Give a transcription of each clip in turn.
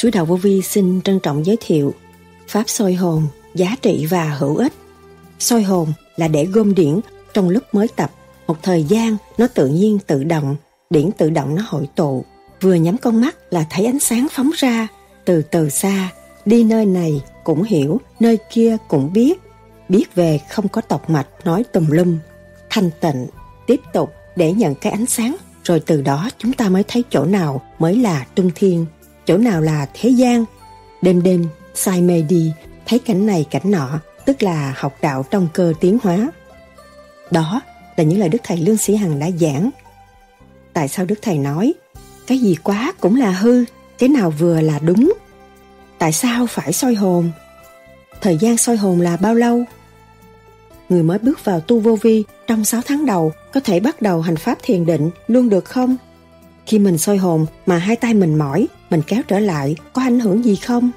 Sứ đạo Vô Vi xin trân trọng giới thiệu Pháp soi hồn, giá trị và hữu ích. Soi hồn là để gom điển trong lúc mới tập. Một thời gian nó tự nhiên tự động, điển tự động nó hội tụ. Vừa nhắm con mắt là thấy ánh sáng phóng ra, từ từ xa, đi nơi này cũng hiểu, nơi kia cũng biết. Biết về không có tọc mạch nói tùm lum, thanh tịnh, tiếp tục để nhận cái ánh sáng rồi từ đó chúng ta mới thấy chỗ nào mới là trung thiên, chỗ nào là thế gian. Đêm đêm, say mê đi, thấy cảnh này cảnh nọ, tức là học đạo trong cơ tiến hóa. Đó là những lời Đức Thầy Lương Sĩ Hằng đã giảng. Tại sao Đức Thầy nói, cái gì quá cũng là hư, cái nào vừa là đúng? Tại sao phải soi hồn? Thời gian soi hồn là bao lâu? Người mới bước vào tu vô vi trong 6 tháng đầu có thể bắt đầu hành pháp thiền định luôn được không? Khi mình soi hồn mà hai tay mình mỏi, mình kéo trở lại, có ảnh hưởng gì không?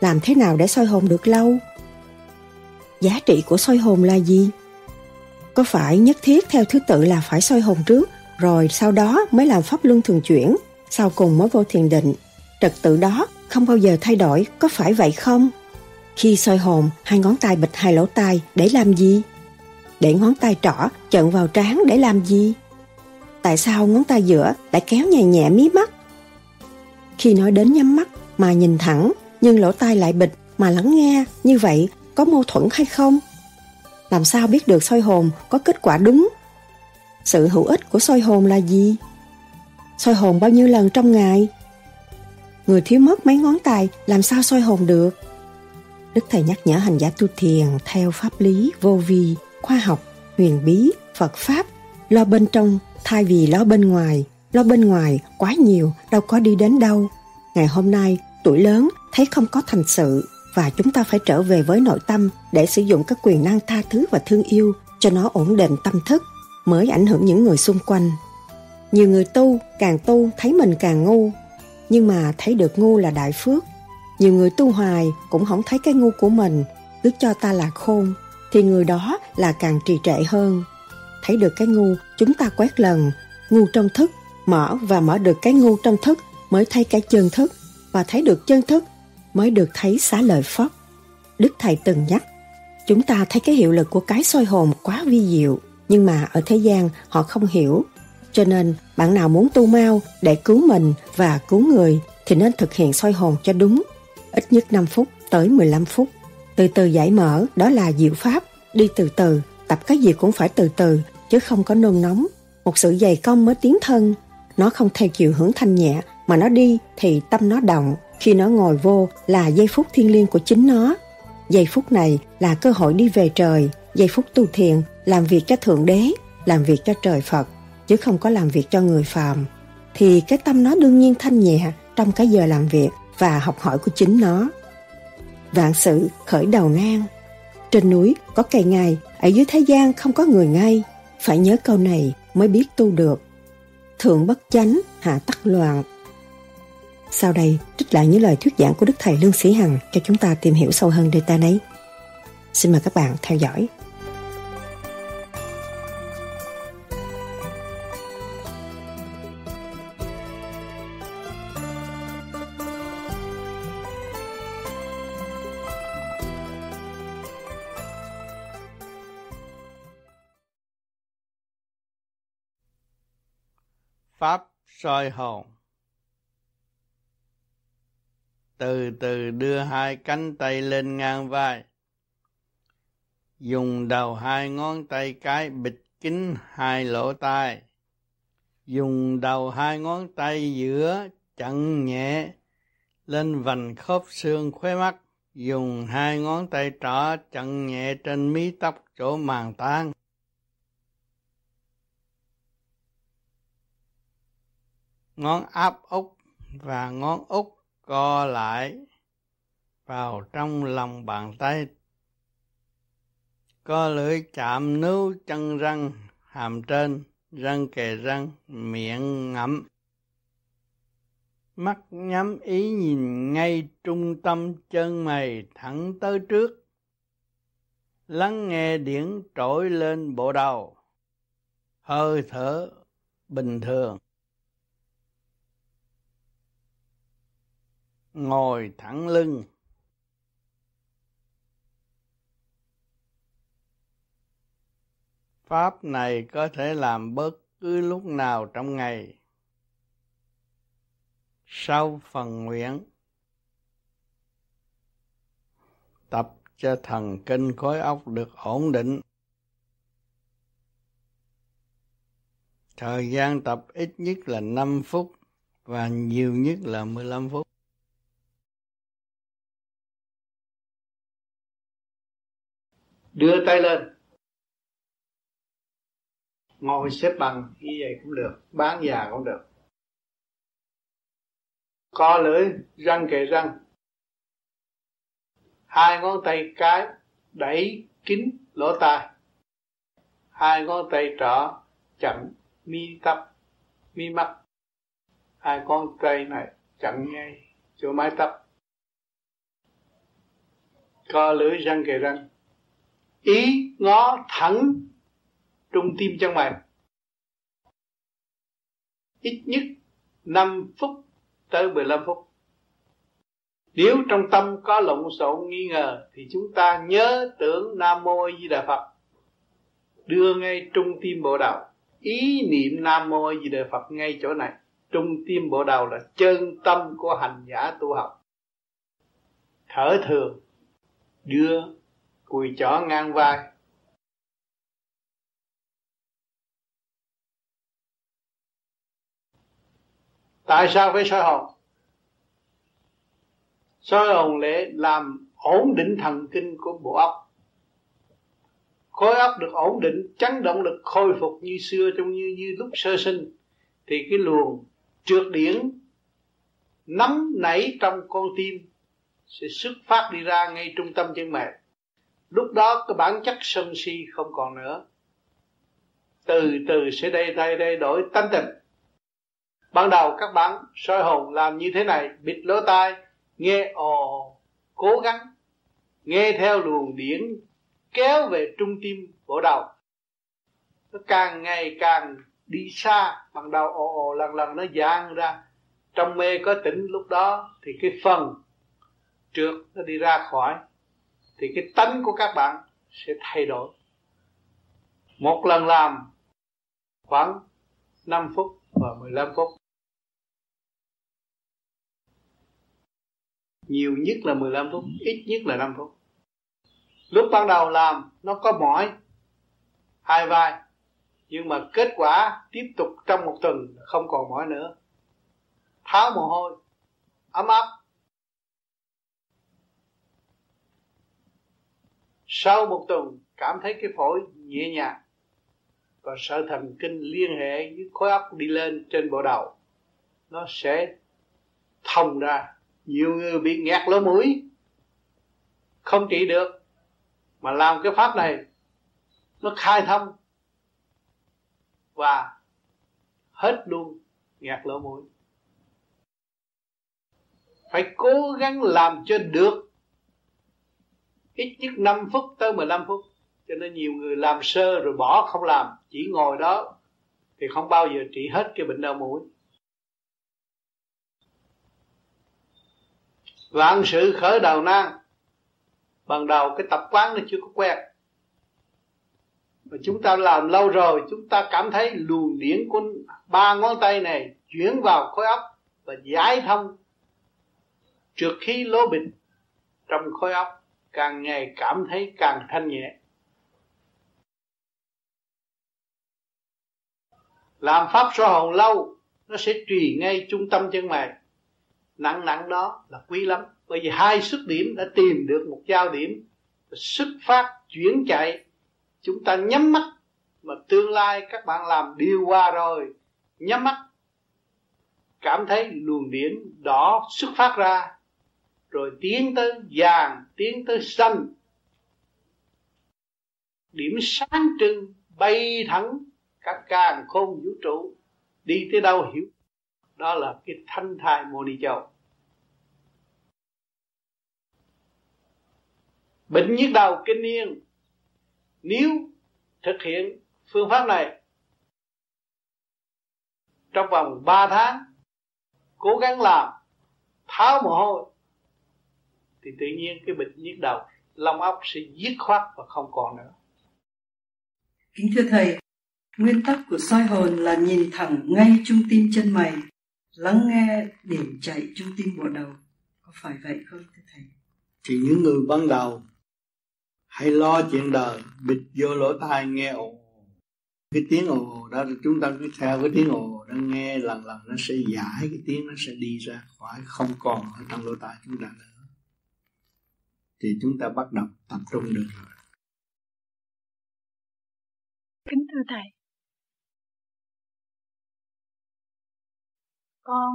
Làm thế nào để soi hồn được lâu? Giá trị của soi hồn là gì? Có phải nhất thiết theo thứ tự là phải soi hồn trước, rồi sau đó mới làm pháp luân thường chuyển, sau cùng mới vô thiền định? Trật tự đó không bao giờ thay đổi, có phải vậy không? Khi soi hồn, hai ngón tay bịch hai lỗ tai để làm gì? Để ngón tay trỏ chận vào trán để làm gì? Tại sao ngón tay giữa lại kéo nhẹ nhẹ mí mắt? Khi nói đến nhắm mắt mà nhìn thẳng, nhưng lỗ tai lại bịch mà lắng nghe, như vậy có mâu thuẫn hay không? Làm sao biết được soi hồn có kết quả đúng? Sự hữu ích của soi hồn là gì? Soi hồn bao nhiêu lần trong ngày? Người thiếu mất mấy ngón tay làm sao soi hồn được? Đức Thầy nhắc nhở hành giả tu thiền theo pháp lý, vô vi, khoa học, huyền bí, Phật Pháp, lo bên trong thay vì lo bên ngoài. Lo bên ngoài quá nhiều, đâu có đi đến đâu. Ngày hôm nay, tuổi lớn thấy không có thành sự và chúng ta phải trở về với nội tâm để sử dụng các quyền năng tha thứ và thương yêu cho nó ổn định tâm thức mới ảnh hưởng những người xung quanh. Nhiều người tu, càng tu thấy mình càng ngu, nhưng mà thấy được ngu là đại phước nhiều người tu hoài cũng không thấy cái ngu của mình, cứ cho ta là khôn, thì người đó là càng trì trệ hơn. Thấy được cái ngu, chúng ta quét lần, ngu trong thức, mở và mở được cái ngu trong thức mới thấy cái chân thức, và thấy được chân thức mới được thấy xá lợi Phất. Đức Thầy từng nhắc, chúng ta thấy cái hiệu lực của cái soi hồn quá vi diệu, nhưng mà ở thế gian họ không hiểu. Cho nên, bạn nào muốn tu mau để cứu mình và cứu người thì nên thực hiện soi hồn cho đúng ít nhất 5 phút tới 15 phút. Từ từ giải mở, đó là diệu pháp, đi từ từ, tập cái gì cũng phải từ từ, chứ không có nôn nóng. Một sự dày công mới tiến thân, nó không theo chiều hướng thanh nhẹ, mà nó đi thì tâm nó động, khi nó ngồi vô là giây phút thiên liêng của chính nó. Giây phút này là cơ hội đi về trời, giây phút tu thiền, làm việc cho Thượng Đế, làm việc cho trời Phật, chứ không có làm việc cho người phàm. Thì cái tâm nó đương nhiên thanh nhẹ trong cái giờ làm việc, và học hỏi của chính nó. Vạn sự khởi đầu nan. Trên núi có cây ngài ở dưới thế gian không có người ngay. Phải nhớ câu này mới biết tu được. Thượng bất chánh, hạ tắc loạn. Sau đây, trích lại những lời thuyết giảng của Đức Thầy Lương Sĩ Hằng cho chúng ta tìm hiểu sâu hơn đề ta này Xin mời các bạn theo dõi. Pháp soi hồn. Từ từ đưa hai cánh tay lên ngang vai. Dùng đầu hai ngón tay cái bịt kín hai lỗ tai. Dùng đầu hai ngón tay giữa chặn nhẹ lên vành khớp xương khóe mắt. Dùng hai ngón tay trỏ chặn nhẹ trên mí tóc chỗ màng tan ngón áp út và ngón út co lại vào trong lòng bàn tay. Co lưỡi chạm nướu chân răng, hàm trên, răng kề răng, miệng ngậm. Mắt nhắm ý nhìn ngay trung tâm chân mày thẳng tới trước. Lắng nghe điển trỗi lên bộ đầu. Hơi thở bình thường. Ngồi thẳng lưng. Pháp này có thể làm bất cứ lúc nào trong ngày. Sau phần nguyện, tập cho thần kinh khối óc được ổn định. Thời gian tập ít nhất là 5 phút và nhiều nhất là 15 phút. Đưa tay lên. Ngồi xếp bằng như vậy cũng được, bán già cũng được. Co lưỡi, răng kề răng. Hai ngón tay cái đẩy kín lỗ tai. Hai ngón tay trỏ chặn mi tóc mi mắt. Hai con tay này chặn ngay chỗ mái tóc. Co lưỡi, răng kề răng ý ngó thẳng trung tim chân mày ít nhất 5 phút tới 15 phút. Nếu trong tâm có lộn xộn nghi ngờ, thì chúng ta nhớ tưởng Nam Mô Di Đà Phật. Đưa ngay trung tim bộ đầu ý niệm Nam Mô Di Đà Phật ngay chỗ này. Trung tim bộ đầu là chân tâm của hành giả tu học. Thở thường, đưa cùi chỏ ngang vai. Tại sao phải soi hồn? Soi hồn để làm ổn định thần kinh của bộ óc. Khối óc được ổn định, chấn động lực khôi phục như xưa trong như như lúc sơ sinh, thì cái luồng trượt điển nắm nảy trong con tim sẽ xuất phát đi ra ngay trung tâm chân mày lúc đó cái bản chất sân si không còn nữa. Từ từ sẽ đây đây đây đổi tánh tình. Ban đầu các bạn soi hồn làm như thế này, bịt lỗ tai, nghe ồ, cố gắng, nghe theo luồng điển kéo về trung tim bộ đầu. Nó càng ngày càng đi xa ban đầu ồ ồ lần lần nó giãn ra. Trong mê có tỉnh lúc đó thì cái phần trượt nó đi ra khỏi thì cái tánh của các bạn sẽ thay đổi. Một lần làm khoảng 5 phút và 15 phút. Nhiều nhất là 15 phút, ít nhất là 5 phút. Lúc ban đầu làm, nó có mỏi, hai vai, nhưng mà kết quả tiếp tục trong một tuần không còn mỏi nữa. Tháo mồ hôi, ấm áp sau một tuần, cảm thấy cái phổi nhẹ nhàng và sợ thần kinh liên hệ với khối óc đi lên trên bộ đầu. Nó sẽ thông ra, nhiều người bị nghẹt lỗ mũi. Không trị được, mà làm cái pháp này, nó khai thông và hết luôn nghẹt lỗ mũi. Phải cố gắng làm cho được ít nhất 5 phút tới 15 phút. Cho nên nhiều người làm sơ rồi bỏ không làm, chỉ ngồi đó thì không bao giờ trị hết cái bệnh đau mũi. Vạn sự khởi đầu nan, ban đầu cái tập quán nó chưa có quen. Mà chúng ta làm lâu rồi, chúng ta cảm thấy luồng điển của ba ngón tay này chuyển vào khối óc và giải thông trượt khí lỗ bịch trong khối óc càng ngày cảm thấy càng thanh nhẹ. Làm pháp soi hồn lâu, nó sẽ trì ngay trung tâm chân mày. Nặng nặng đó là quý lắm, bởi vì hai xuất điểm đã tìm được một giao điểm xuất phát chuyển chạy. Chúng ta nhắm mắt, mà tương lai các bạn làm điều qua rồi, nhắm mắt. Cảm thấy luồng điển đỏ xuất phát ra rồi tiến tới vàng, tiến tới xanh. Điểm sáng trưng bay thẳng các càng khôn vũ trụ. Đi tới đâu hiểu? Đó là cái thanh thai mô ni châu. Bệnh nhức đầu kinh niên. Nếu thực hiện phương pháp này, trong vòng 3 tháng, cố gắng làm, tháo mồ hôi thì tự nhiên cái bệnh nhức đầu lông óc sẽ dứt khoát và không còn nữa. Kính thưa thầy nguyên tắc của soi hồn là nhìn thẳng ngay trung tim chân mày lắng nghe điểm chạy trung tim bộ đầu. Có phải vậy không thưa thầy? Thì những người ban đầu hãy lo chuyện đời bịt vô lỗ tai nghe ồn cái tiếng ồ đó chúng ta cứ theo cái tiếng ồ đó nghe lần lần nó sẽ giải cái tiếng nó sẽ đi ra khỏi không còn ở trong lỗ tai chúng ta nữa thì chúng ta bắt đầu tập trung được. Rồi kính thưa thầy. Con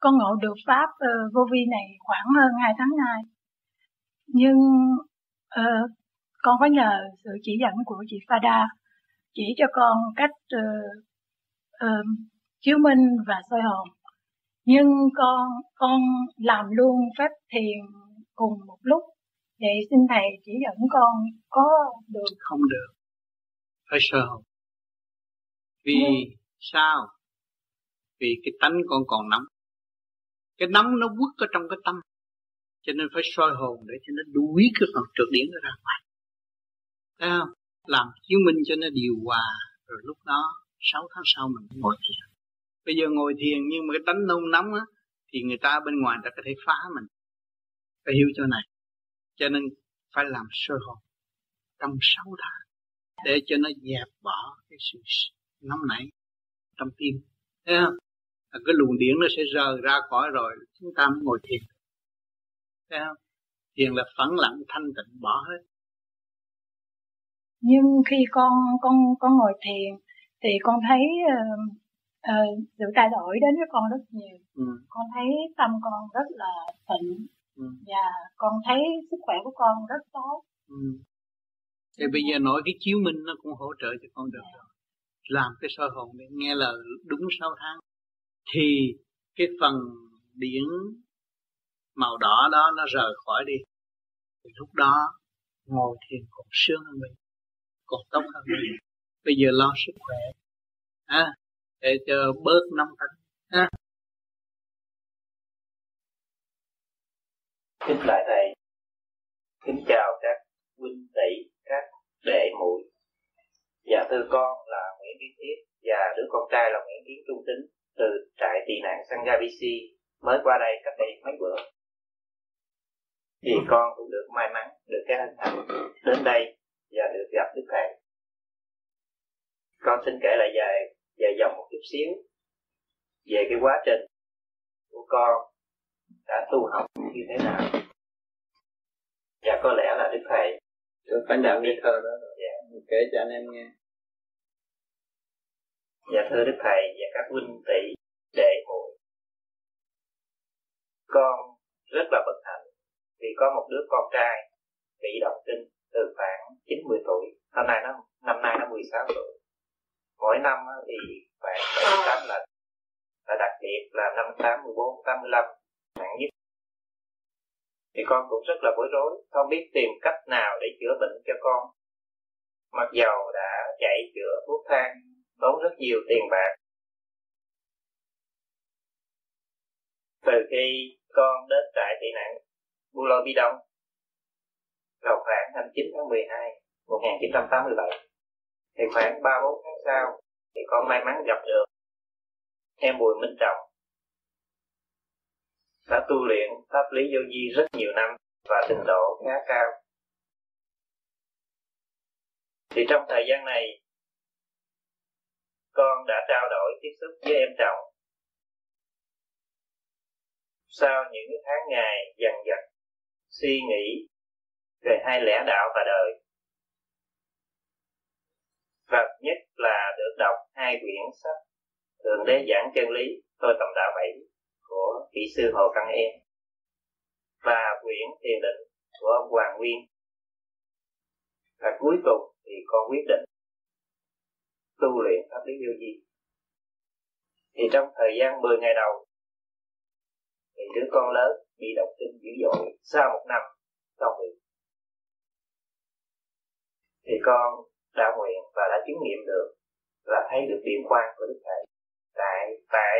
con ngộ được pháp uh, vô vi này khoảng hơn hai tháng nay. Nhưng uh, con có nhờ sự chỉ dẫn của chị Fada chỉ cho con cách uh, uh, chiếu minh và soi hồn. Nhưng con con làm luôn phép thiền cùng một lúc. Để xin thầy chỉ dẫn con có được không? Được. Phải soi hồn. Vì ừ. sao? Vì cái tánh con còn nóng. Cái nóng nó quất ở trong cái tâm. Cho nên phải soi hồn để cho nó đuổi cái phần trượt điển ra ngoài. Thấy không? Làm chiếu minh cho nó điều hòa. Rồi lúc đó sáu tháng sau mình ngồi thiền bây giờ ngồi thiền nhưng mà cái tánh nôn nóng á thì người ta bên ngoài ta có thể phá mình. Phải hiểu chỗ này. Cho nên phải làm sơ hồn. Trong sáu tháng để cho nó dẹp bỏ cái sự nóng nảy trong tim. Thấy không? Cái luồng điển nó sẽ rời ra khỏi rồi chúng ta mới ngồi thiền. Thấy không? Thiền là phẳng lặng thanh tịnh bỏ hết. Nhưng khi con con con ngồi thiền thì con thấy uh, uh, sự thay đổi đến với con rất nhiều ừ. con thấy tâm con rất là tịnh ừ. và con thấy sức khỏe của con rất tốt ừ. thì bây giờ nói cái chiếu minh nó cũng hỗ trợ cho con được yeah. rồi làm cái soi hồn để nghe lời đúng 6 tháng thì cái phần điển màu đỏ đó nó rời khỏi đi thì lúc đó ngồi thiền còn sướng hơn mình còn tốt hơn mình bây giờ lo sức khỏe à, để cho bớt năm tánh ha. Kính lại thầy. Kính chào các huynh tỷ, các đệ muội. Dạ thưa con là nguyễn kiến thiết và đứa con trai là nguyễn kiến trung tính từ trại tị nạn Sangha BC mới qua đây cách đây mấy bữa. Thì con cũng được may mắn, được cái hình thành đến đây và được gặp đức thầy. Con xin kể lại về dài dòng một chút xíu về cái quá trình của con đã tu học như thế nào. Và có lẽ là đức thầy tôi phải nhận cái thơ đó. Dạ. kể cho anh em nghe. Dạ thưa đức thầy và các huynh tỷ đệ muội. Con rất là bất hạnh vì có một đứa con trai bị động kinh từ khoảng 90 tuổi. Năm nay nó năm nay nó 16 tuổi mỗi năm thì khoảng 78 lần và đặc biệt là năm 84, 85 nặng nhất thì con cũng rất là bối rối không biết tìm cách nào để chữa bệnh cho con. Mặc dầu đã chạy chữa thuốc thang tốn rất nhiều tiền bạc. Từ khi con đến trại tị nạn Bi Đông vào khoảng 29 tháng 12 1987 thì khoảng 3-4 tháng sau thì con may mắn gặp được em Bùi Minh Trọng. Đã tu luyện pháp lý vô vi rất nhiều năm và trình độ khá cao. Thì trong thời gian này, con đã trao đổi tiếp xúc với em Trọng. Sau những tháng ngày dằn vặt, suy nghĩ về hai lẽ đạo và đời và nhất là được đọc hai quyển sách Thượng Đế giảng chân lý tôi tầm đạo bảy của kỹ sư Hồ Căn Em và quyển Thiền định của ông Hoàng Nguyên. Và cuối cùng thì con quyết định tu luyện pháp lý vô vi thì trong thời gian 10 ngày đầu, thì đứa con lớn bị động kinh dữ dội sau một năm trong bị thì con đã nguyện và đã chứng nghiệm được là thấy được điện quang của đức thầy tại tại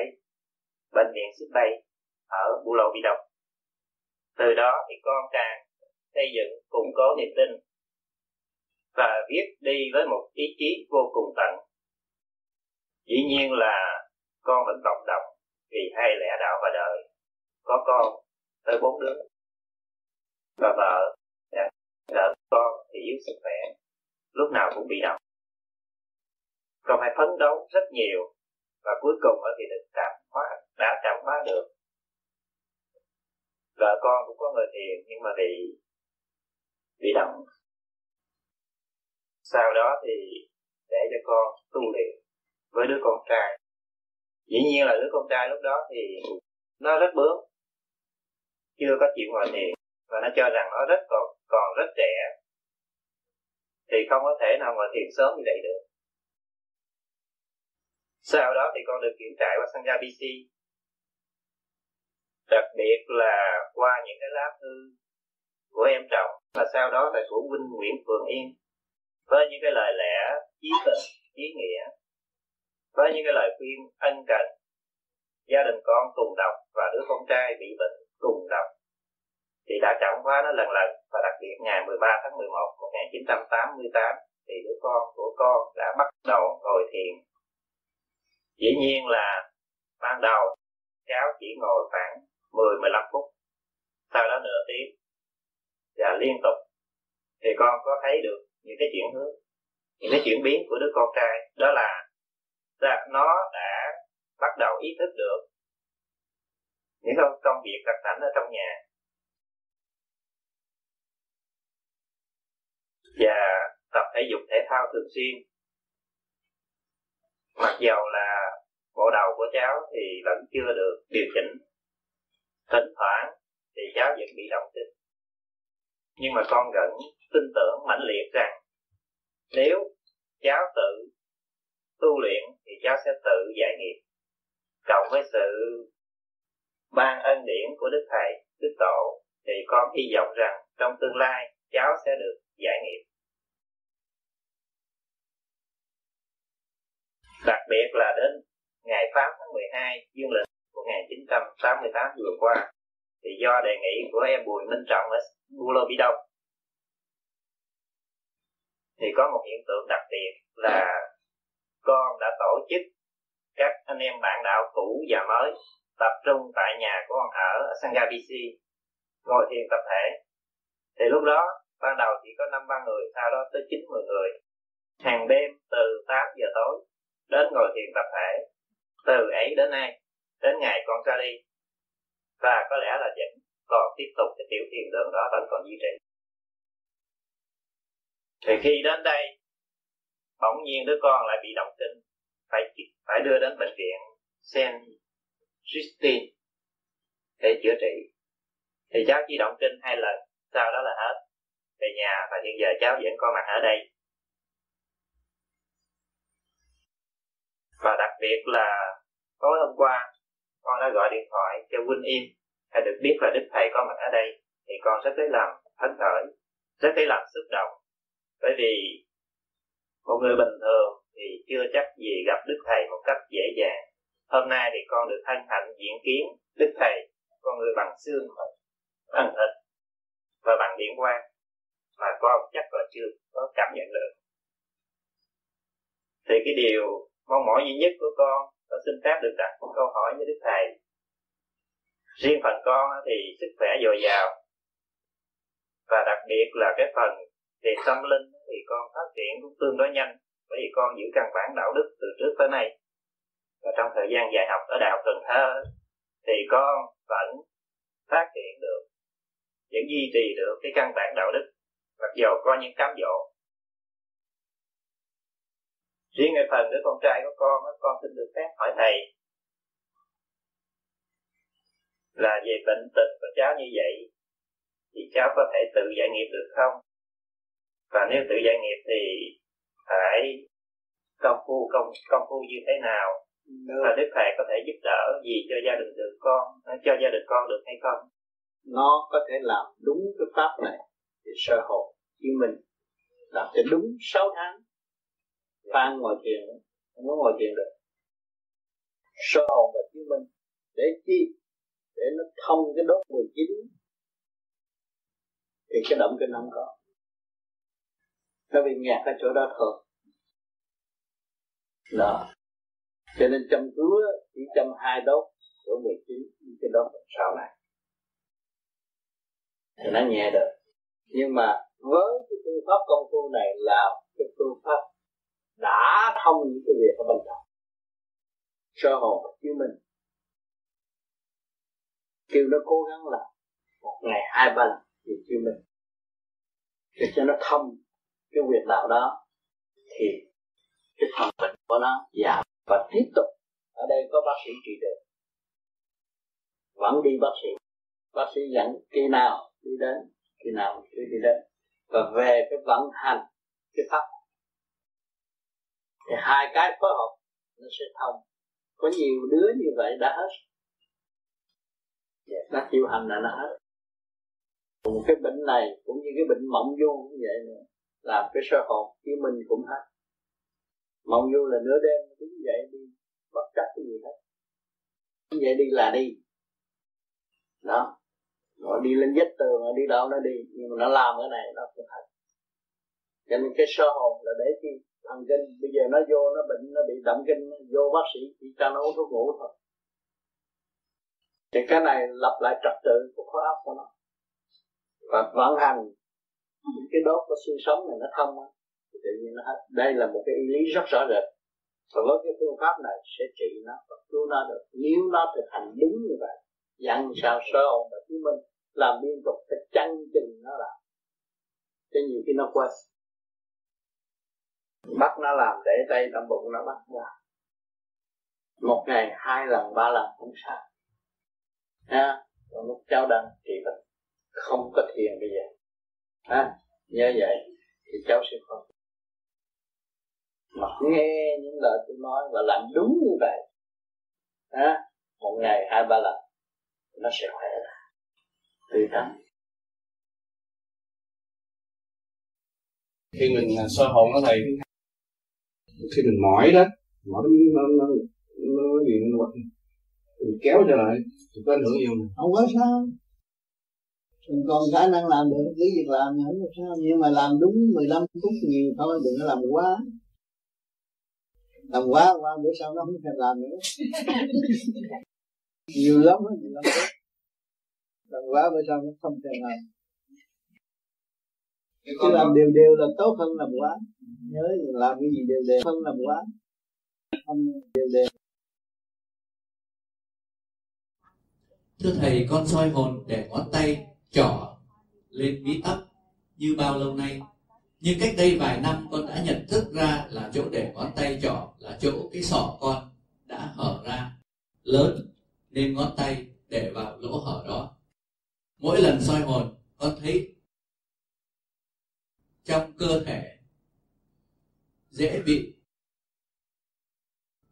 bệnh viện xích bay ở Bù Lầu Bị Độc. từ đó thì con càng xây dựng, củng cố niềm tin và viết đi với một ý chí vô cùng tận. Dĩ nhiên là con vẫn cộng đồng vì hai lẽ đạo và đời. Có con tới bốn đứa. Và vợ đỡ con thì yếu sức khỏe lúc nào cũng bị động còn phải phấn đấu rất nhiều và cuối cùng thì được cảm hóa, đã cảm hóa được. Vợ con cũng có người thiền nhưng mà bị bị động sau đó thì để cho con tu luyện với đứa con trai. Dĩ nhiên là đứa con trai lúc đó thì nó rất bướng, chưa có chịu ngồi thiền và nó cho rằng nó rất còn còn rất trẻ thì không có thể nào ngồi thiền sớm như vậy được. Sau đó thì con được kiểm trại qua Sangha BC đặc biệt là qua những cái lá thư của em trọng và sau đó là của huynh Nguyễn Phượng Yên, với những cái lời lẽ chí tình ý nghĩa, với những cái lời khuyên ân cần. Gia đình con cùng đọc và đứa con trai bị bệnh cùng đọc thì đã cảm hóa nó lần lần và đặc biệt ngày 13 tháng 11 1988 thì đứa con của con đã bắt đầu ngồi thiền. Dĩ nhiên là ban đầu cháu chỉ ngồi khoảng 10 15 phút, sau đó nửa tiếng và liên tục. Thì con có thấy được những cái chuyển hướng, những cái chuyển biến của đứa con trai. Đó là nó đã bắt đầu ý thức được những công công việc cẩn thận ở trong nhà. Và tập thể dục thể thao thường xuyên. Mặc dầu là bộ đầu của cháu thì vẫn chưa được điều chỉnh thỉnh thoảng thì cháu vẫn bị động kinh nhưng mà con vẫn tin tưởng, mãnh liệt rằng nếu cháu tự tu luyện thì cháu sẽ tự giải nghiệp. Cộng với sự ban ân điển của đức thầy, đức tổ, thì con hy vọng rằng trong tương lai cháu sẽ được giải nghiệp. Đặc biệt là đến ngày 8 tháng 12 dương lịch 1988 vừa qua thì do đề nghị của em Bùi Minh Trọng ở Bulo Lô Bị Đông. Thì có một hiện tượng đặc biệt là con đã tổ chức các anh em bạn đạo cũ và mới tập trung tại nhà của con ở, ở Sangha BC ngồi thiền tập thể. Thì lúc đó ban đầu chỉ có năm ba người, sau đó tới chín mười người. Hàng đêm từ 8 giờ tối đến ngồi thiền tập thể, từ ấy đến nay, đến ngày con ra đi. Và có lẽ là vẫn còn tiếp tục cái tiểu thiền đường đó vẫn còn duy trì. Thì khi đến đây, bỗng nhiên đứa con lại bị động kinh, phải phải đưa đến bệnh viện Saint Justine để chữa trị. Thì cháu chỉ động kinh hai lần, sau đó là hết về nhà và hiện giờ cháu vẫn có mặt ở đây. Và đặc biệt là tối hôm qua, con đã gọi điện thoại cho Vinh Im hay được biết là Đức Thầy có mặt ở đây. Thì con rất lấy làm phấn khởi, rất lấy làm xúc động. Bởi vì một người bình thường thì chưa chắc gì gặp Đức Thầy một cách dễ dàng. Hôm nay thì con được thân hạnh diễn kiến Đức Thầy, con người bằng xương bằng thịt và bằng điện quang mà con chắc là chưa có cảm nhận được. Thì cái điều mong mỏi duy nhất của con con xin phép được đặt một câu hỏi với Đức Thầy. Riêng phần con thì sức khỏe dồi dào. Và đặc biệt là cái phần về tâm linh thì con phát triển cũng tương đối nhanh, bởi vì con giữ căn bản đạo đức từ trước tới nay. Và trong thời gian dài học ở đại học Cần Thơ thì con vẫn phát triển được, vẫn duy trì được cái căn bản đạo đức mặc dù có những cám dỗ. Riêng về phần đứa con trai của con con xin được phép hỏi thầy là về bệnh tình của cháu như vậy thì cháu có thể tự giải nghiệp được không? Và nếu tự giải nghiệp thì phải công phu công công phu như thế nào? Và đức thầy có thể giúp đỡ gì cho gia đình được con cho gia đình con được hay không? Nó có thể làm đúng cái pháp này thì sơ hồn như mình làm cho đúng 6 tháng phan ngồi thiền, không có ngồi thiền được. Sơ hồn và chứng minh, để chi? Để nó thông cái đốt 19 thì cái động kinh không có. Nó bị nghẹt ở chỗ đó thôi. Đó. Cho nên chăm cứu chỉ chăm hai đốt của 19 cái đốt sau này. Thì nó nhẹ được. Nhưng mà với cái phương pháp công phu này là cái phương pháp đã thông những cái việc ở bên trong. Sơ hồn chứng minh. Kêu nó cố gắng là một ngày hai ba lần thì chứng minh. Để cho nó thông cái việc đạo đó thì cái phần bệnh của nó giảm và tiếp tục. Ở đây có bác sĩ trị được vẫn đi bác sĩ. Bác sĩ dẫn khi nào đi đến, khi nào đi đi đến và về cái vận hành cái pháp. Thì hai cái phối hợp nó sẽ thông. Có nhiều đứa như vậy đã hết. Dạ, nó chịu hành là nó hết cùng cái bệnh này cũng như cái bệnh mộng du cũng vậy nữa làm cái sơ hồn chứ mình cũng hết. Mộng du là nửa đêm đứng dậy đi, bất chấp cái gì hết. Đứng dậy đi là đi. Đó nó đi lên vách tường nó đi đâu nó đi, nhưng mà nó làm cái này, nó cũng hết cho nên cái sơ hồn là để chi thần kinh. Bây giờ nó vô, nó bệnh, nó bị động kinh, vô bác sĩ chỉ cho nó uống thuốc ngủ thôi. Thì cái này lập lại trật tự của khối óc của nó. Và vận hành cái đốt của xương sống này nó thông thì tự nhiên nó hết. Đây là một cái ý lý rất rõ rệt. Và với cái phương pháp này sẽ trị nó và cứu nó được. Nếu nó thực hành đúng như vậy, dặn sao sơ hồn và chứng minh làm liên tục, phải chăn chừng nó làm. Cho nhiều khi nó quên. Bắt nó làm để tay tâm bụng nó bắt ra. Một ngày, hai lần, ba lần cũng sao. Ha? Còn lúc cháu đang trị bệnh, không có thiền bây giờ. Ha? Nhớ vậy, thì cháu sẽ không mà nghe những lời tôi nói và làm đúng như vậy, ha? Một ngày, hai, ba lần, nó sẽ khỏe lại tươi tắn khi mình à, soi hồn nó thầy khi mình mỏi đó mỏi nó nó nó, nó gì nó mình kéo trở lại thì có ảnh hưởng gì không không có sao. Mình còn khả năng làm được cứ việc làm thì không có sao. Nhưng mà làm đúng 15 phút nhiều thôi đừng có làm quá. Làm quá qua bữa sau nó không thèm làm nữa. Nhiều lắm á 15 phút làm quá bữa sau nó không thèm làm Chứ làm đều đều là tốt hơn làm quá. Nhớ làm cái gì đều đều hơn làm quá. Không đều đều. Thưa Thầy, con soi hồn để ngón tay trỏ lên mí tóc như bao lâu nay. Nhưng cách đây vài năm con đã nhận thức ra là chỗ để ngón tay trỏ là chỗ cái sọ con đã hở ra lớn nên ngón tay để vào lỗ hở đó. Mỗi lần soi hồn con thấy trong cơ thể dễ bị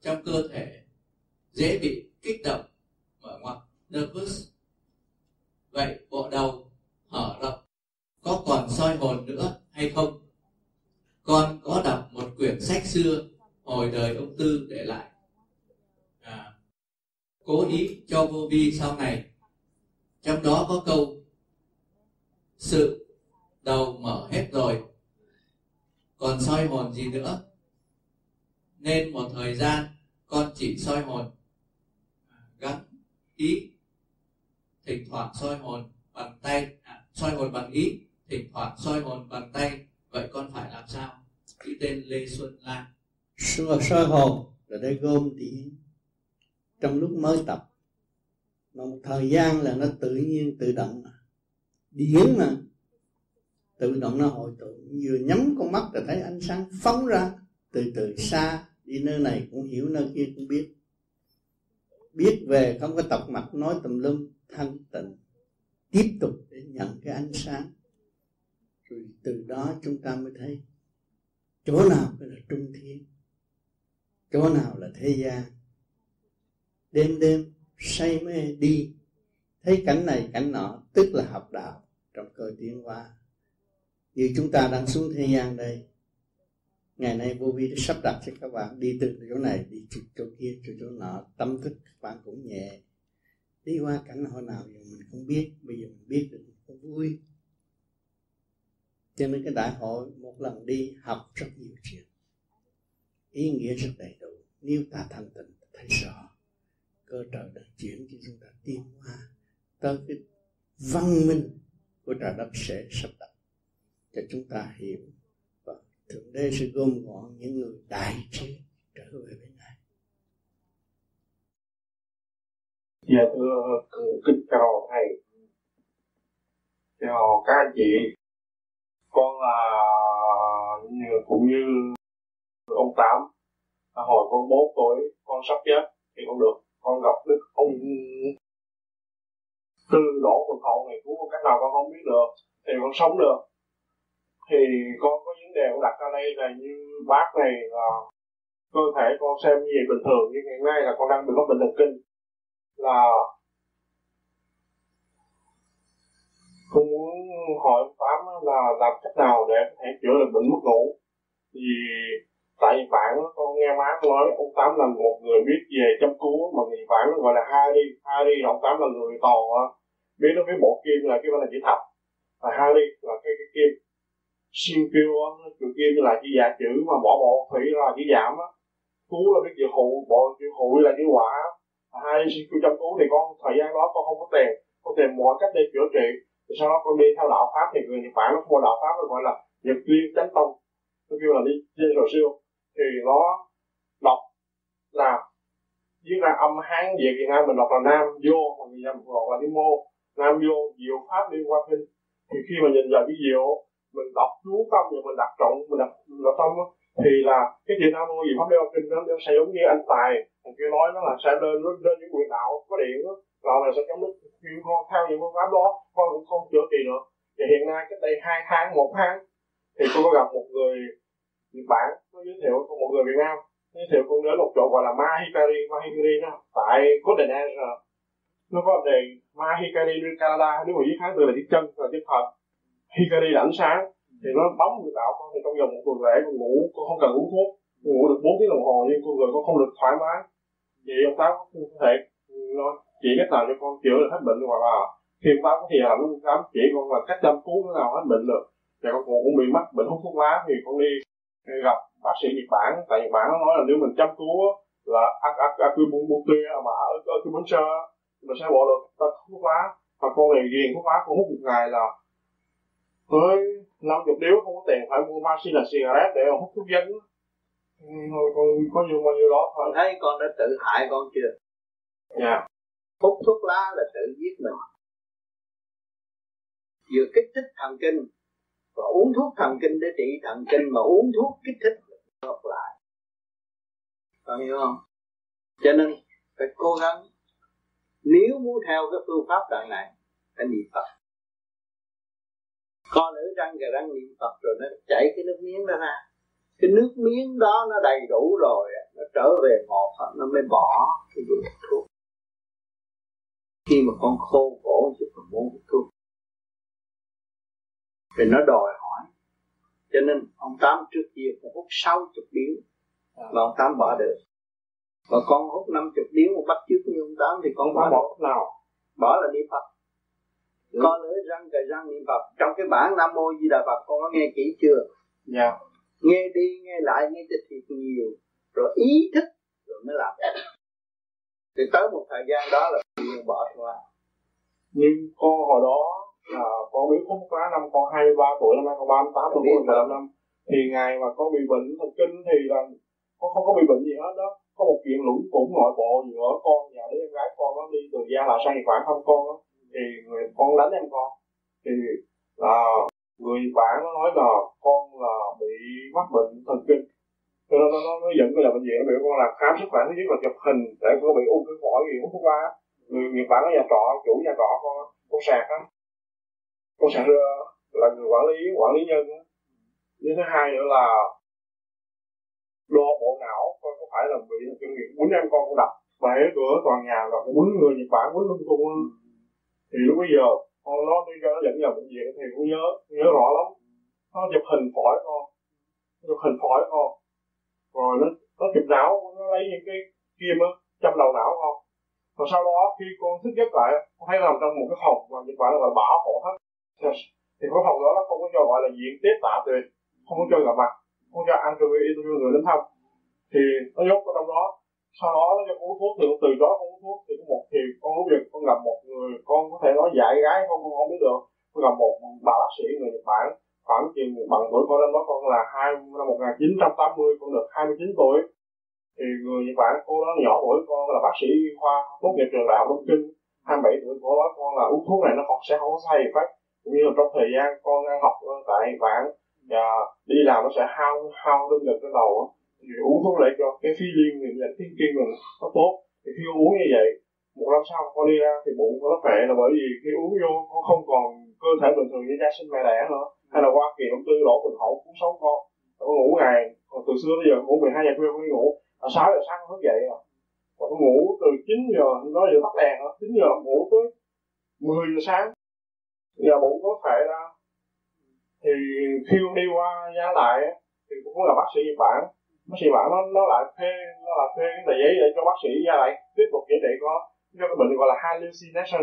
trong cơ thể dễ bị kích động mở ngoặt nervous. Vậy bộ đầu hở rộng có còn soi hồn nữa hay không? Con có đọc một quyển sách xưa hồi đời ông tư để lại. À, cố ý cho vô vi sau này trong đó có câu sự đầu mở hết rồi còn soi hồn gì nữa? Nên một thời gian con chỉ soi hồn gắn ý thỉnh thoảng soi hồn bằng tay à, soi hồn bằng ý thỉnh thoảng soi hồn bằng tay. Vậy con phải làm sao? Ký tên lê xuân lan. Soi, hồn là đây gom điện trong lúc mới tập mà một thời gian là nó tự nhiên tự động. Điển mà tự động nó hội tụ. Vừa nhắm con mắt là thấy ánh sáng phóng ra từ từ xa. Đi nơi này cũng hiểu, nơi kia cũng biết. Biết về không có tập mặt, nói tùm lum, thanh tịnh. Tiếp tục để nhận cái ánh sáng. Rồi từ đó chúng ta mới thấy chỗ nào là trung thiên, chỗ nào là thế gian. Đêm đêm say mê đi. Thấy cảnh này cảnh nọ tức là học đạo trong cơ tiến hóa. Như chúng ta đang xuống thế gian đây ngày nay vô vi sắp đặt cho các bạn đi từ chỗ này đi chỗ, chỗ kia chỗ chỗ nọ tâm thức các bạn cũng nhẹ. Đi qua cảnh hồi nào giờ mình không biết bây giờ mình biết được có vui. Cho nên cái đại hội một lần đi học rất nhiều chuyện. Ý nghĩa rất đầy đủ. Nếu ta thành tịnh thấy rõ cơ trời đã chuyển cho chúng ta tiến hóa tới cái văn minh của trời đất sẽ sắp đặt cho chúng ta hiểu. Và thượng đế sẽ gom gọn những người đại trí trở về bên này dạ thưa kính chào thầy. Chào các anh chị. Con là cũng như ông tám. Hồi con bốn tuổi, con sắp chết thì con được con gặp đức ông tư đổ của cậu này cứu con cách nào con không biết được, thì con sống được. Thì con có vấn đề con đặt ra đây là như bác này là cơ thể con xem như vậy bình thường, nhưng hiện nay là con đang bị mắc bệnh thần kinh. Là con muốn hỏi ông tám là làm cách nào để có thể chữa được bệnh mất ngủ. Vì tại vì bạn con nghe má nói, ông tám là một người biết về chăm cứu, mà người bạn nó gọi là Harry Harry là ông tám là người tò, biết nó cái bộ kim là cái bên là chữ thập. Và Harry là cái cái kim. Xuyên kêu chữ kim là chữ giả chữ, mà bỏ bộ thủy là chữ giảm á. Cứu là biết chữ hụ bộ chữ hụ là chữ quả. Hai xuyên kêu chăm cứu thì con, thời gian đó con không có tiền con tìm mọi cách để chữa trị. Thì sau đó con đi theo đạo pháp thì người nhật bản nó mua đạo pháp nó gọi là nhật liên chánh tông. Nó kêu là đi trên rồi siêu thì nó đọc là viết ra âm hán, việt Việt Nam mình đọc là nam vô, mà người dân đọc là đi mô. Nam vô, diệu pháp, liên quan kinh. Thì khi mà nhìn vào cái diệu, mình đọc chú tâm và mình đặt trọng, mình đặt đặt tâm thì là cái chuyện nam mô diệu pháp, liên quan kinh nó sẽ giống như anh tài. Thằng kia nói nó là sẽ lên lên những quyền đạo có điện đó rồi là sẽ chấm dứt khi con theo những phương pháp đó, con cũng không chữa trị nữa. Thì hiện nay cách đây hai tháng, một tháng, thì tôi có gặp một người Nhật Bản nó giới thiệu con một người Việt Nam. Giới thiệu con đến một chỗ gọi là Mahikari Mahikari đó tại Golden Age nó có đề Mahikari như Canada nếu mà viết kháng từ là chữ chân là chữ thật Hikari là ánh sáng. Thì nó bóng người tạo, con thì trong vòng một tuần lễ con ngủ con không cần uống thuốc. Con ngủ được 4 tiếng đồng hồ nhưng con người con không được thoải mái. Vậy ông táo có thể nó chỉ cách nào cho con chữa được hết bệnh hoặc là khi ông táo có thì làm ông dám chỉ con là cách chăm cứu thế nào hết bệnh được. Và con cũng bị mắc bệnh hút thuốc lá thì con đi gặp bác sĩ Nhật Bản. Tại Nhật Bản nó nói là nếu mình chăm cứu là acupuncture mà acupuncture mình sẽ bỏ được ta thuốc lá. Và con này ghiền thuốc lá con hút một ngày là tới năm chục điếu không có tiền phải mua machine là cigarette để hút thuốc dân thôi con có nhiêu bao nhiêu đó thôi. Thấy con đã tự hại con chưa? Dạ. Yeah. hút thuốc lá là tự giết mình. Vừa kích thích thần kinh và uống thuốc thần kinh để trị thần kinh mà uống thuốc kích thích ngược lại. Con hiểu không? Cho nên phải cố gắng. Nếu muốn theo cái phương pháp đoạn này, phải niệm phật. Con nữ răng gà răng niệm phật rồi nó chảy cái nước miếng đó ra. Cái nước miếng đó nó đầy đủ rồi, nó trở về một nó mới bỏ cái dụng thuốc. Khi mà con khô cổ chứ còn muốn thuốc thì nó đòi hỏi. Cho nên ông tám trước kia phải hút sáu chục điếu. Mà ông tám bỏ được. Và con hút năm chục điếu một bắt trước như ông tám thì con bỏ bỏ nào? Bỏ là niệm phật. Ừ. con ở răng cài răng niệm phật. Trong cái bản nam mô di đà phật con có nghe kỹ chưa? Dạ. Yeah. nghe đi nghe lại nghe cho thiệt nhiều. Rồi ý thức rồi mới làm. Thì tới một thời gian đó là bỏ thôi nhưng con hồi đó là con biết hút lá năm con 23 tuổi năm nay con 38 tuổi 15 năm. Thì ngày mà con bị bệnh thần kinh thì là con không có bị bệnh gì hết đó. Có một chuyện lũng củng nội bộ giữa con và đứa em gái con nó đi từ gia là sang nhật bản thăm con đó. Thì người con đánh em con. Thì là người bạn nó nói là con là bị mắc bệnh thần kinh. Cho nên nó, nó, nó dẫn tôi là bệnh viện nó biểu con là khám sức khỏe thứ nhất là chụp hình để con bị ung thư phổi gì hút thuốc lá. Người nhật bản ở nhà trọ chủ nhà trọ con con sạc á con sạc là người quản lý quản lý nhân như thứ hai nữa là đo bộ não coi có phải là bị kinh nghiệm quýnh em con con đập. Bể cửa toàn nhà và quýnh người nhật bản quýnh lung tung thì lúc bây giờ con nó đi ra nó dẫn vào bệnh viện thì cũng nhớ nhớ rõ lắm. Nó chụp hình phổi con nó hình phổi con. Rồi nó nó chụp não nó lấy những cái kim á châm đầu não con. Rồi sau đó khi con thức giấc lại con thấy nằm trong một cái phòng mà nhật bản là bảo hộ thất thì cái phòng đó nó không có cho gọi là diện tiếp tạ tuyệt không có cho gặp mặt, không cho ăn trong yêu thương người đến thăm. Thì nó nhốt ở trong đó, sau đó nó cho uống thuốc, thì từ đó con uống thuốc thì có một thì con lúc việc con gặp một người, con có thể nói dạy gái con con không biết được. Con gặp một bà bác sĩ người Nhật Bản, khoảng chừng bằng tuổi con lên đó, con là hai, năm 1980 con được 29 tuổi. Thì người Nhật Bản, cô đó nhỏ tuổi, con là bác sĩ khoa, tốt nghiệp trường đại học Đông Kinh. 27 tuổi cô nói con là uống thuốc này nó sẽ không có sai effect cũng như là trong thời gian con học tại Bản và đi làm nó sẽ hao hao tinh lực cái đầu thì uống thuốc lại cho, cái phi liên thì là thiên kim mình nó tốt. Thì khi uống như vậy, một năm sau con đi ra thì bụng nó khỏe là bởi vì khi uống vô con không còn cơ thể bình thường như gia sinh mẹ đẻ nữa. Hay là qua kỳ ông tư đổ bình hậu cũng sống con. Con ngủ ngày, còn từ xưa tới giờ ngủ 12 giờ khuya con đi ngủ. À 6 giờ sáng thức dậy rồi. Còn con ngủ từ 9 giờ, nó giờ tắt đèn đó 9 giờ ngủ tới 10 giờ sáng giờ bụng có thể ra. Thì khi đi qua giá lại thì cũng là bác sĩ Nhật Bản bác sĩ bản nó nó lại thuê, nó lại thuê cái tờ giấy để cho bác sĩ ra lại tiếp tục chữa trị có cho cái bệnh gọi là hallucination.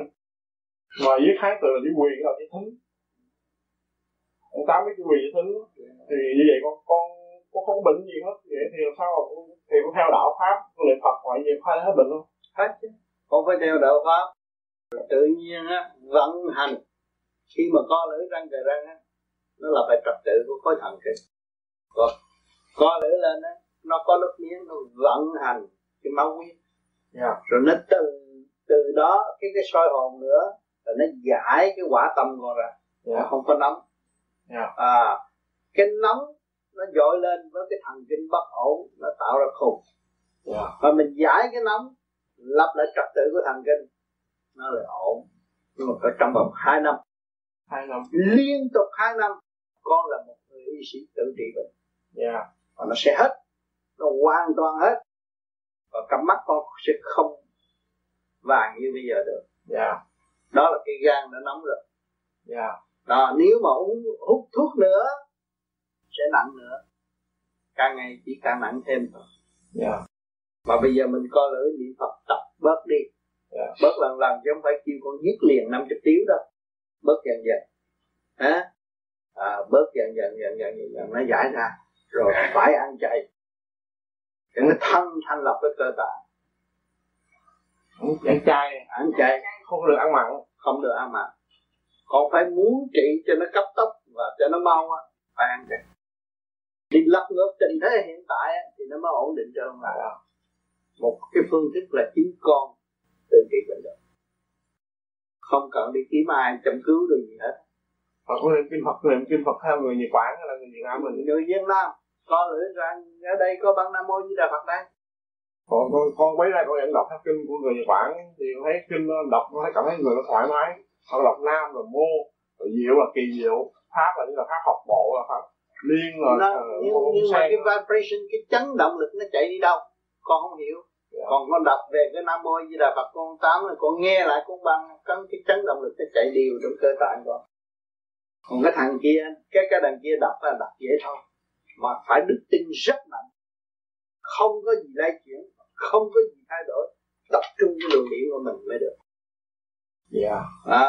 Mà dưới kháng từ là chữ quyền là chữ thính. Ông tám cái chữ quyền chữ thính. Thì như vậy con con con không có bệnh gì hết. Vậy thì làm sao mà thì con theo đạo pháp, con niệm phật ngoại gì phải hết bệnh luôn. Hết chứ. Con phải theo đạo pháp. Tự nhiên á, vận hành khi mà co lưỡi răng cờ răng á nó là phải trật tự của khối thần kinh còn co lưỡi lên á nó có nước miếng nó vận hành cái máu huyết yeah. rồi nó từ từ đó cái cái soi hồn nữa rồi nó giải cái quả tâm con ra yeah. nó không có nóng yeah. à cái nóng nó dội lên với cái thần kinh bất ổn nó tạo ra khùng yeah. và mình giải cái nóng lập lại trật tự của thần kinh nó lại ổn nhưng mà phải trong vòng 2 năm hai năm liên tục hai năm, con là một người y sĩ tự trị bệnh yeah. và nó sẽ hết nó hoàn toàn hết và cặp mắt con sẽ không vàng như bây giờ được yeah. đó là cái gan đã nóng rồi yeah. đó, nếu mà uống hút thuốc nữa, sẽ nặng nữa càng ngày chỉ càng nặng thêm thôi yeah. mà bây giờ mình coi lưỡi niệm phật tập bớt đi yeah. bớt lần lần chứ không phải kêu con giết liền 50 tiếng đâu bớt dần dần. Hả? À, bớt dần dần dần dần dần, dần nó giải ra. Rồi phải ăn chay. Để nó thanh thanh lọc cái cơ tạng. Ăn chay ăn chay. Không được ăn mặn. Không được ăn mặn. Còn phải muốn trị cho nó cấp tốc và cho nó mau á. Phải ăn chay. Thì lật ngược tình thế hiện tại thì nó mới ổn định cho ông lại một cái phương thức là chính con tự trị bệnh được không cần đi kiếm ai chăm cứu được gì hết. Phật có niệm kinh Phật niệm kinh Phật theo người Nhật Bản là người Việt Nam mình. Người Việt Nam con lưỡi rằng ở đây có băng Nam Mô Di Đà Phật đây. Còn con con mấy nay con vẫn đọc theo kinh của người Nhật Bản thì con thấy kinh nó đọc nó thấy cảm thấy người nó thoải mái. Họ đọc nam rồi mô rồi diệu là kỳ diệu pháp là như là pháp học bộ là pháp liên rồi nó, uh, nhưng, nhưng mà cái vibration cái chấn động lực nó chạy đi đâu? Con không hiểu. Còn con đọc về cái nam mô di đà phật con tám rồi con nghe lại con bằng cái, cái chấn động lực nó chạy đều trong cơ tạng con. Còn cái thằng kia cái cái đằng kia đọc là đọc dễ thôi. Mà phải đức tin rất mạnh. Không có gì lay chuyển không có gì thay đổi. Tập trung cái luồng điển của mình mới được. Dạ. À.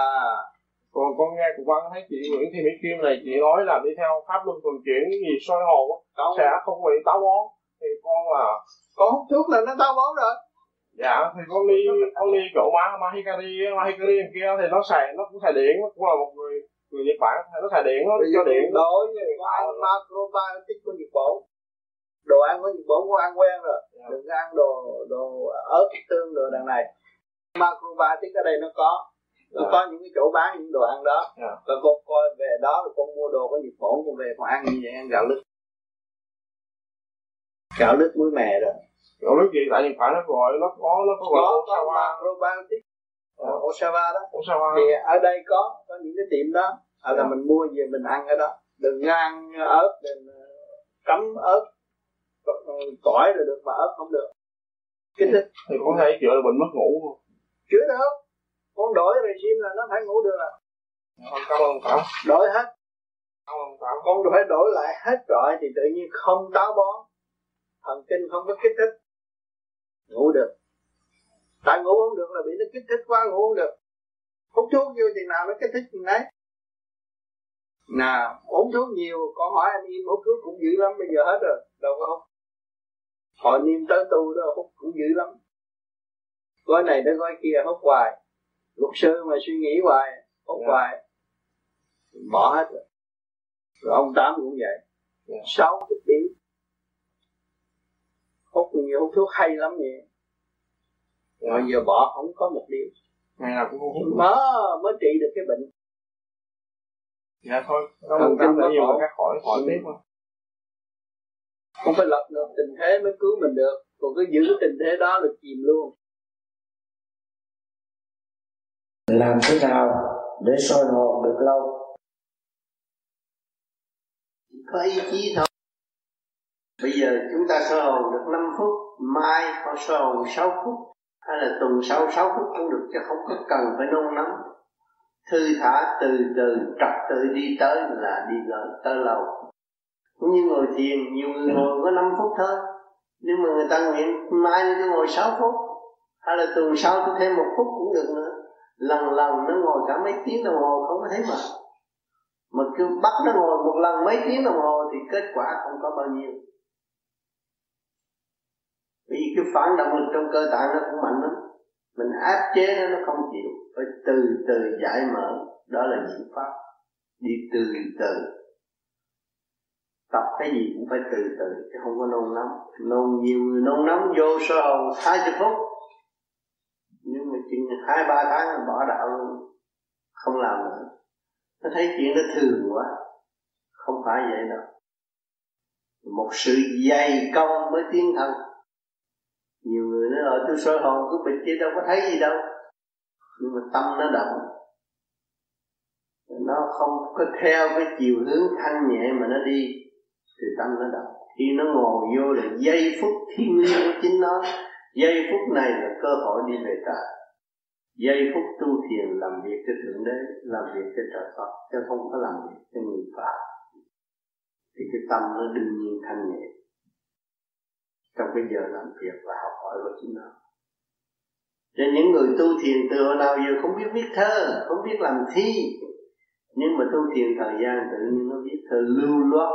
Còn con nghe của quan thấy chị Nguyễn Thị Mỹ Kim này chị nói là đi theo pháp luân thường chuyển gì soi Không. sẽ không bị táo bón thì con là con hút thuốc là nó tao bón rồi. Dạ thì con đi con đi chỗ Ma Mahikari Mahikari kia thì nó xài nó cũng xài điện nó cũng là một người người Nhật Bản nó xài điện nó cho điện. đối với con ăn macrobiotic của Nhật Bản? Đồ ăn của Nhật Bản con ăn quen rồi. Dạ. đừng có ăn đồ đồ ớt tương đồ đằng này. Macrobiotic ở đây nó có. Nó Dạ. có những cái chỗ bán những đồ ăn đó. Dạ. rồi con coi về đó rồi con mua đồ của Nhật Bản con về con ăn như vậy ăn gạo lứt gạo lứt muối mè rồi. Còn lúc gì? Tại Nhật Bản nó gọi nó có nó có gọi có Osawa. macrobiotic Dạ. Osawa đó. Osawa. Thì ở đây có có những cái tiệm đó. Hay là Dạ. mình mua về mình ăn ở đó. Đừng ăn ớt đừng ờ, cấm ớt. Ờ, tỏi rồi được mà ớt không được. Kích thích. Thì con thấy chữa là bệnh mất ngủ. Chữa được. Con đổi regime là nó phải ngủ được. À cảm ơn cảm đổi hết. Cảm ơn tám con phải đổi lại hết trọi thì tự nhiên không táo bón thần kinh không có kích thích. Ngủ được. Tại ngủ không được là bị nó kích thích quá ngủ không được. Hút thuốc vô chừng nào nó kích thích chừng đấy. Nào uống thuốc nhiều con hỏi anh em hút thuốc cũng dữ lắm bây giờ hết rồi đâu có hút. Họ niêm tới tu đó hút cũng dữ lắm. Gói này tới gói kia hút hoài. Luật sư mà suy nghĩ hoài hút yeah. Dạ. hoài. Bỏ hết rồi. Rồi ông tám cũng vậy. Yeah. Dạ. sáu chục điếu hút nhiều hút thuốc hay lắm vậy yeah. Dạ. rồi giờ bỏ không có một điếu ngày nào cũng hút mới mới trị được cái bệnh. Dạ thôi một trăm là nhiều các hỏi hỏi tiếp mà không phải lật được tình thế mới cứu mình được còn cứ giữ tình thế đó là chìm luôn. Làm thế nào để soi hồn được lâu? Có ý chí thôi bây giờ chúng ta sơ hồn được 5 phút mai họ sơ hồn 6 phút hay là tuần sau 6 phút cũng được chứ không có cần phải nôn nóng. Thư thả từ từ trật tự đi tới là đi tới, tới lâu. Cũng như ngồi thiền nhiều người ngồi có 5 phút thôi. Nhưng mà người ta nguyện mai tôi ngồi 6 phút hay là tuần sau tôi thêm một phút cũng được nữa. Lần lần nó ngồi cả mấy tiếng đồng hồ không có thấy mà. Mà cứ bắt nó ngồi một lần mấy tiếng đồng hồ thì kết quả không có bao nhiêu cái phản động lực trong cơ tạng nó cũng mạnh lắm. Mình áp chế nó nó không chịu. Phải từ từ giải mở. Đó là những pháp. Đi từ từ. Tập cái gì cũng phải từ từ, chứ không có nôn nóng. Nôn nhiều người nôn nóng vô sơ hồn hai chục phút. Nhưng mà chừng hai, ba tháng bỏ đạo luôn. Không làm nữa. Nó thấy chuyện nó thường quá. Không phải vậy đâu. Một sự dày công mới tiến thân nó ở tôi soi hồn cứ bịch kia đâu có thấy gì đâu. Nhưng mà tâm nó động. Nó không có theo cái chiều hướng thanh nhẹ mà nó đi, thì tâm nó động. Khi nó ngồi vô là giây phút thiên liêng của chính nó. Giây phút này là cơ hội đi về trời giây phút tu thiền làm việc cho thượng đế, làm việc cho trời phật, chứ không có làm việc cho người phạm thì cái tâm nó đương nhiên thanh nhẹ trong cái giờ làm việc và học hỏi của chính nó. Cho những người tu thiền từ hồi nào giờ không biết viết thơ, không biết làm thi. Nhưng mà tu thiền thời gian tự nhiên nó viết thơ lưu loát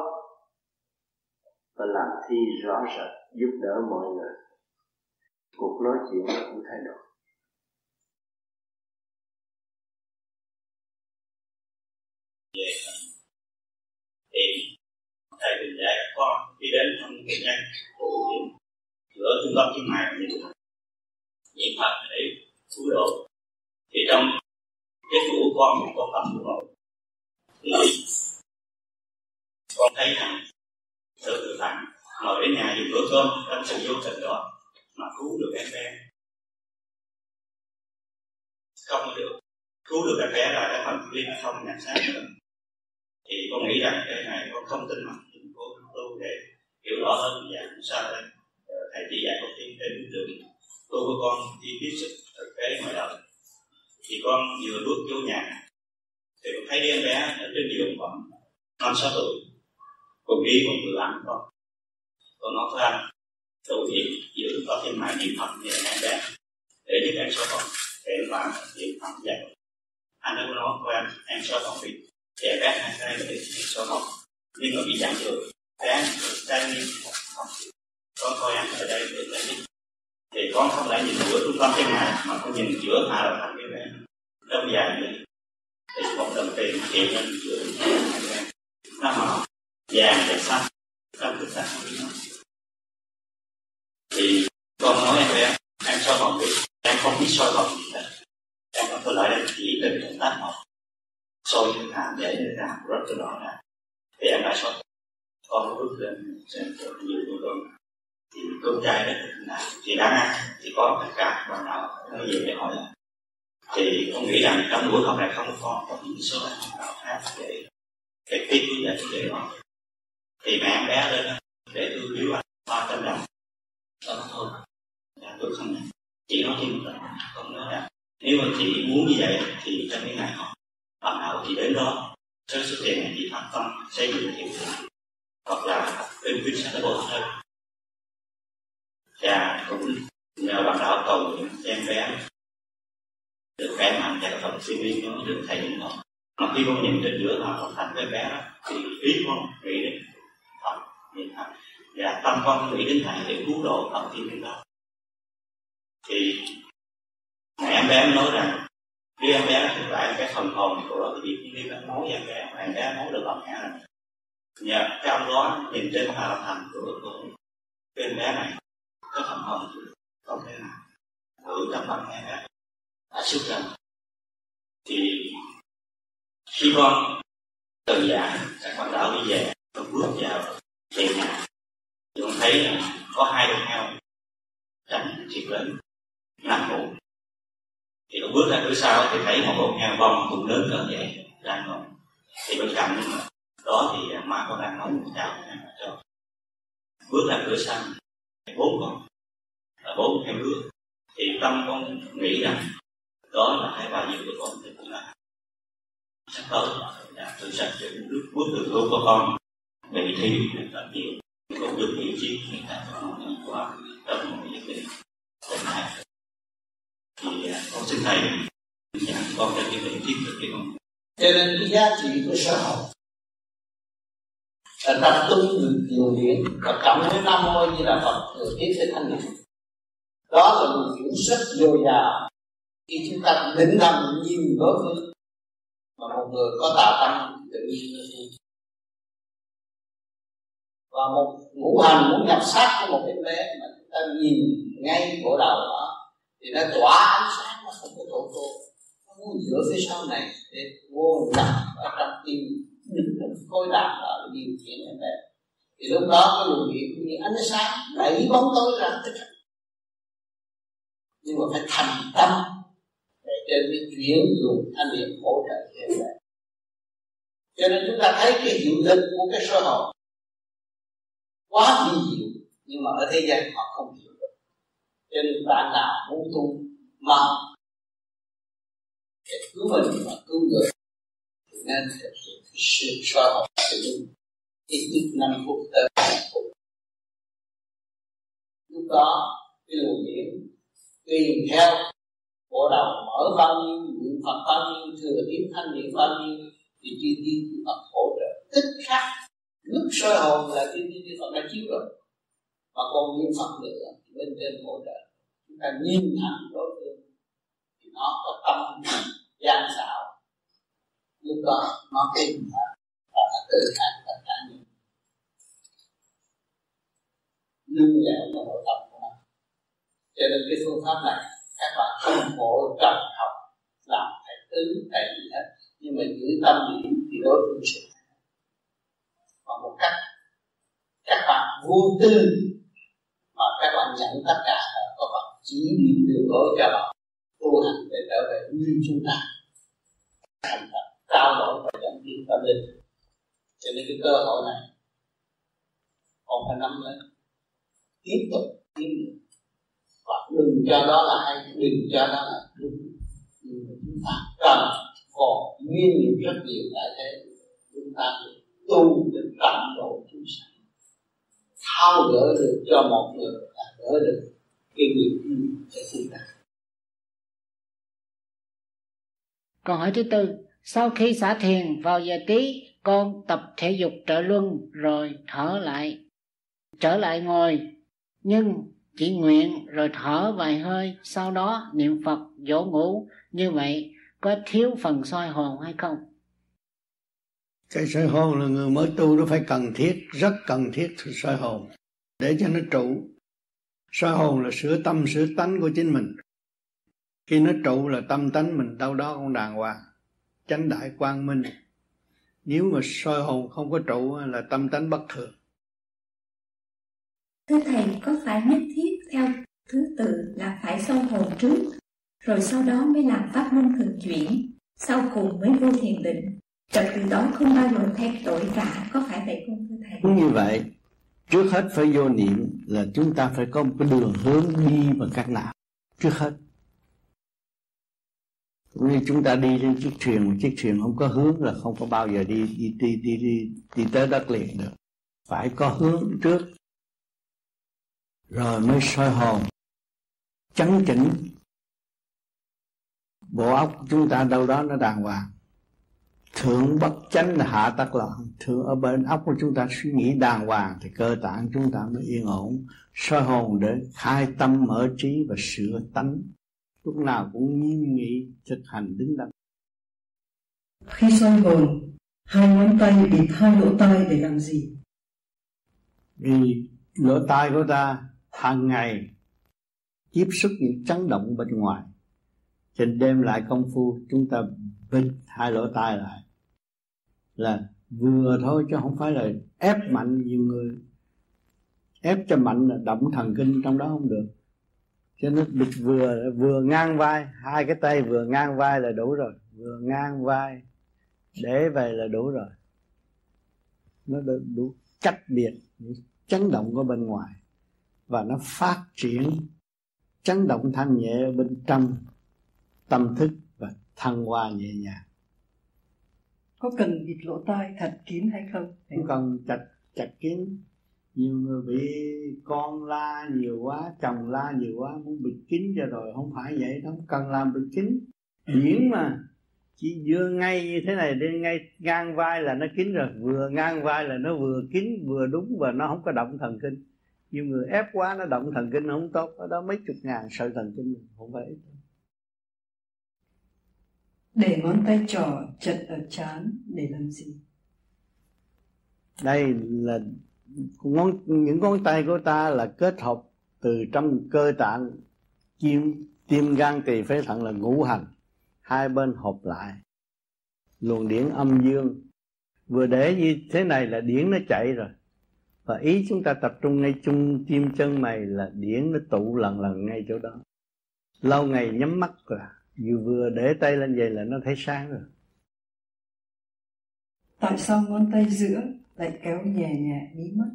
và làm thi rõ rệt, giúp đỡ mọi người. Cuộc nói chuyện nó cũng thay đổi. Thì thầy bình dạy các con đi đến trong cái nhân giữa trung tâm thương mại và niệm phật để cứu độ. Thì trong cái phủ con cũng có tâm của thì con thấy rằng sự tự tặng ngồi đến nhà dùng bữa cơm trong sự vô tình đó mà cứu được em bé. Không được. Cứu được em bé là cái phần liên không nhận xác nữa thì con nghĩ rằng cái này con không tin mà chúng để hiểu rõ hơn, và sao đây ờ, thầy chỉ dạy con thêm trên đường tu của con đi tiếp xúc thực tế ngoài đời. Thì con vừa bước vô nhà, thì con thấy đứa em bé ở trên giường khoảng năm, sáu tuổi. Con đi một người ăn con. Con nói với anh tu thiện giữ có thêm mãi niệm phật như em bé, để giúp em sau con để làm niệm phật dạy anh đã nói với em em sau con bị trẻ bé hai tay để sau con nhưng mà bị giảm rồi bé đang đi con coi anh ở đây để giải thích thì con không lại nhìn giữa chúng con trên này mà con nhìn giữa hai đầu thành cái bé trong dài nữa thì một đồng tiền hiện lên giữa hai bé nó màu vàng và xanh trong cái xanh thì con nói em bé em soi vòng được em không biết soi vòng gì hết em có tôi lại đây chỉ về động tác một soi cái hàm để cái hàm rất là rõ ràng thì em đã soi con bước lên xem cho nhiều của con thì con trai đó là thì đáng ăn thì có tất cả bạn nào nó về để hỏi. Thì con nghĩ rằng trong buổi học này không có có những số nào khác để để tiếp với dạy để họ thì mẹ em bé lên để tôi biếu anh ba trăm đồng đó thôi. Là tôi không nhận. Chị nói thêm một lần, con nói là nếu mà chị muốn như vậy thì trong cái ngày học bạn nào thì đến đó sơ số tiền này chị phát tâm xây dựng thiện hoặc là bên quyết sách tốt thân và cũng nhờ bạn đạo cầu nguyện em bé được khỏe mạnh và đồng sinh viên nó được thầy những họ mà khi con nhìn trên giữa họ con thành cái bé đó thì ý con nghĩ đến Phật nhìn thật và tâm con nghĩ đến thầy để cứu độ Phật thiên đến đó thì mẹ em bé nói rằng khi em bé thực tại cái phần hồn của cái việc đi cái máu em bé, mà em bé máu được bằng mẹ rồi và trong đó nhìn trên hòa thành cửa của cái bé này có phần hồn không thể nào thử trong bằng nghe bé đã xuất ra thì khi con từ giả các bạn đạo đi về con bước vào thiền nhà. Thì con thấy là có hai con heo tránh chiếc lớn nằm ngủ. Thì con bước ra cửa sau thì thấy một con heo bông cũng lớn cỡ vậy, đang ngồi. Thì bên cạnh đó thì má con đang nói một chào cho bước ra cửa sang bốn con, là bốn theo đứa. Thì tâm con nghĩ rằng đó là hai bà diệu của con thì cũng là sắp tới. Dạ, là tôi sắp sẽ bước bước từ hướng của con bị thi là nhiều. Cũng được hiểu chi người ta có qua trong một những cái tình này thì à, con xin thầy giảng con cho cái vị tiếp được cái con. Cho nên cái giá trị của xã hội là tập trung được điều điển và cảm với nam mô như là phật từ tiếp với thanh niên đó là một hiểu sức dồi dào khi chúng ta định tâm nhiều đối với mà một người có tà tâm tự nhiên nó và một ngũ hành muốn nhập sát của một em bé mà chúng ta nhìn ngay bộ đầu đó, thì nó tỏa ánh sáng, nó không có tổ tô nó muốn dựa phía sau này để vô nhập ở trong tim khối đạo đó để điều khiển em bé. Thì lúc đó cái luồng điện như ánh sáng đẩy bóng tối ra. Tất cả nhưng mà phải thành tâm để trên cái chuyển dùng thanh điện hỗ trợ cho em bé. Cho nên chúng ta thấy cái hiệu lực của cái sơ hồn quá vi diệu nhưng mà ở thế gian họ không hiểu được. Cho nên bạn nào muốn tu, mà để cứu mình và cứu người, thì nên thực sự soi học tự nhiên ít nhất năm phút tới hai phút. Lúc đó, cái luồng điển tùy theo bộ đầu mở bao nhiêu, niệm phật bao nhiêu, thừa tiếp thanh niệm bao nhiêu, thì chư tiên chư phật hỗ trợ. Tích khắc lúc soi hồn là chư tiên chư phật đã chiếu rồi. Mà còn niệm phật nữa, thì bên trên hỗ trợ. Chúng ta nhìn thẳng đối phương, thì nó có tâm, gian xảo lúc đó nó tin và à, nó tự thành tất cả những nâng lẻo vào nội tâm của nó. Cho nên cái phương pháp này các bạn không bộ cần học, làm thầy tứ thầy gì hết. Nhưng mà giữ tâm điểm thì đối phương sẽ và một cách, các bạn vô tư mà các bạn nhận tất cả là các bạn chỉ điểm đường lối cho bạn tu hành để trở về như chúng ta. Thành thật trao đổi và dẫn tiến tâm linh. Cho nên cái cơ hội này còn phải nắm lấy. Tiếp tục tiến được và đừng cho đó là hay đừng cho đó là đúng. Nhưng mà chúng ta cần còn nguyên liệu rất nhiều tại thế chúng ta tu để tận độ chúng sanh. Thao gỡ được cho một người là gỡ được cái nghiệp cho chúng ta Câu hỏi thứ tư, sau khi xả thiền vào giờ tí, con tập thể dục trợ luân rồi thở lại, trở lại ngồi, nhưng chỉ nguyện rồi thở vài hơi, sau đó niệm Phật dỗ ngủ, như vậy có thiếu phần soi hồn hay không? Cái soi hồn là người mới tu nó phải cần thiết, rất cần thiết soi hồn để cho nó trụ. Soi hồn là sửa tâm, sửa tánh của chính mình khi nó trụ là tâm tánh mình đâu đó cũng đàng hoàng chánh đại quang minh. Nếu mà soi hồn không có trụ là tâm tánh bất thường. Thưa thầy có phải nhất thiết theo thứ tự là phải soi hồn trước rồi sau đó mới làm pháp luân thường chuyển sau cùng mới vô thiền định? Trật từ đó không bao giờ thêm tội cả có phải vậy không thưa thầy? Như vậy. Trước hết phải vô niệm là chúng ta phải có một cái đường hướng đi bằng cách nào trước hết như chúng ta đi trên chiếc thuyền một chiếc thuyền không có hướng là không có bao giờ đi đi đi đi đi, đi tới đất liền được. Phải có hướng trước. Rồi mới soi hồn. Chấn chỉnh. Bộ óc chúng ta đâu đó nó đàng hoàng. Thượng bất chánh là hạ tắc loạn thượng. Ở bên óc của chúng ta suy nghĩ đàng hoàng thì cơ tạng chúng ta mới yên ổn. Soi hồn để khai tâm mở trí và sửa tánh lúc nào cũng nghiêm nghị thực hành đứng đắn. Khi soi hồn hai ngón tay bịt hai lỗ tai để làm gì? Vì lỗ tai của ta hàng ngày tiếp xúc những chấn động bên ngoài. Nên đem lại công phu chúng ta bịt hai lỗ tai lại. Là vừa thôi chứ không phải là ép mạnh nhiều người. Ép cho mạnh là động thần kinh trong đó không được cho nên bịt vừa vừa ngang vai hai cái tay vừa ngang vai là đủ rồi. Vừa ngang vai để về là đủ rồi. Nó đủ, đủ cách biệt chấn động của bên ngoài. Và nó phát triển chấn động thanh nhẹ bên trong tâm thức và thăng hoa nhẹ nhàng. Có cần bịt lỗ tai thật kín hay không? Không cần chặt chặt kín nhiều người bị con la nhiều quá chồng la nhiều quá muốn bịt kín cho rồi không phải vậy không cần làm bịt kín. Điển mà chỉ vừa ngay như thế này đi ngay ngang vai là nó kín rồi vừa ngang vai là nó vừa kín vừa đúng và nó không có động thần kinh. Nhiều người ép quá nó động thần kinh không tốt ở đó mấy chục ngàn sợi thần kinh không phải ít để ngón tay trỏ chật ở chán để làm gì? Đây là ngón, những ngón tay của ta là kết hợp từ trong cơ tạng, kim tim gan tỳ phế thận là ngũ hành. Hai bên hợp lại. Luồng điển âm dương. Vừa để như thế này là điển nó chạy rồi. Và ý chúng ta tập trung ngay chung tim chân mày là điển nó tụ lần lần ngay chỗ đó. Lâu ngày nhắm mắt là, vừa vừa để tay lên vậy là nó thấy sáng rồi. Tại sao ngón tay giữa lại kéo nhẹ nhẹ mí mắt.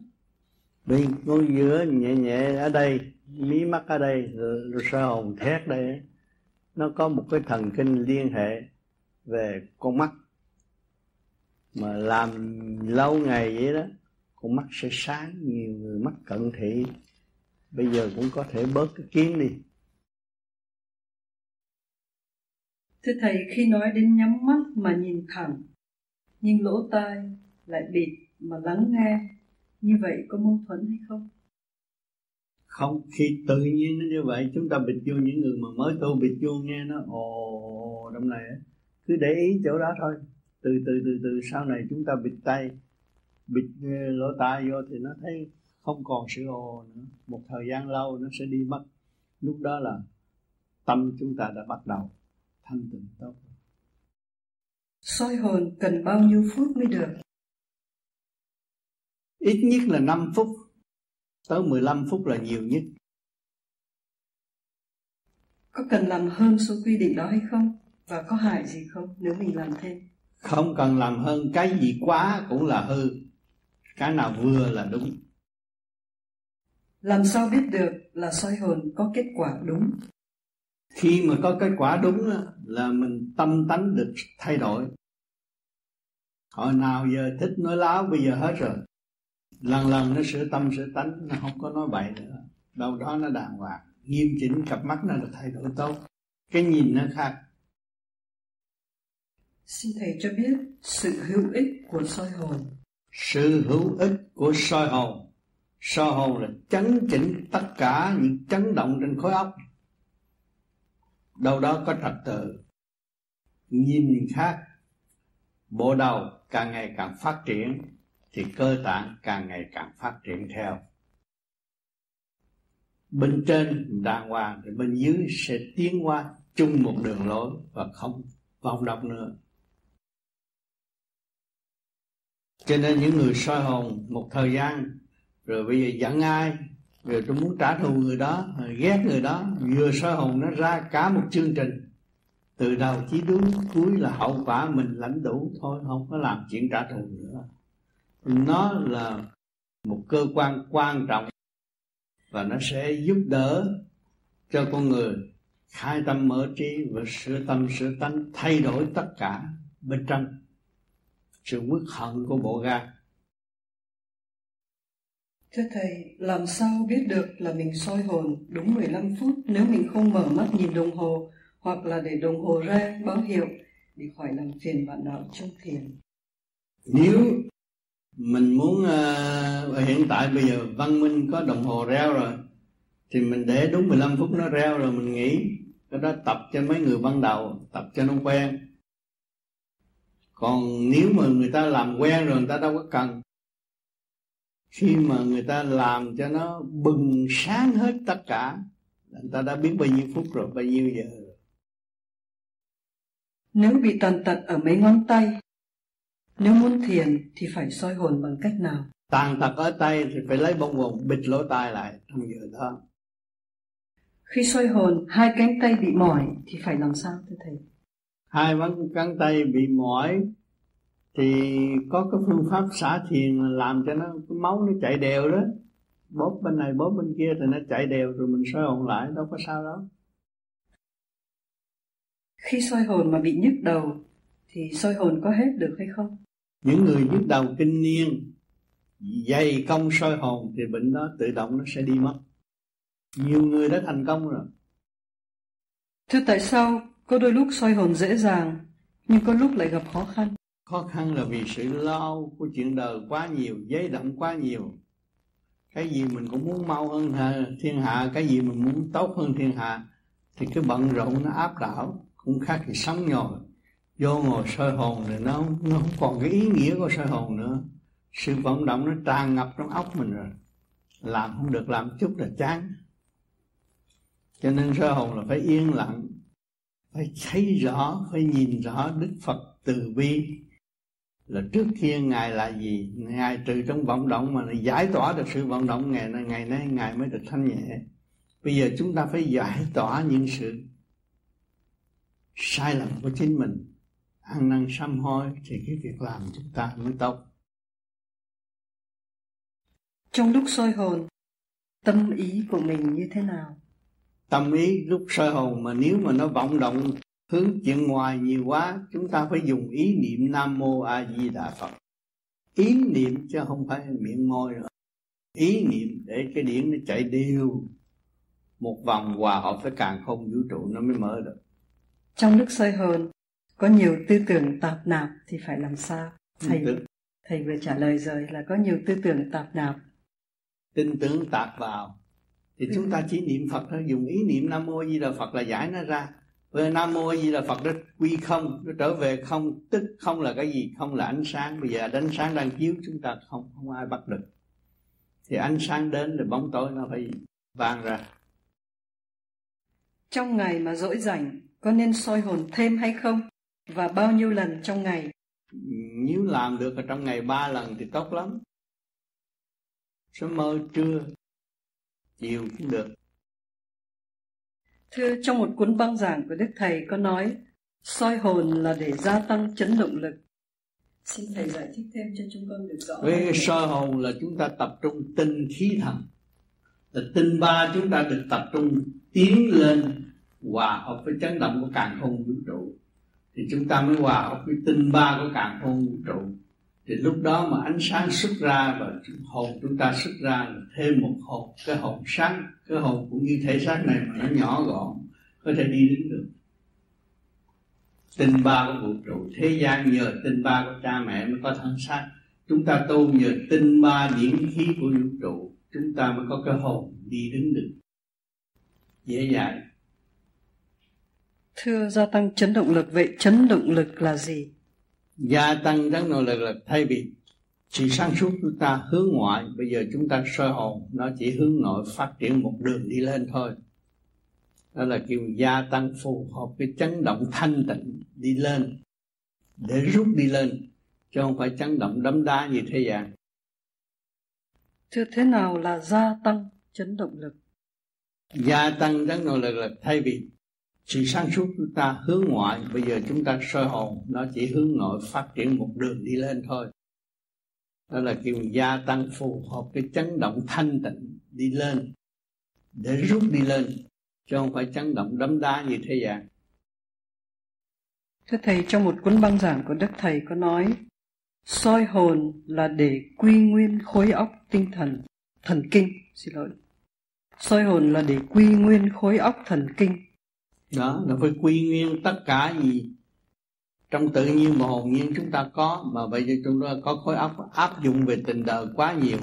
Vì ngón giữa nhẹ nhẹ ở đây mí mắt ở đây sơ hồn thét đây. Nó có một cái thần kinh liên hệ về con mắt. Mà làm lâu ngày vậy đó con mắt sẽ sáng nhiều người mắt cận thị. Bây giờ cũng có thể bớt cái kiến đi. Thưa thầy khi nói đến nhắm mắt mà nhìn thẳng nhưng lỗ tai lại bịt mà lắng nghe như vậy có mâu thuẫn hay không? Không khi tự nhiên nó như vậy chúng ta bịt vô những người mà mới tu bịt vô nghe nó ồ trong này cứ để ý chỗ đó thôi. Từ từ từ từ sau này chúng ta bịt tay bịt lỗ tai vô thì nó thấy không còn sự ồ nữa. Một thời gian lâu nó sẽ đi mất. Lúc đó là tâm chúng ta đã bắt đầu thanh tịnh tốt. Soi hồn cần bao nhiêu phút mới được ít nhất là 5 phút. Tới 15 phút là nhiều nhất. Có cần làm hơn số quy định đó hay không? Và có hại gì không nếu mình làm thêm? Không cần làm hơn. Cái gì quá cũng là hư. Cái nào vừa là đúng. Làm sao biết được là soi hồn có kết quả đúng? Khi mà có kết quả đúng là mình tâm tánh được thay đổi. Hồi nào giờ thích nói láo bây giờ hết rồi lần lần nó sửa tâm sửa tánh nó không có nói bậy nữa. Đâu đó nó đàng hoàng. Nghiêm chỉnh cặp mắt nó được thay đổi tốt. Cái nhìn nó khác. Xin thầy cho biết sự hữu ích của soi hồn. Sự hữu ích của soi hồn. Soi hồn là chấn chỉnh tất cả những chấn động trên khối óc. Đâu đó có trật tự. Nhìn khác. Bộ đầu càng ngày càng phát triển thì cơ tạng càng ngày càng phát triển theo. Bên trên đàng hoàng thì bên dưới sẽ tiến qua chung một đường lối và không vòng động nữa. Cho nên những người soi hồn một thời gian, rồi bây giờ giận ai, rồi tôi muốn trả thù người đó, ghét người đó, vừa soi hồn nó ra cả một chương trình. Từ đầu chí đúng cuối là hậu quả mình lãnh đủ thôi, không có làm chuyện trả thù nữa nó là một cơ quan quan trọng và nó sẽ giúp đỡ cho con người khai tâm mở trí và sửa tâm sửa tánh thay đổi tất cả bên trong sự uất hận của bộ gan Thưa Thầy, làm sao biết được là mình soi hồn đúng 15 phút nếu mình không mở mắt nhìn đồng hồ hoặc là để đồng hồ rang báo hiệu để khỏi làm phiền bạn đạo trong thiền? Nếu mình muốn uh, hiện tại bây giờ văn minh có đồng hồ reo rồi thì mình để đúng 15 phút nó reo rồi mình nghỉ. Cái đó tập cho mấy người ban đầu tập cho nó quen. Còn nếu mà người ta làm quen rồi người ta đâu có cần. Khi mà người ta làm cho nó bừng sáng hết tất cả người ta đã biết bao nhiêu phút rồi bao nhiêu giờ rồi. nếu bị tàn tật ở mấy ngón tay nếu muốn thiền thì phải soi hồn bằng cách nào? Tàn tật ở tay thì phải lấy bông hồn bịt lỗ tai lại trong giờ đó khi soi hồn hai cánh tay bị mỏi thì phải làm sao thưa thầy? Hai cánh tay bị mỏi thì có cái phương pháp xả thiền làm cho nó máu nó chạy đều đó. Bóp bên này bóp bên kia thì nó chạy đều rồi mình soi hồn lại đâu có sao đâu. Khi soi hồn mà bị nhức đầu thì soi hồn có hết được hay không những người nhức đầu kinh niên dày công soi hồn thì bệnh đó tự động nó sẽ đi mất. Nhiều người đã thành công rồi. Thưa tại sao có đôi lúc soi hồn dễ dàng nhưng có lúc lại gặp khó khăn? Khó khăn là vì sự lo của chuyện đời quá nhiều giấy động quá nhiều. Cái gì mình cũng muốn mau hơn thiên hạ cái gì mình muốn tốt hơn thiên hạ thì cái bận rộn nó áp đảo cũng khác thì sống nhồi vô ngồi soi hồn thì nó, nó không còn cái ý nghĩa của soi hồn nữa. Sự vận động nó tràn ngập trong óc mình rồi. Làm không được làm chút là chán. Cho nên soi hồn là phải yên lặng phải thấy rõ phải nhìn rõ đức phật từ bi. Là trước kia ngài là gì? Ngài trừ trong vận động mà giải tỏa được sự vận động ngày nay ngày nay ngài mới được thanh nhẹ. Bây giờ chúng ta phải giải tỏa những sự sai lầm của chính mình ăn năn sám hối thì cái việc làm chúng ta mới tốt. Trong lúc soi hồn tâm ý của mình như thế nào? Tâm ý lúc soi hồn mà nếu mà nó vọng động hướng chuyện ngoài nhiều quá chúng ta phải dùng ý niệm nam mô a di đà phật. Ý niệm chứ không phải miệng môi nữa. Ý niệm để cái điển nó chạy đều. Một vòng hòa hợp với càng không vũ trụ nó mới mở được. Trong lúc soi hồn có nhiều tư tưởng tạp nạp thì phải làm sao? Thầy thầy vừa trả lời rồi là có nhiều tư tưởng tạp nạp. Tin tưởng tạp vào. Thì ừ. chúng ta chỉ niệm phật thôi. Dùng ý niệm nam mô di đà phật là giải nó ra. Về nam mô di đà phật nó quy không nó trở về không. Tức không là cái gì? Không là ánh sáng. Bây giờ ánh sáng đang chiếu chúng ta không không ai bắt được. Thì ánh sáng đến rồi bóng tối nó phải vang ra. Trong ngày mà dỗi rảnh có nên soi hồn thêm hay không và bao nhiêu lần trong ngày nếu làm được ở trong ngày ba lần thì tốt lắm sớm mơ trưa chiều cũng được Thưa, trong một cuốn băng giảng của Đức Thầy có nói soi hồn là để gia tăng chấn động lực. Xin Thầy giải thích thêm cho chúng con được rõ. Với soi hồn là chúng ta tập trung tinh khí thần. Là tinh ba chúng ta được tập trung tiến lên hòa hợp với chấn động của càng không vũ trụ. Thì chúng ta mới hòa hợp với tinh ba của càng không vũ trụ. Thì lúc đó mà ánh sáng xuất ra và hồn chúng ta xuất ra là thêm một hồn, cái hồn sáng cái hồn cũng như thể xác này mà nó nhỏ gọn có thể đi đứng được. Tinh ba của vũ trụ thế gian nhờ tinh ba của cha mẹ mới có thân xác. Chúng ta tu nhờ tinh ba điển khí của vũ trụ chúng ta mới có cái hồn đi đứng được. Dễ dàng thưa gia tăng chấn động lực vậy chấn động lực là gì? Gia tăng chấn động lực là thay vì sự sáng suốt chúng ta hướng ngoại bây giờ chúng ta soi hồn nó chỉ hướng nội phát triển một đường đi lên thôi. Đó là kiểu gia tăng phù hợp với chấn động thanh tịnh đi lên để rút đi lên chứ không phải chấn động đấm đá như thế gian. Thưa thế nào là gia tăng chấn động lực? Gia tăng chấn động lực là thay vì sự sáng suốt chúng ta hướng ngoại, bây giờ chúng ta soi hồn, nó chỉ hướng nội phát triển một đường đi lên thôi. Đó là kiểu gia tăng phù hợp cái chấn động thanh tịnh đi lên, để rút đi lên, chứ không phải chấn động đấm đá như thế gian. Thưa thầy, trong một cuốn băng giảng của đức thầy có nói, soi hồn là để quy nguyên khối óc tinh thần thần kinh. Xin lỗi. Soi hồn là để quy nguyên khối óc thần kinh đó là phải quy nguyên tất cả gì? Trong tự nhiên và hồn nhiên chúng ta có mà bây giờ chúng ta có khối óc áp dụng về tình đời quá nhiều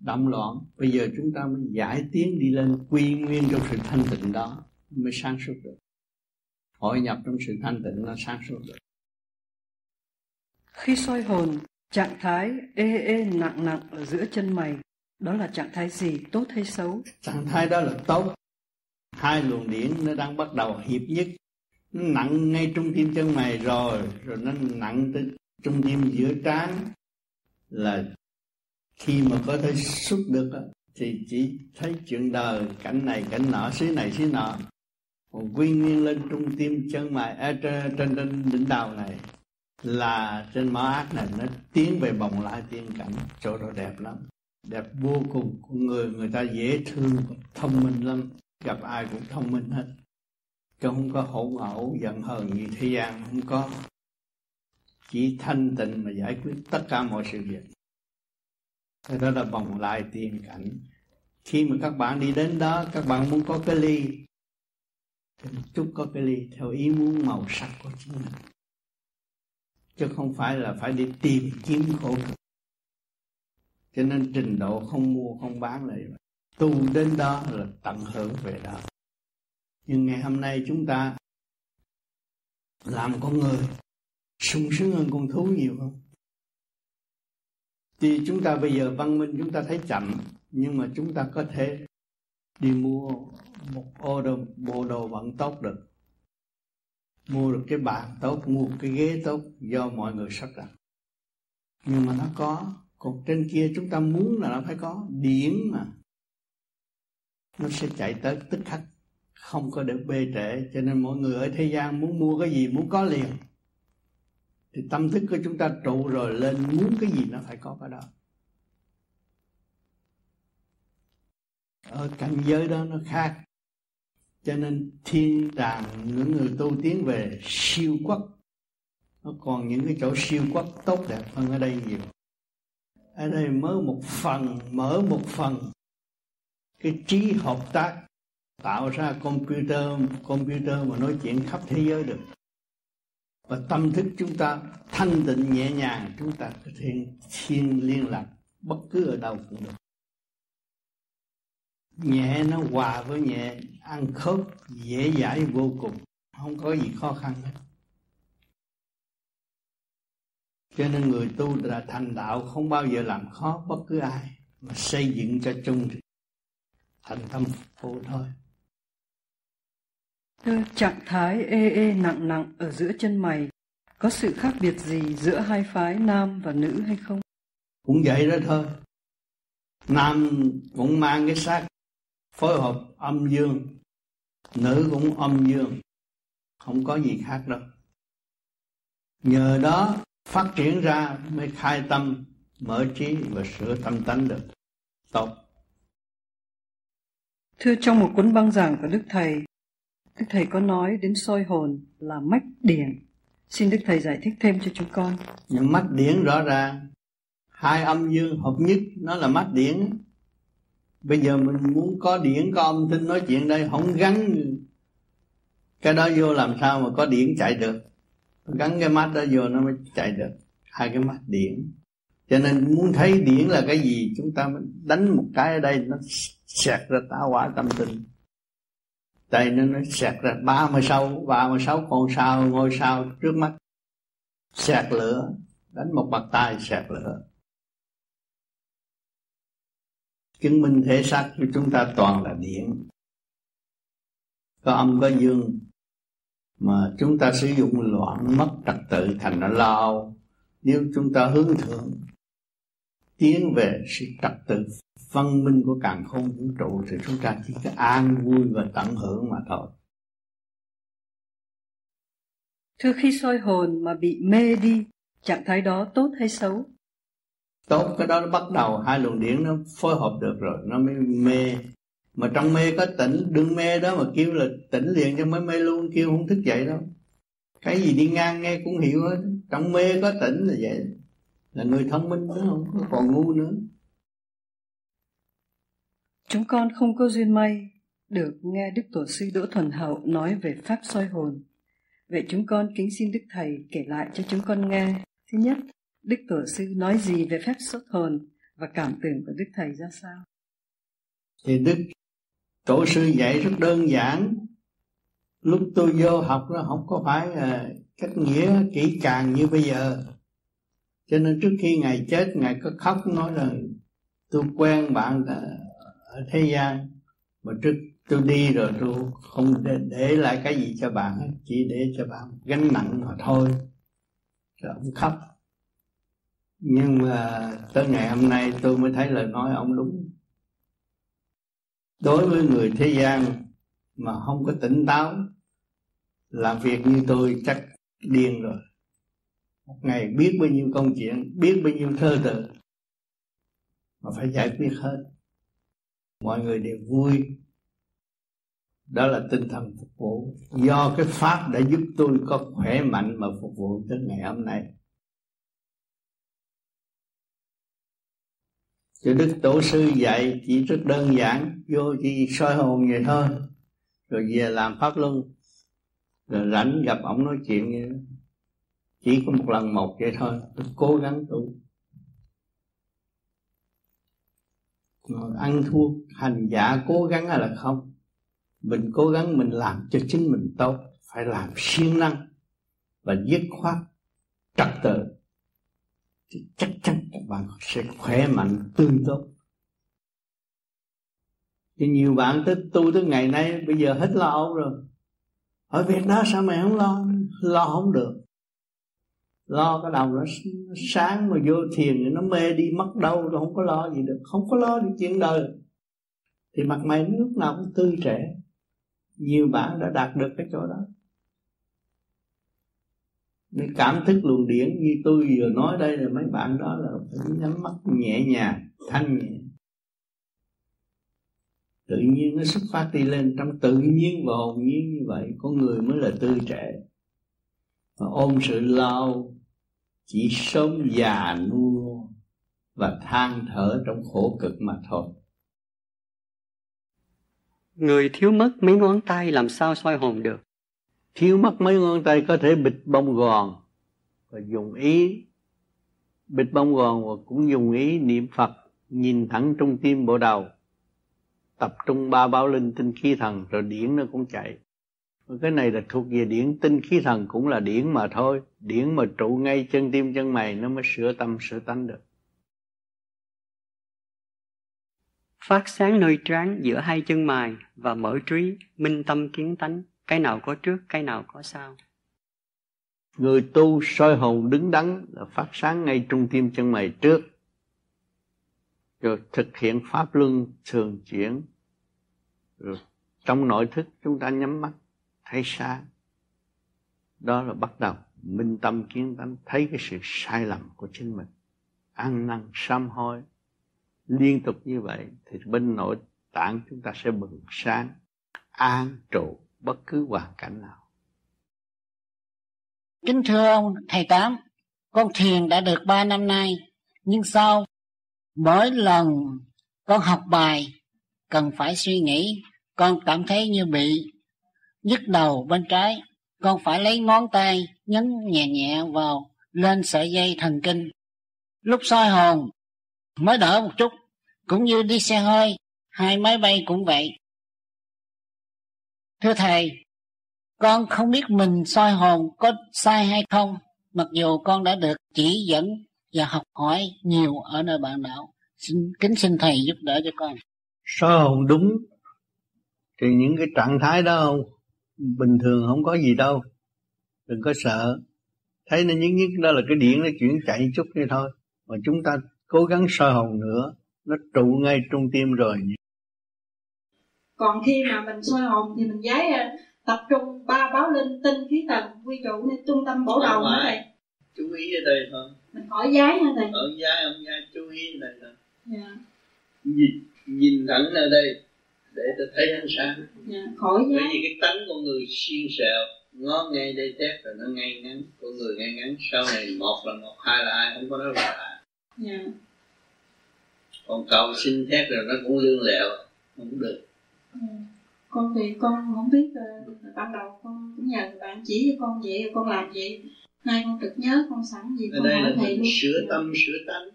động loạn. Bây giờ chúng ta mới giải tiến đi lên quy nguyên trong sự thanh tịnh đó mới sáng suốt được. Hội nhập trong sự thanh tịnh nó sáng suốt được. Khi soi hồn trạng thái ê ê nặng nặng ở giữa chân mày đó là trạng thái gì tốt hay xấu? Trạng thái đó là tốt hai luồng điển nó đang bắt đầu hiệp nhất. Nó nặng ngay trung tim chân mày rồi rồi nó nặng tới trung tim giữa trán. Là khi mà có thể xuất được thì chỉ thấy chuyện đời cảnh này cảnh nọ xứ này xứ nọ. Còn quy nguyên lên trung tim chân mày à, trên, trên, trên đỉnh đầu này là trên mỏ ác này nó tiến về bồng lại tiên cảnh. Chỗ đó đẹp lắm. Đẹp vô cùng. Con người người ta dễ thương thông minh lắm gặp ai cũng thông minh hết. Chứ không có hỗn hậu giận hờn như thế gian không có. Chỉ thanh tịnh mà giải quyết tất cả mọi sự việc. Thế đó là vòng lại tiền cảnh. Khi mà các bạn đi đến đó, các bạn muốn có cái ly. Thì chút có cái ly theo ý muốn màu sắc của chính mình. Chứ không phải là phải đi tìm kiếm khổ cực. Cho nên trình độ không mua, không bán lại tu đến đó là tận hưởng về đó. Nhưng ngày hôm nay chúng ta làm con người sung sướng hơn con thú nhiều không thì chúng ta bây giờ văn minh chúng ta thấy chậm nhưng mà chúng ta có thể đi mua một ô đồ, bộ đồ vận tốt được. Mua được cái bàn tốt mua cái ghế tốt do mọi người sắp đặt. Nhưng mà nó có. Còn trên kia chúng ta muốn là nó phải có. Điển mà nó sẽ chạy tới tức khắc. Không có được bê trễ, cho nên mọi người ở thế gian muốn mua cái gì muốn có liền. Thì tâm thức của chúng ta trụ rồi lên muốn cái gì nó phải có cái đó. Ở cảnh giới đó nó khác. Cho nên thiên đàng, những người tu tiến về siêu quốc, nó còn những cái chỗ siêu quốc tốt đẹp hơn ở đây nhiều. Ở đây mới một phần, mở một phần cái trí hợp tác tạo ra computer computer mà nói chuyện khắp thế giới được. Và tâm thức chúng ta thanh tịnh nhẹ nhàng, chúng ta có thể thiên liên lạc bất cứ ở đâu cũng được. Nhẹ nó hòa với nhẹ, ăn khớp dễ dãi vô cùng, không có gì khó khăn hết. Cho nên người tu là thành đạo, không bao giờ làm khó bất cứ ai mà xây dựng cho chung thành tâm phụ thôi trạng thái ê ê nặng nặng ở giữa chân mày có sự khác biệt gì giữa hai phái nam và nữ hay không? Cũng vậy đó thôi. Nam cũng mang cái xác phối hợp âm dương, nữ cũng âm dương, không có gì khác đâu. Nhờ đó phát triển ra mới khai tâm, mở trí và sửa tâm tánh được. Tốt. Thưa trong một cuốn băng giảng của Đức Thầy, Đức Thầy có nói đến soi hồn là mách điển. Xin Đức Thầy giải thích thêm cho chúng con. những mách điển rõ ràng, hai âm dương hợp nhất nó là mách điển. Bây giờ mình muốn có điển có âm thanh nói chuyện đây không gắn cái đó vô làm sao mà có điển chạy được. Gắn cái mắt đó vô nó mới chạy được. Hai cái mắt điển. Cho nên muốn thấy điển là cái gì chúng ta mới đánh một cái ở đây nó xẹt ra tá quả tâm tình. Tại nên nó xẹt ra ba mươi sáu, ba mươi sáu con sao, ngôi sao trước mắt. Xẹt lửa, đánh một bạt tay xẹt lửa. Chứng minh thể xác của chúng ta toàn là điện có âm, có dương. Mà chúng ta sử dụng loạn mất trật tự thành nó lao. Nếu chúng ta hướng thượng, tiến về sự trật tự văn minh của càng không vũ trụ thì chúng ta chỉ có an vui và tận hưởng mà thôi. Thưa khi soi hồn mà bị mê đi, trạng thái đó tốt hay xấu? Tốt, cái đó nó bắt đầu hai luồng điển nó phối hợp được rồi, nó mới mê. mà trong mê có tỉnh đừng mê đó mà kêu là tỉnh liền cho mới mê luôn kêu không thức dậy đâu. Cái gì đi ngang nghe cũng hiểu hết. Trong mê có tỉnh là vậy. Là người thông minh nữa không còn ngu nữa chúng con không có duyên may được nghe đức tổ sư đỗ thuần hậu nói về pháp soi hồn. Vậy chúng con kính xin đức thầy kể lại cho chúng con nghe. Thứ nhất, đức tổ sư nói gì về pháp xuất hồn và cảm tưởng của đức thầy ra sao? Thì đức tổ sư dạy rất đơn giản. Lúc tôi vô học nó không có phải là cách nghĩa kỹ càng như bây giờ. Cho nên trước khi ngài chết, ngài có khóc, nói là tôi quen bạn ờ, ở thế gian. Mà trước tôi đi rồi tôi không để, để lại cái gì cho bạn chỉ để cho bạn gánh nặng mà thôi. Rồi ông khóc. Nhưng mà tới ngày hôm nay tôi mới thấy lời nói ông đúng. Đối với người thế gian mà không có tỉnh táo làm việc như tôi chắc điên rồi. Một ngày biết bao nhiêu công chuyện biết bao nhiêu thơ từ mà phải giải quyết hết mọi người đều vui. Đó là tinh thần phục vụ. Do cái pháp đã giúp tôi có khỏe mạnh mà phục vụ tới ngày hôm nay. Chứ Đức Tổ sư dạy chỉ rất đơn giản, Vô chỉ soi hồn vậy thôi. Rồi về làm Pháp Luân. Rồi rảnh gặp ông nói chuyện. Vậy đó. Chỉ có một lần một vậy thôi. Tôi cố gắng tu Rồi Ờ, ăn thua, hành giả cố gắng hay là không? Mình cố gắng mình làm cho chính mình tốt, Phải làm siêng năng Và dứt khoát trật tự. Thì chắc chắn các bạn sẽ khỏe mạnh tươi tốt. Thì nhiều bạn tới tu tới ngày nay, bây giờ hết lo âu rồi. Ở Việt đó sao mày không lo? Lo không được lo, cái đầu nó sáng mà vô thiền thì nó mê đi, mất đâu rồi không có lo gì được. Không có lo được chuyện đời. Thì mặt mày lúc nào cũng tươi trẻ. Nhiều bạn đã đạt được cái chỗ đó. Nên cảm thức luồng điển như tôi vừa nói đây là mấy bạn đó là phải nhắm mắt nhẹ nhàng, thanh nhẹ. Tự nhiên nó xuất phát đi lên trong tự nhiên và hồn nhiên như vậy, con người mới là tươi trẻ mà ôm sự lao chỉ sống già nua và than thở trong khổ cực mà thôi. Người thiếu mất mấy ngón tay làm sao soi hồn được? Thiếu mất mấy ngón tay có thể bịt bông gòn và dùng ý. Bịt bông gòn và cũng dùng ý niệm Phật, nhìn thẳng trung tim bộ đầu. Tập trung ba báo linh tinh khí thần rồi điển nó cũng chạy cái này là thuộc về điển tinh khí thần cũng là điển mà thôi. Điển mà trụ ngay chân tim chân mày nó mới sửa tâm sửa tánh được. Phát sáng nơi trán giữa hai chân mày và mở trí minh tâm kiến tánh. Cái nào có trước cái nào có sau. Người tu soi hồn đứng đắn là phát sáng ngay trung tim chân mày trước. Rồi thực hiện pháp luân thường chuyển. Rồi trong nội thức chúng ta nhắm mắt thấy sáng. Đó là bắt đầu minh tâm kiến tánh, thấy cái sự sai lầm của chính mình. Ăn năn, sám hối. Liên tục như vậy thì bên nội tạng chúng ta sẽ bừng sáng, an trụ bất cứ hoàn cảnh nào. Kính thưa ông thầy tám, con thiền đã được ba năm nay, nhưng sau mỗi lần con học bài cần phải suy nghĩ, con cảm thấy như bị nhức đầu bên trái. Con phải lấy ngón tay nhấn nhẹ nhẹ vào lên sợi dây thần kinh. Lúc soi hồn, mới đỡ một chút, cũng như đi xe hơi, hai máy bay cũng vậy. Thưa thầy, con không biết mình soi hồn có sai hay không, mặc dù con đã được chỉ dẫn và học hỏi nhiều ở nơi bạn đạo. Xin kính xin thầy giúp đỡ cho con. Soi hồn đúng. Thì những cái trạng thái đó không? Bình thường không có gì đâu. Đừng có sợ. Thấy nó nhất nhất đó là cái điện nó chuyển chạy chút như thôi. Mà chúng ta cố gắng soi hồn nữa nó trụ ngay trung tim rồi. Còn khi mà mình soi hồn thì mình giấy à, tập trung ba báo linh tinh khí tần quy trụ nên trung tâm bổ đầu nữa thầy chú ý ở đây thôi. Mình khỏi giái hả thầy? Ở giái không giái chú ý ở đây thôi. Dạ. nhìn, nhìn thẳng ở đây để tôi thấy ánh sáng. Dạ, khỏi bởi vì cái tánh con người xiên sẹo ngó ngay đây thép rồi nó ngay ngắn con người ngay ngắn. Sau này một là một hai là ai không có nói là dạ. còn cầu xin thép rồi nó cũng lương lẹo không được. Ừ. con thì con không biết uh, ban đầu con cũng nhờ bạn chỉ cho con vậy con làm vậy. Nay con trực nhớ con sẵn gì ở đây là mình sửa tâm sửa tánh.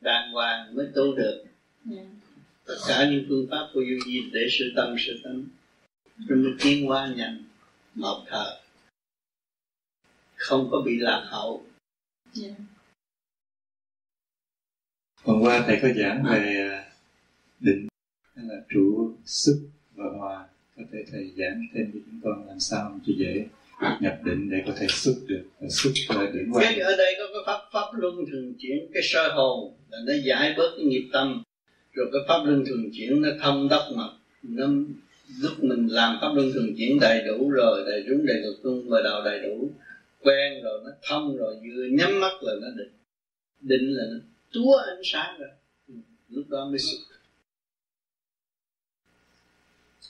Đàng hoàng mới tu được. Yeah. Tất cả những phương pháp của vô vi để sửa tâm sửa tánh rồi mới tiến qua nhận một thời không có bị lạc hậu yeah. Dạ. hôm qua thầy có giảng về à, định hay là trụ sức và hòa có thể thầy giảng thêm cho chúng con làm sao cho dễ nhập định để có thể xuất được xuất là điểm quan cái ở đây có cái pháp pháp luân thường chuyển cái soi hồn là nó giải bớt cái nghiệp tâm rồi cái pháp luân thường chuyển nó thông đắc mạch nó lúc mình làm pháp luân thường chuyển đầy đủ rồi, đầy đúng đầy được tung và đạo đầy đủ. Quen rồi, nó thông rồi, vừa nhắm mắt là nó định. Định là nó túa ánh sáng rồi lúc đó mới xuất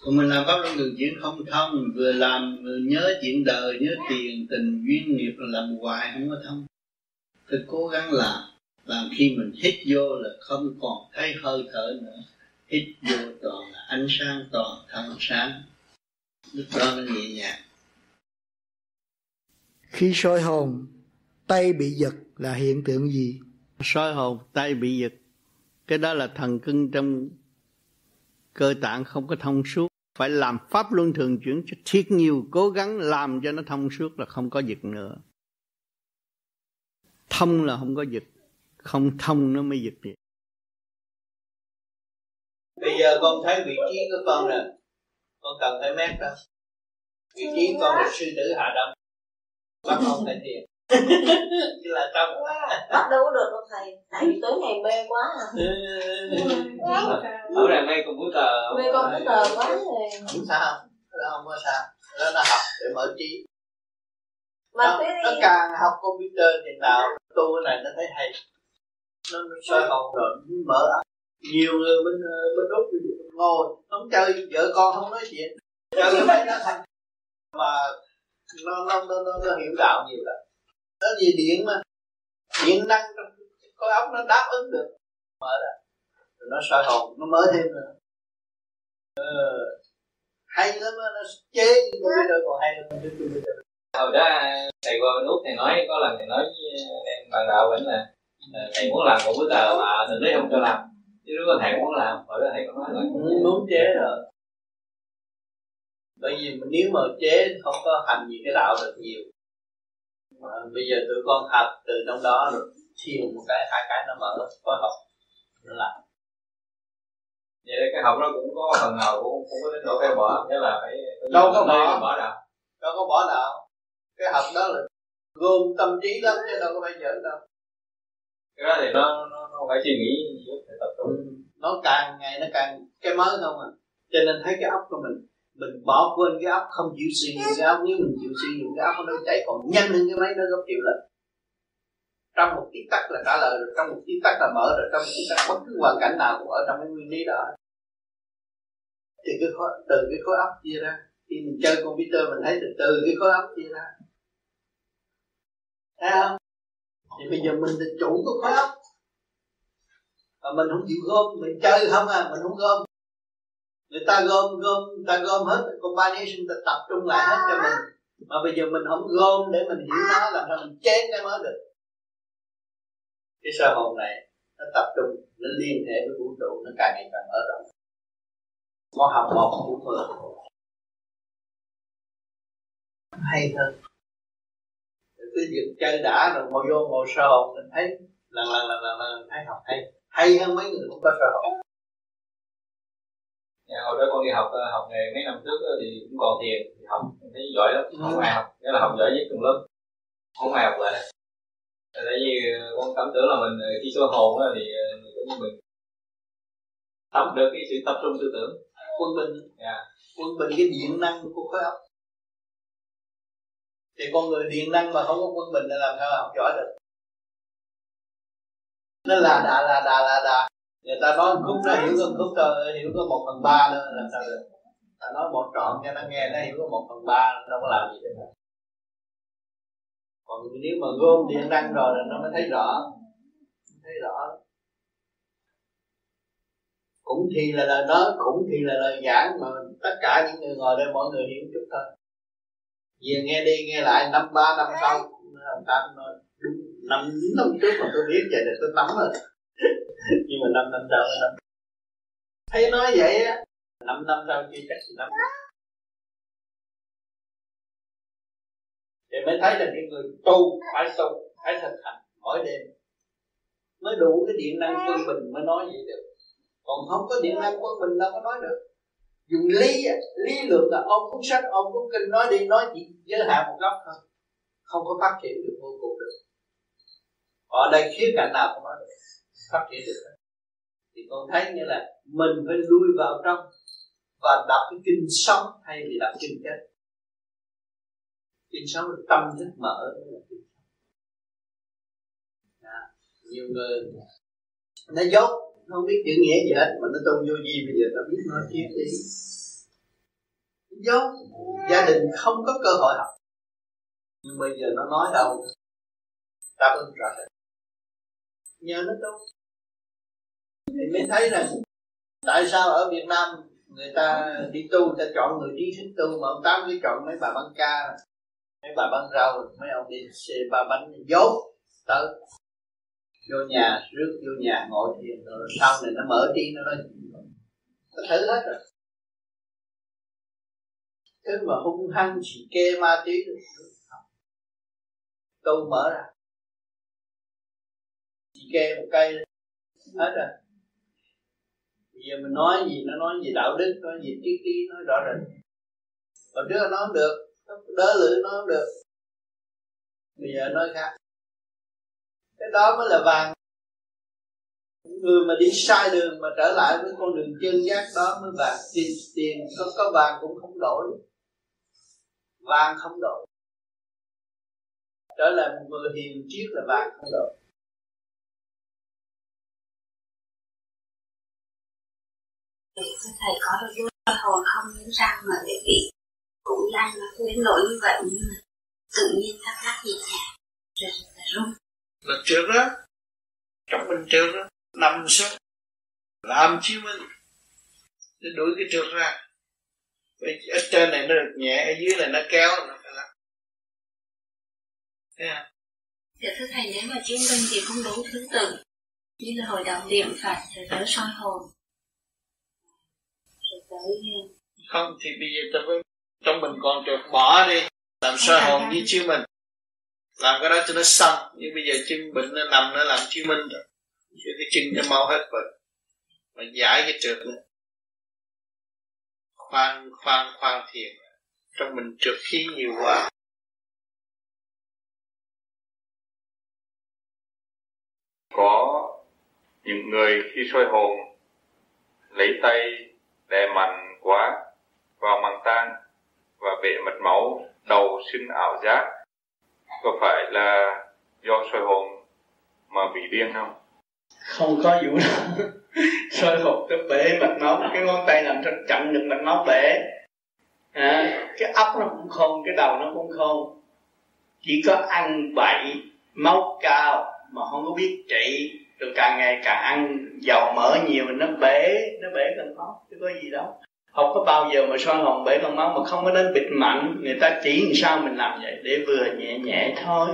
còn mình làm pháp luân thường chuyển không thông vừa làm, vừa nhớ chuyện đời, nhớ tiền, tình, duyên nghiệp là làm hoài không có thông phải cố gắng làm làm khi mình hít vô là không còn thấy hơi thở nữa. Hít vô toàn là ánh sáng toàn thân sáng. Lúc đó nó nhẹ nhàng. Khi soi hồn tay bị giật là hiện tượng gì? Soi hồn tay bị giật. Cái đó là thần kinh trong cơ tạng không có thông suốt. Phải làm pháp luân thường chuyển cho thiết nhiều cố gắng làm cho nó thông suốt là không có giật nữa. Thông là không có giật không thông nó mới giật được bây giờ con thấy vị trí của con nè. Con cần phải mét đó. Vị trí con là sư tử hạ đông. Bắt con phải thiền. Chứ là trong bắt đâu có được đâu thầy. Tại vì tối ngày mê quá à. Ở đây mê computer mê computer quá rồi không sao. Nó không có sao. Nó nó học để mở trí. Mà nó, nó càng học computer thì nào tu cái này nó thấy hay nó, soi hồn rồi mở ấp nhiều người bên ờ, bên úc ngồi không chơi vợ con không nói chuyện. Chơi cái máy nó thành mà nó nó nó, nó, nó hiểu đạo nhiều lắm. Nó gì điện mà. Điện năng trong khối óc nó đáp ứng được. Mở ra. Rồi nó soi hồn nó mở thêm nữa. Ờ, hay lắm nó chế nhưng mà bây giờ còn hay hơn chứ hồi đó thầy qua bên úc thầy nói có lần thầy nói với ờ, em bạn đạo vẫn là thầy muốn làm một bữa tờ mà thầy nói không cho làm. Chứ nếu mà thầy muốn làm hồi đó thầy có nói là muốn chế rồi. Bởi vì nếu mà chế không có hành gì cái đạo được nhiều. Mà bây giờ tụi con học từ trong đó rồi thiền một cái hai cái nó mở phối hợp nó làm. Vậy đây cái học đó cũng có phần nào cũng cũng có đến độ phải bỏ nghĩa là phải đâu có bỏ. Bỏ nào đâu có bỏ nào cái học đó là gồm tâm trí lắm chứ đâu có phải giỡn đâu cái đó thì nó nó, nó phải suy nghĩ phải tập trung. Ừ. Nó càng ngày nó càng cái mới không à. Cho nên thấy cái óc của mình mình bỏ quên cái óc không chịu suy nghĩ cái óc. Nếu mình chịu suy nghĩ cái óc nó chạy còn nhanh hơn cái máy nó gấp triệu lần. Trong một tí tắc là trả lời rồi trong một tí tắc là mở rồi trong một tí tắc bất cứ hoàn cảnh nào cũng ở trong cái nguyên lý đó. Thì cái khối, từ cái khối óc chia ra. Khi mình chơi computer mình thấy từ từ cái khối óc chia ra. Thấy không? Thì bây giờ mình là chủ của pháp mà mình không chịu gom, mình chơi không à mình không gom. Người ta gom gom người ta gom hết combination ta tập trung lại hết cho mình. Mà bây giờ mình không gom để mình hiểu nó, làm sao mình chén cái mới được. Cái sơ hồn này, nó tập trung, nó liên hệ với vũ trụ, nó càng ngày càng mở rộng. Con học một cũng mười hay hơn cứ việc chơi đã rồi ngồi vô ngồi sơ hồn mình thấy lần lần lần lần lần thấy học hay. Hay hơn mấy người không có sơ hồn Dạ, hồi đó con đi học ờ, học nghề mấy năm trước thì cũng còn thiền thì học thấy giỏi lắm. Không ừ. ai học nghĩa là học giỏi nhất trong lớp. Không ai học lại. Tại vì con cảm tưởng là mình ờ, khi soi hồn thì cũng như mình. Tập được cái sự tập trung tư tưởng. Quân bình. Yeah. quân bình cái điện năng của khối óc thì con người điện năng mà không có quân bình là làm sao học giỏi được? Nó là đà là đà là đà người ta nói khúc nó hiểu có khúc thôi, hiểu có một phần ba nữa, làm sao được? Ta nói một trọn cho nó nghe nó hiểu có một phần ba, đâu có làm gì được. Còn nếu mà gom điện năng rồi là nó mới thấy rõ. Thấy rõ. Cũng thì là lời nói, cũng thì là lời giảng, mà tất cả những người ngồi đây, mọi người hiểu chút thôi về nghe đi, nghe lại, năm ba năm sau ông ta nói, đúng, năm năm trước mà tôi biết vậy là tôi nắm rồi. Nhưng mà năm năm sau, năm. Thấy nói vậy á, năm năm sau chưa chắc thì năm thì mới thấy là những người tu, phải tu phải thực hành mỗi đêm, mới đủ cái điện năng quân bình mới nói vậy được. Còn không có điện năng quân bình đâu có nói được dùng lý lý lượng là ông cuốn sách ông cuốn kinh nói đi nói chỉ giới hạn một góc thôi. Không có phát triển được vô cùng được. Ở đây khía cạnh nào cũng nói được phát triển được. Thì con thấy nghĩa là mình phải lui vào trong và đọc cái kinh sống thay vì đọc kinh chết. Kinh sống là tâm thức mở à, nhiều người nó dốt không biết chữ nghĩa gì hết mà nó tu vô gì bây giờ nó biết nói triết lý dốt gia đình không có cơ hội học. Nhưng bây giờ nó nói đâu đáp ứng rồi, nhờ nó tu. Thì mới thấy rằng tại sao ở Việt Nam người ta đi tu người ta chọn người trí thức tu mà ông tám cứ chọn mấy bà băng ca mấy bà băng rau mấy ông đi xe ba bánh dốt tới vô nhà, rước vô nhà, ngồi thiền rồi sau này nó mở trí nó nói nó thử hết rồi. Thứ mà hung hăng chỉ kê ma túy được. Tu mở ra. Chỉ kê một cây hết rồi. Bây giờ mình nói gì, nó nói gì đạo đức, nói gì triết lý, nói rõ rệt còn trước nó không được đỡ lưỡi nó không được. Bây giờ nói khác cái đó mới là vàng. Người mà đi sai đường mà trở lại với con đường chân giác đó mới vàng. Tiền tiền có có vàng cũng không đổi. Vàng không đổi. Trở lại một người hiền triết là vàng không đổi. Thầy, có được vô hồn không? Những răng mà để bị cũng đang nó đến nỗi như vậy, nhưng mà tự nhiên thắc mắc gì nhẹ rồi là rung là trước đó trong mình trước đó nằm xuống làm chiếu minh để đuổi cái trượt ra. Vậy ở trên này nó được nhẹ ở dưới này nó kéo nó phải lắm thấy không? Dạ thưa thầy nếu mà chiếu minh thì không đủ thứ tự. Như là hồi động điện phật rồi tới soi hồn. Rồi tới không thì bây giờ với trong mình còn trượt bỏ đi làm soi hồn với chiếu mình làm cái đó cho nó xong. Nhưng bây giờ chân bệnh nó nằm, nó làm chứng minh rồi. Chứ cái chân nó mau hết bệnh. Mà giải cái trượt nữa khoan khoan khoan thiền. Trong mình trượt khí nhiều quá. Có những người khi soi hồn, lấy tay đè mạnh quá, vào màng tan và bể mật máu, đầu sinh ảo giác có phải là do soi hồn mà bị điên không? Không có vụ đó soi hồn cái bể mạch máu cái ngón tay làm cho chặn được mạch máu bể. À, cái ốc nó cũng không cái đầu nó cũng không chỉ có ăn bậy máu cao mà không có biết trị. Rồi càng ngày càng ăn dầu mỡ nhiều nó bể nó bể cần máu chứ có gì đâu không có bao giờ mà soi hồn bể con máu mà không có đến bịt mạnh người ta chỉ làm sao mình làm vậy? Để vừa nhẹ nhẹ thôi.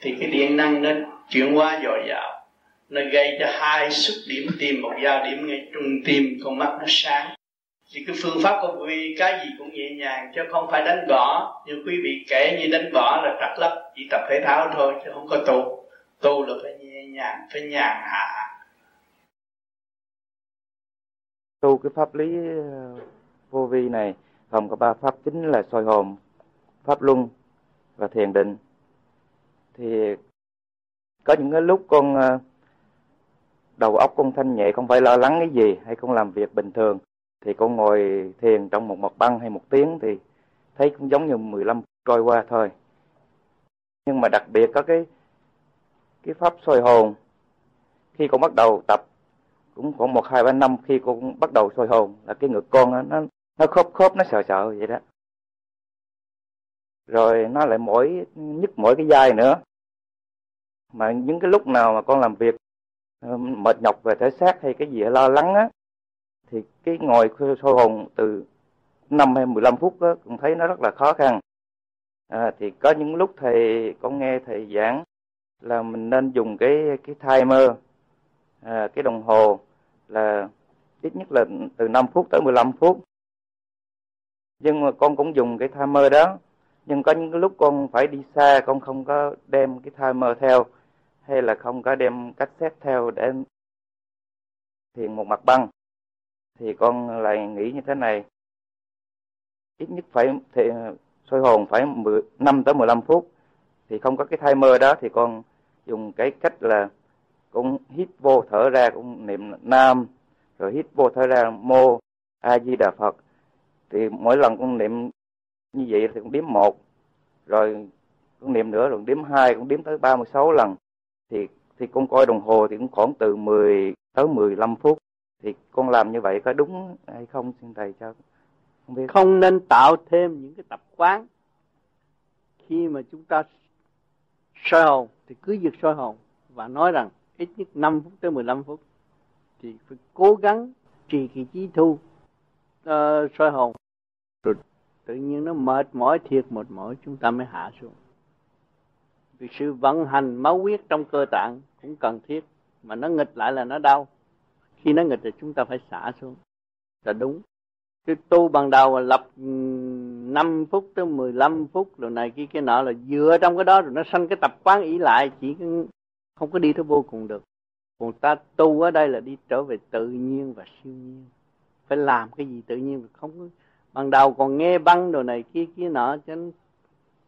Thì cái điện năng nó chuyển qua dồi dào. Nó gây cho hai xuất điểm tim một giao điểm ngay trung tim, con mắt nó sáng. Thì cái phương pháp của quý vị cái gì cũng nhẹ nhàng, chứ không phải đánh võ. Như quý vị kể như đánh võ là trật lấp, chỉ tập thể thao thôi, chứ không có tu tu là phải nhẹ nhàng, phải nhàn hạ. Tu cái pháp lý ờ, vô vi này gồm có ba pháp chính là soi hồn, pháp luân và thiền định. Thì có những cái lúc con ờ, đầu óc con thanh nhẹ không phải lo lắng cái gì hay con làm việc bình thường, thì con ngồi thiền trong một mặt băng hay một tiếng thì thấy cũng giống như 15 trôi qua thôi. Nhưng mà đặc biệt có cái cái pháp soi hồn. Khi con bắt đầu tập cũng khoảng một hai ba năm khi con bắt đầu soi hồn là cái ngực con nó nó, nó khớp khớp nó sợ sợ vậy đó. Rồi nó lại mỗi nhức mỗi cái vai nữa. Mà những cái lúc nào mà con làm việc ờ, mệt nhọc về thể xác hay cái gì lo lắng á thì cái ngồi soi hồn từ năm hay 15 phút á cũng thấy nó rất là khó khăn. À, thì có những lúc thầy con nghe thầy giảng là mình nên dùng cái cái timer à, cái đồng hồ là ít nhất là từ 5 phút tới 15 phút. Nhưng mà con cũng dùng cái timer đó. Nhưng có những lúc con phải đi xa con không có đem cái timer theo hay là không có đem cách xét theo để thiền một mặt băng thì con lại nghĩ như thế này. Ít nhất phải thì sôi hồn phải 10, 5 tới 15 phút. Thì không có cái timer đó thì con dùng cái cách là cũng hít vô thở ra cũng niệm nam, rồi hít vô thở ra mô a di đà phật. Thì mỗi lần con niệm như vậy thì con đếm một, rồi con niệm nữa, rồi đếm hai con đếm tới 36 lần. Thì thì con coi đồng hồ thì cũng khoảng từ 10 tới 15 phút. Thì con làm như vậy có đúng hay không, xin thầy cho không biết. Không nên tạo thêm những cái tập quán. Khi mà chúng ta soi hồn thì cứ việc soi hồn và nói rằng ít nhất 5 phút tới 15 phút thì phải cố gắng trì kỳ trí thu uh, soi hồn. Rồi tự nhiên nó mệt mỏi thiệt mệt mỏi chúng ta mới hạ xuống. Vì sự vận hành máu huyết trong cơ tạng cũng cần thiết mà nó nghịch lại là nó đau. Khi nó nghịch thì chúng ta phải xả xuống. Là đúng. Cái tu ban đầu là lập ừ, 5 phút tới 15 phút rồi này kia cái nọ là dựa trong cái đó rồi nó sanh cái tập quán ý lại chỉ không có đi tới vô cùng được. Còn ta tu ở đây là đi trở về tự nhiên và siêu nhiên. Phải làm cái gì tự nhiên không có ban đầu còn nghe băng đồ này kia kia nọ, cho nên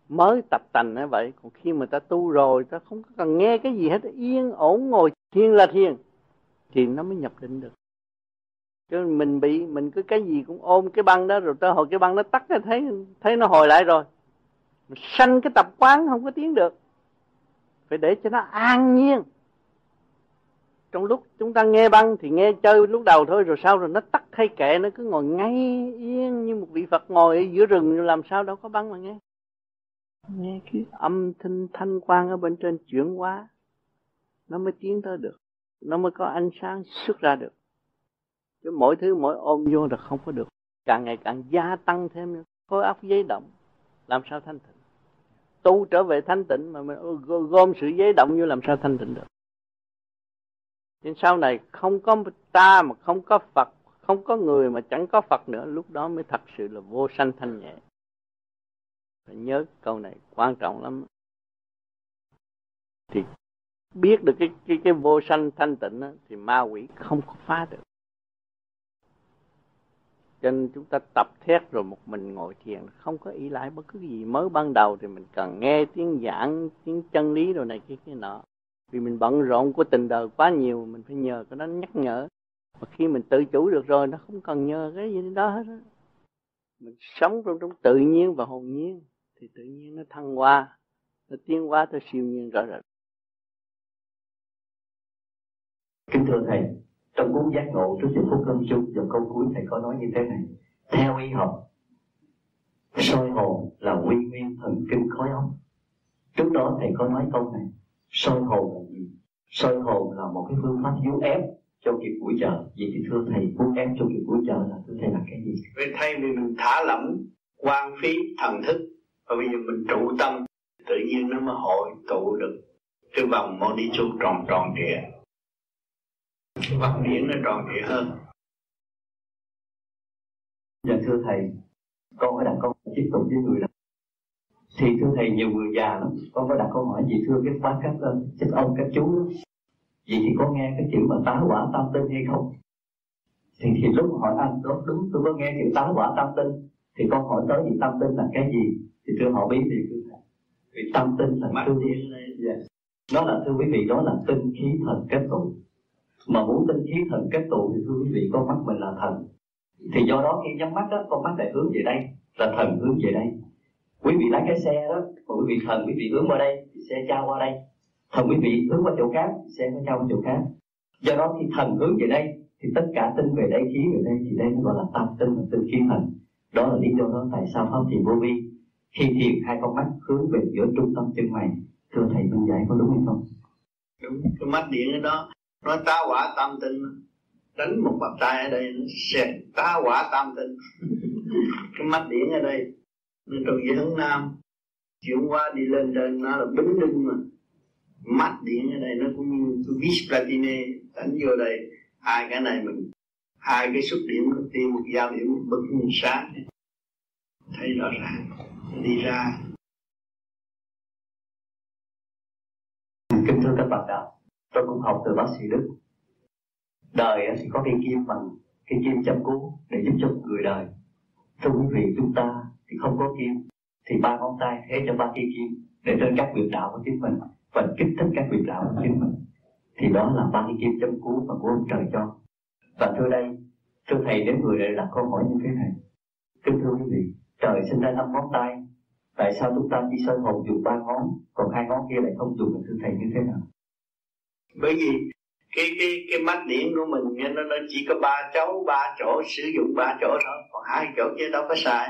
mới tập tành như vậy. Còn khi mà ta tu rồi, ta không cần nghe cái gì hết. Yên ổn, ngồi thiền là thiền. Thì nó mới nhập định được. Chứ mình bị mình cứ cái gì cũng ôm cái băng đó, rồi tới hồi cái băng nó tắt, thấy thấy nó hồi lại rồi. Mình sanh cái tập quán không có tiến được phải để cho nó an nhiên. Trong lúc chúng ta nghe băng thì nghe chơi lúc đầu thôi, rồi sau rồi nó tắt hay kệ, nó cứ ngồi ngay yên như một vị Phật ngồi ở giữa rừng làm sao đâu có băng mà nghe. Nghe cái âm thanh thanh quan ở bên trên chuyển hóa, nó mới tiến tới được, nó mới có ánh sáng xuất ra được. Chứ mỗi thứ mỗi ôm vô là không có được, càng ngày càng gia tăng thêm nữa. Khối óc giấy động, làm sao thanh tịnh? Tu trở về thanh tịnh mà mình gom sự giấy động như làm sao thanh tịnh được. Nên sau này không có ta mà không có Phật không có người mà chẳng có Phật nữa lúc đó mới thật sự là vô sanh thanh nhẹ. Phải nhớ câu này quan trọng lắm. Thì biết được cái cái cái vô sanh thanh tịnh đó, thì ma quỷ không có phá được cho nên chúng ta tập thét rồi một mình ngồi thiền, không có ý lại bất cứ gì mới ban đầu thì mình cần nghe tiếng giảng, tiếng chân lý rồi này kia kia nọ. Vì mình bận rộn của tình đời quá nhiều, mình phải nhờ cái đó nhắc nhở. Mà khi mình tự chủ được rồi, nó không cần nhờ cái gì đó hết đó. mình sống trong trong tự nhiên và hồn nhiên, thì tự nhiên nó thăng hoa, nó tiến hóa tới siêu nhiên rõ rệt. Kính thưa thầy trong cuốn giác ngộ trước giờ phút lâm chung dòng câu cuối thầy có nói như thế này. Theo y học, soi hồn là quy nguyên thần kinh khối óc. Trước đó thầy có nói câu này, soi hồn là gì? Soi hồn là một cái phương pháp yếu ép trong việc buổi chợ vậy thì thưa thầy vũ ép trong việc buổi chợ là thưa thầy là cái gì? Vậy thay vì mình thả lỏng quan phí, thần thức, và bây giờ mình trụ tâm, tự nhiên nó mới hội tụ được cái vòng moni chu tròn tròn địa vòng điển nó tròn địa hơn. Dạ thưa thầy con có đặt câu tiếp tục với người là thì thưa thầy nhiều người già lắm con có đặt câu hỏi gì? Thưa cái khóa các các ông các chú đó. vậy thì có nghe cái chữ mà tá quả tâm tinh hay không? Thì thì lúc hỏi anh đó đúng tôi có nghe chữ tá quả tâm tinh. Thì con hỏi tới gì? Tâm tinh là cái gì? Thì thưa họ biết thì thưa thầy vì tâm tinh là thưa yes. đó là thưa quý vị đó là tinh khí thần kết tụ mà muốn tinh khí thần kết tụ thì thưa quý vị, con mắt mình là thần. Thì do đó khi nhắm mắt đó, con mắt lại hướng về đây, là thần hướng về đây. Quý vị lái cái xe đó, mà quý vị thần, quý vị hướng qua đây, thì xe trao qua đây. Thần, quý vị hướng qua chỗ khác thì xe nó trao qua chỗ khác. Do đó khi thần hướng về đây, thì tất cả tinh về đây, khí về đây, thì đây nó gọi là tam tinh và tinh khí thần. Đó là lý do đó tại sao pháp thiền vô vi khi thiền hai con mắt hướng về giữa trung tâm chân mày. Thưa thầy minh giải, có đúng hay không? Đúng, cái mắt điện ở đó nó tá quả tam tinh. Đánh một bắp tay ở đây, nó xẹt tá quả tam tinh. Cái mắt điển ở đây. Nên trong về hướng nam. Chuyển qua đi lên trên, nó là bính đinh mà. Mắt điện ở đây, nó cũng như cái vis platine đánh vô đây, hai cái này mình, hai cái xuất điểm nó tiêu một giao điểm, một bứt sáng. Thấy rõ ràng, đi ra. Kính thưa các bạn đạo tôi cũng học từ bác sĩ đức. Đời thì có cây kim bằng cây kim chăm cứu để giúp cho người đời. Thưa quý vị, chúng ta thì không có kim, thì ba ngón tay thế cho ba cây kim để trên các việc đạo của chính mình và kích thích các việc đạo của chính mình. Thì đó là ba cây kim chăm cứu mà của ông trời cho. Và thưa đây, thưa thầy đến người đây là câu hỏi như thế này, kính thưa quý vị, trời sinh ra năm ngón tay, tại sao chúng ta chỉ soi hồn dùng ba ngón, còn hai ngón kia lại không dùng? Thưa thầy, như thế nào? Bởi vì cái cái cái mắt điện của mình nó nó chỉ có ba chỗ ba chỗ sử dụng ba chỗ thôi. Còn hai chỗ kia đâu có xài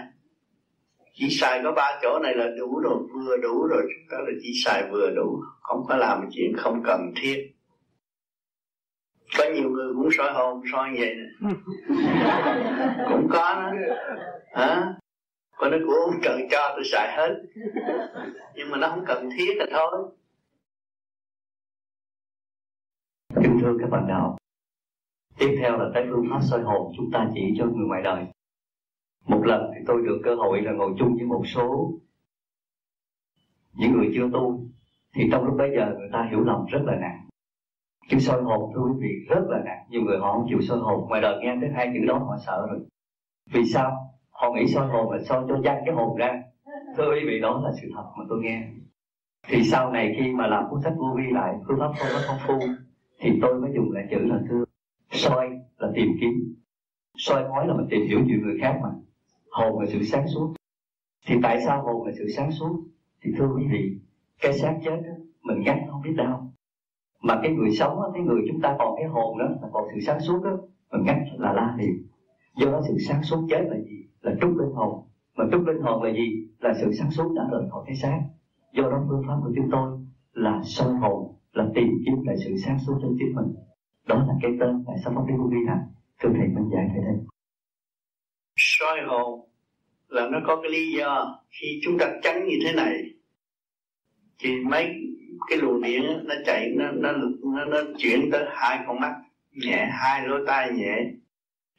chỉ xài có ba chỗ này là đủ rồi vừa đủ rồi. Chúng ta là chỉ xài vừa đủ. Không có làm chuyện không cần thiết. Có nhiều người cũng soi hồn soi vậy nè. Cũng có đó. Hả? Còn nó của ông trời cho tôi xài hết. Nhưng mà nó không cần thiết là thôi kính các bạn đạo tiếp theo là tới phương pháp soi hồn chúng ta chỉ cho người ngoài đời. Một lần thì tôi được cơ hội là ngồi chung với một số những người chưa tu, thì trong lúc bấy giờ người ta hiểu lầm rất là nặng. Chữ soi hồn thưa quý vị rất là nặng, nhiều người họ không chịu soi hồn. Ngoài đời nghe tới hai chữ đó họ sợ rồi. Vì sao? Họ nghĩ soi hồn là soi cho văng cái hồn ra. Thưa quý vị, đó là sự thật mà tôi nghe. Thì sau này khi mà làm cuốn sách vô vi lại, phương pháp không có công phu thì tôi mới dùng lại chữ là thưa soi là tìm kiếm. Soi mói là mình tìm hiểu chuyện người khác mà. Hồn là sự sáng suốt. Thì tại sao hồn là sự sáng suốt? Thì thưa quý vị cái xác chết đó, mình gắn không biết đau. Mà cái người sống cái người chúng ta còn cái hồn đó là còn sự sáng suốt đó mình ngắt là la liền do đó sự sáng suốt chết là gì? Là trút linh hồn. Mà trút linh hồn là gì? Là sự sáng suốt đã rời khỏi cái xác. Do đó phương pháp của chúng tôi là soi hồn là tìm kiếm lại sự sáng suốt trong chính mình. Đó là cái tên tại sao pháp lý vô vi hành thưa thầy minh giải thế đây soi hồn là nó có cái lý do khi chúng ta trắng như thế này thì mấy cái luồng điện nó chạy nó nó nó, nó chuyển tới hai con mắt nhẹ hai lỗ tai nhẹ.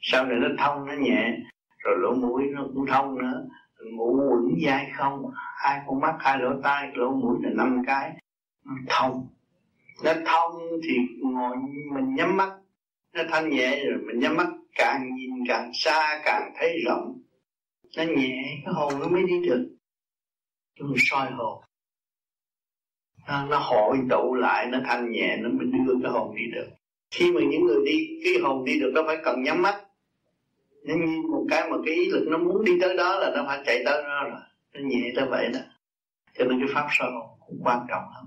Sau này nó thông nó nhẹ rồi lỗ mũi nó cũng thông nữa. Ngủ quẩn dai không hai con mắt hai lỗ tai lỗ mũi là năm cái thông nó thông thì ngồi mình nhắm mắt. Nó thanh nhẹ rồi mình nhắm mắt càng nhìn càng xa càng thấy rộng. Nó nhẹ cái hồn nó mới đi được. Chúng soi hồn nó, nó hội tụ lại nó thanh nhẹ nó mới đưa cái hồn đi được. Khi mà những người đi cái hồn đi được nó phải cần nhắm mắt. Nó như một cái mà cái ý lực nó muốn đi tới đó là nó phải chạy tới đó rồi. Nó nhẹ tới vậy đó. Cho nên cái pháp soi hồn cũng quan trọng lắm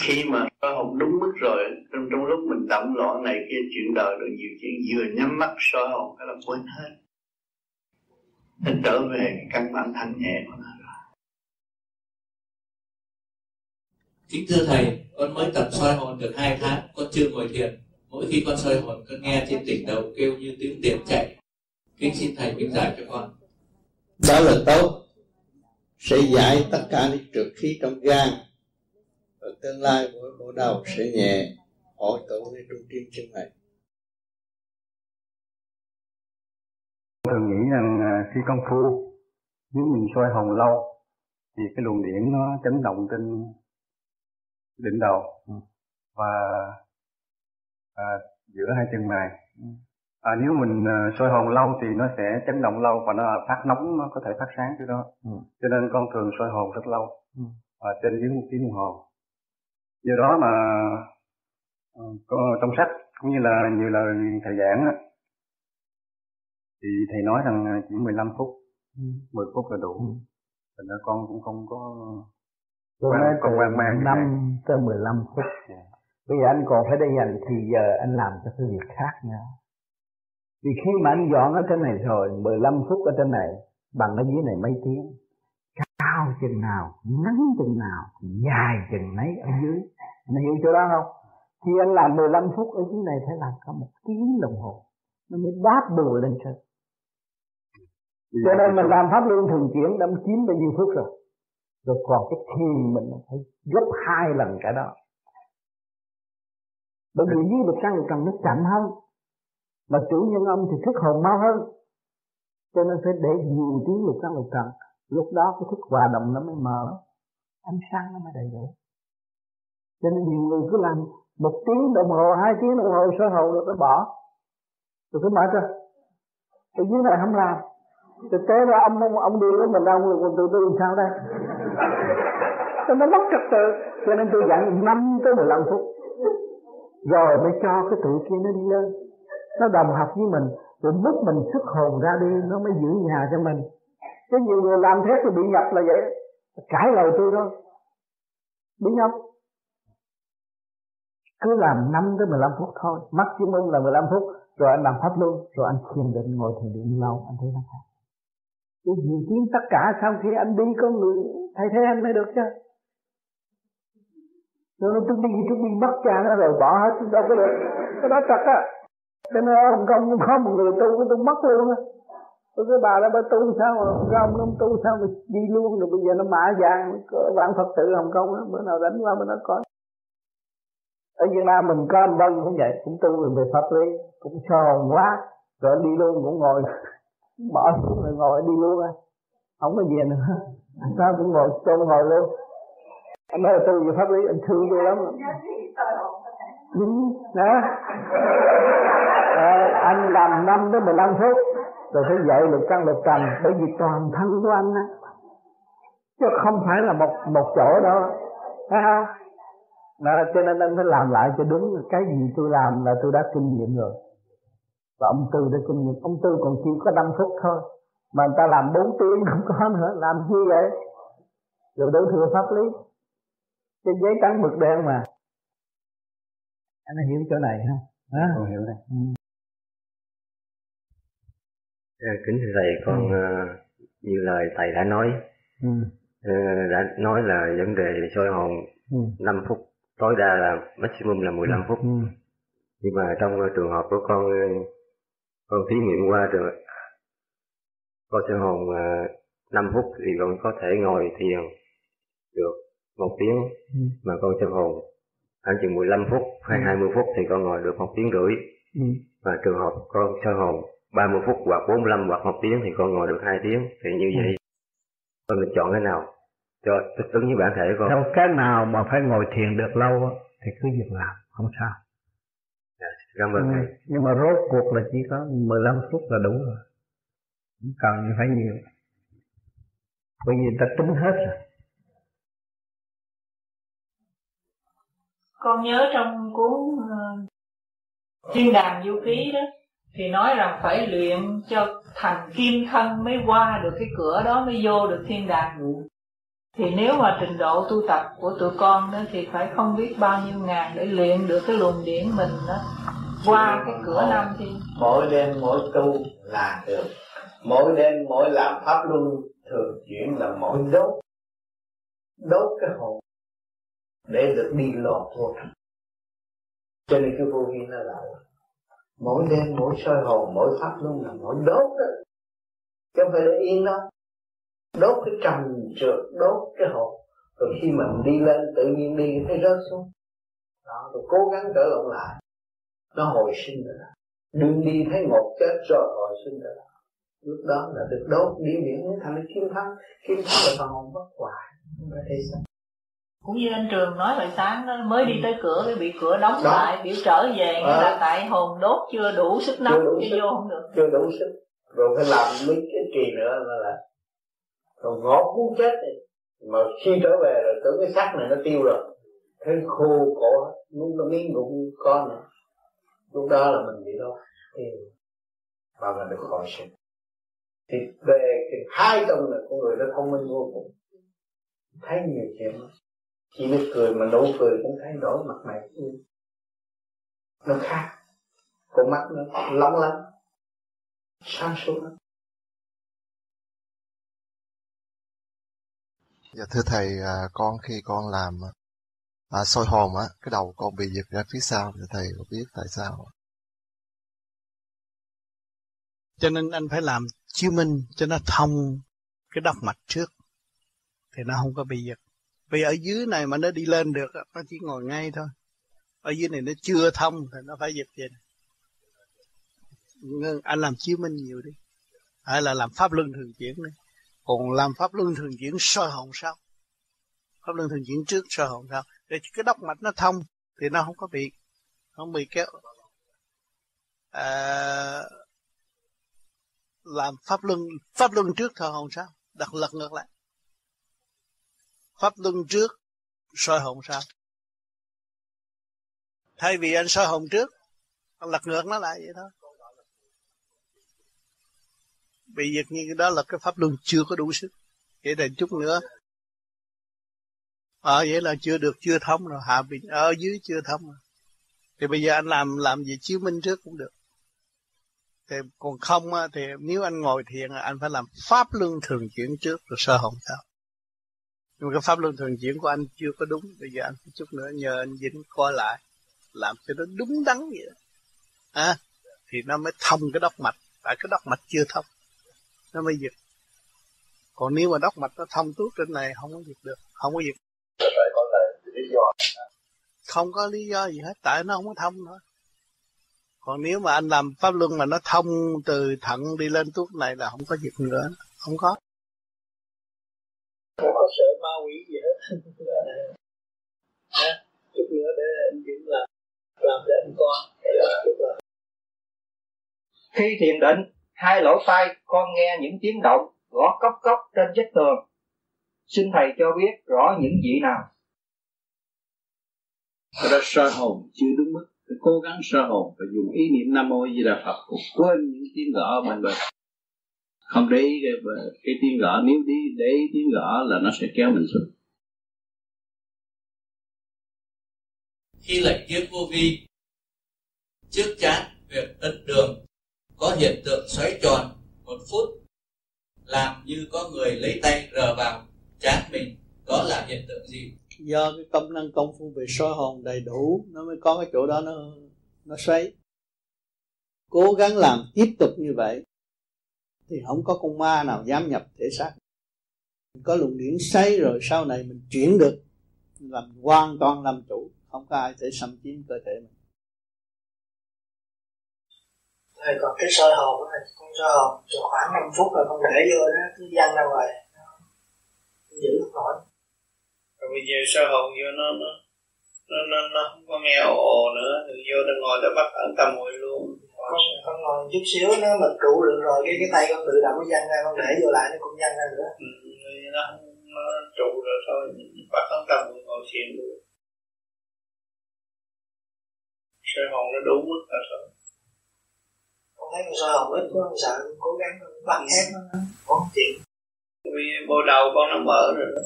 khi mà soi hồn đúng mức rồi trong trong lúc mình động loạn này kia chuyện đời rồi nhiều chuyện vừa nhắm mắt soi hồn cái là quên hết nó trở về cái căn bản thanh nhẹ của nó Kính thưa Thầy, con mới tập soi hồn được hai tháng, con chưa ngồi thiền. Mỗi khi con soi hồn, con nghe trên đỉnh đầu kêu như tiếng tiền chạy. Kính xin Thầy minh giải cho con. Đó là tốt. Sẽ giải tất cả những trượt khí trong gan. Và tương lai mỗi bộ đầu sẽ nhẹ, hội tụ lên trung tim chân này. thường nghĩ rằng à, khi công phu nếu mình soi hồn lâu thì cái luồng điện nó chấn động trên đỉnh đầu và à, giữa hai chân mày à, nếu mình à, soi hồn lâu thì nó sẽ chấn động lâu và nó phát nóng nó có thể phát sáng cái đó ừ. cho nên con thường soi hồn rất lâu ừ. à, trên dưới một tiếng đồng hồ do đó mà có, trong sách cũng như là nhiều lời thầy giảng á, thì thầy nói rằng chỉ 15 phút ừ. 10 phút là đủ ừ. thành ra con cũng không có tôi nói từ 5 tới 15 phút yeah. Dạ. bây giờ anh còn phải để dành thì giờ anh làm cho cái việc khác nữa vì khi mà anh dọn ở trên này rồi 15 phút ở trên này bằng ở dưới này mấy tiếng cao chừng nào ngắn chừng nào dài chừng nấy ở dưới. Anh hiểu chỗ đó không? Khi anh làm 15 phút ở dưới này, phải làm cả một tiếng đồng hồ, nó mới đáp bù lên trên cho nên mình làm pháp luân thường chuyển đâm chín bao nhiêu phút rồi. Rồi còn cái thiền mình phải gấp hai lần cả đó. Bởi vì dưới bậc căn lục trần nó chậm hơn. Mà chủ nhân âm thì thức hồn mau hơn. Cho nên phải để nhiều tiếng lục căn lục trần lúc đó cái thức hòa đồng nó mới mở ánh sáng nó mới đầy đủ. Cho nên nhiều người cứ làm một tiếng đồng hồ hai tiếng đồng hồ sơ hồ rồi nó bỏ. Rồi cứ mệt rồi ở dưới này không làm. Thực tế ra ông ông, ông đi lấy mình đâu còn tự từ làm sao đây? Cho nó mất trật tự. Cho nên tôi dặn 5 tới 15 phút. Rồi mới cho cái tụi kia nó đi lên. Nó đồng học với mình. Rồi lúc mình xuất hồn ra đi nó mới giữ nhà cho mình chứ nhiều người làm thế thì bị nhập là vậy cãi lời tôi thôi bị nhập cứ làm 5 tới 15 phút thôi. Mắt chứng minh là 15 phút, rồi anh làm pháp luôn rồi anh thiền định, ngồi thiền định lâu, anh thấy nó khác cái gì tiếng tất cả sau khi anh đi có người thay thế anh mới được chứ. Rồi nó tôi đi tôi đi bắt cha nó rồi bỏ hết, đâu có được. Cái đó thật á. Cho nên ở Hồng Kông có một người tu, tôi mất luôn á tôi cái bà đó bà tu sao mà cái ông nó tu sao mà đi luôn rồi bây giờ nó mã vàng bạn phật tử hồng kông đó bữa nào đánh qua bữa đó coi ở việt nam mình có anh vân cũng vậy cũng tu về pháp lý cũng sòn quá rồi đi luôn cũng ngồi bỏ xuống rồi ngồi đi luôn á. Không có gì nữa. Sao cũng ngồi tôi ngồi luôn. Anh nói tu về pháp lý anh thương tôi lắm. Đúng đó à, anh làm năm đến mười lăm phút rồi phải dạy lục căn lục trần bởi vì toàn thân của anh á chứ không phải là một một chỗ đó thấy không? Đó, cho nên anh phải làm lại cho đúng cái gì tôi làm là tôi đã kinh nghiệm rồi. Và ông tư đã kinh nghiệm. Ông tư còn chỉ có 5 phút thôi mà người ta làm 4 tiếng không có nữa làm gì vậy? Rồi đối thừa pháp lý. Trên giấy trắng mực đen mà. Anh hiểu chỗ này không? Con hiểu đây. Ừ. À, kính thưa thầy, con ừ. uh, như lời thầy đã nói, ừ. uh, đã nói là vấn đề soi hồn ừ. 5 phút, tối đa là maximum là 15 ừ. phút. Ừ. Nhưng mà trong trường hợp của con, con thí nghiệm qua rồi, con soi hồn uh, 5 phút thì con có thể ngồi thiền được một tiếng, ừ. mà con soi hồn khoảng chừng 15 phút hay ừ. 20 phút thì con ngồi được một tiếng rưỡi ừ. và trường hợp con soi hồn 30 phút hoặc 45 hoặc một tiếng thì con ngồi được hai tiếng. Thì như ừ. vậy con được chọn cái nào? Cho thích ứng với bản thể con. Theo cái nào mà phải ngồi thiền được lâu thì cứ việc làm không sao. À, cảm ơn thầy. nhưng mà rốt cuộc là chỉ có 15 phút là đủ rồi. Không cần phải nhiều. Bởi vì ta tính hết rồi. Con nhớ trong cuốn uh, thiên đàng du ký đó thì nói rằng phải luyện cho thành kim thân mới qua được cái cửa đó mới vô được thiên đàng thì nếu mà trình độ tu tập của tụi con đó thì phải không biết bao nhiêu ngàn để luyện được cái luồng điển mình đó. Qua cái cửa năm thì mỗi đêm mỗi tu là được. Mỗi đêm mỗi làm pháp luân thường chuyển là mỗi đốt. Đốt cái hồn để được đi lọt vô. Trong cho nên cái vô vi nó là mỗi đêm, mỗi soi hồn, mỗi pháp luôn là mỗi đốt đó. Chứ không phải để yên đâu. Đốt cái trầm trượt, đốt cái hồn. Rồi khi mình đi lên, tự nhiên đi thấy rớt xuống. Đó, rồi cố gắng trở lộn lại. Nó hồi sinh rồi đừng đi thấy một chết rồi, hồi sinh rồi lúc đó là được đốt đi biển thành kim thân kim thân là phần hồn bất hoại. Không phải thấy sao? Cũng như anh trường nói hồi sáng đó, mới đi ừ. tới cửa cái bị cửa đóng đó. lại biểu trở về à. là tại hồn đốt chưa đủ sức nóng chưa vô không được. Chưa đủ sức. Rồi phải làm mấy cái kỳ nữa là, là còn ngót muốn chết đi. Mà khi trở về rồi tưởng cái xác này nó tiêu rồi. Thấy khô cổ muốn nó miếng cũng có nữa. Lúc đó là mình bị đâu thì và mình được khỏi sinh thì về cái hai tầng là con người nó thông minh vô cùng. Thấy nhiều chuyện chỉ biết cười mà nụ cười cũng thay đổi mặt mày. Nó khác. Con mắt nó lóng lánh. Sáng suốt lắm. Dạ thưa thầy, à, con khi con làm à, soi hồn á, cái đầu con bị giật ra phía sau, thì thầy có biết tại sao? Cho nên anh phải làm chiếu minh cho nó thông cái đốc mạch trước, thì nó không có bị giật. Vì ở dưới này mà nó đi lên được, nó chỉ ngồi ngay thôi. Ở dưới này nó chưa thông thì nó phải giật vậy. Anh làm chiếu minh nhiều đi. Hay là làm pháp luân thường chuyển đi còn làm pháp luân thường chuyển soi hồn sau pháp luân thường chuyển trước soi hồn sau để cái đốc mạch nó thông thì nó không có bị không bị kéo à, làm pháp luân pháp luân trước thờ hồn sau đặt lật ngược lại pháp luân trước soi hồn sau. Thay vì anh soi hồn trước anh lật ngược nó lại vậy thôi. Bị việc như đó là cái pháp luân chưa có đủ sức. Vậy là chút nữa. Ở à, vậy là chưa được chưa thông rồi. Hạ bình ở dưới chưa thông rồi. Thì bây giờ anh làm làm gì chiếu minh trước cũng được. Thì còn không thì nếu anh ngồi thiền anh phải làm pháp luân thường chuyển trước rồi sơ hồn sau nhưng mà cái pháp luân thường chuyển của anh chưa có đúng. Bây giờ anh chút nữa nhờ anh dính coi lại làm cho nó đúng đắn vậy đó. À, thì nó mới thông cái đốc mạch. Tại cái đốc mạch chưa thông. Nó mới dịch. Còn nếu mà đốc mạch nó thông tuốt trên này không có dịch được. Không có dịch. Không có lý do gì hết. Tại nó không có thông nữa. Còn nếu mà anh làm pháp luân mà nó thông từ thận đi lên tuốt này là không có dịch nữa. Không có. Không có sợ ma quỷ gì hết. Chút nữa để anh Dũng làm làm cho anh con. Khi thiền định hai lỗ tai con nghe những tiếng động gõ cốc cốc trên vách tường. Xin thầy cho biết rõ những gì nào. Đó soi hồn chưa đúng mức. Cố gắng soi hồn Phải dùng ý niệm Nam Mô Di Đà Phật Cũng quên những tiếng gõ bên bên Không để ý cái, cái tiếng gõ. Nếu đi để ý tiếng gõ là nó sẽ kéo mình xuống. Khi lệnh kiếp vô vi Trước chán việc đất đường có hiện tượng xoáy tròn một phút làm như có người lấy tay rờ vào chán mình đó là hiện tượng gì? Do cái công năng công phu về soi hồn đầy đủ nó mới có cái chỗ đó nó nó xoáy. Cố gắng làm tiếp tục như vậy thì không có con ma nào dám nhập thể xác. Có luồng điển xoáy rồi sau này mình chuyển được làm hoàn toàn làm chủ. Không có ai thể xâm chiếm cơ thể mình. Rồi còn cái soi hồn đó con soi hồn từ khoảng 5 phút rồi con để vô nó cứ văng ra ngoài. Giữ không nổi rồi bây giờ soi hồn vô nó nó nó nó, nó không có nghe ồ ồ nữa. Rồi vô nó ngồi nó bắt ẩn tâm ngồi luôn con con ngồi chút xíu nó mà trụ được rồi cái cái tay con tự động nó văng ra con để vô lại nó cũng văng ra nữa. Ừ, nó nó trụ rồi thôi bắt ẩn tâm ngồi thiền luôn soi hồn nó đủ mức là thôi con thấy con soi hồn ít quá con sợ cố gắng bắt ép nó có chuyện vì bộ đầu con nó mở rồi đó.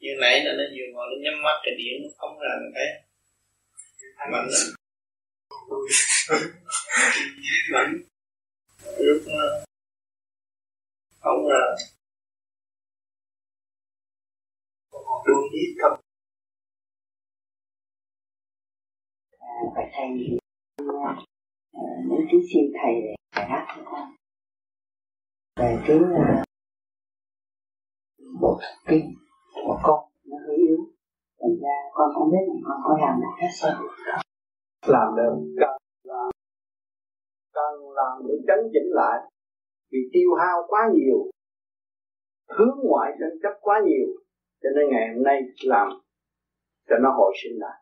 Như nãy là nó vừa ngồi nó nhắm mắt cái điện nó phóng ra mình thấy mạnh lắm mạnh lúc nó phóng ra còn đuôi biết phải thầy những chú xin thầy để giải đáp cho con về cái uh, bộ kinh của con nó hơi yếu thành ra con không biết là con có làm được hết sao làm được cần làm cần làm để chấn chỉnh lại. Vì tiêu hao quá nhiều, hướng ngoại tranh chấp quá nhiều, cho nên ngày hôm nay làm cho nó hồi sinh lại.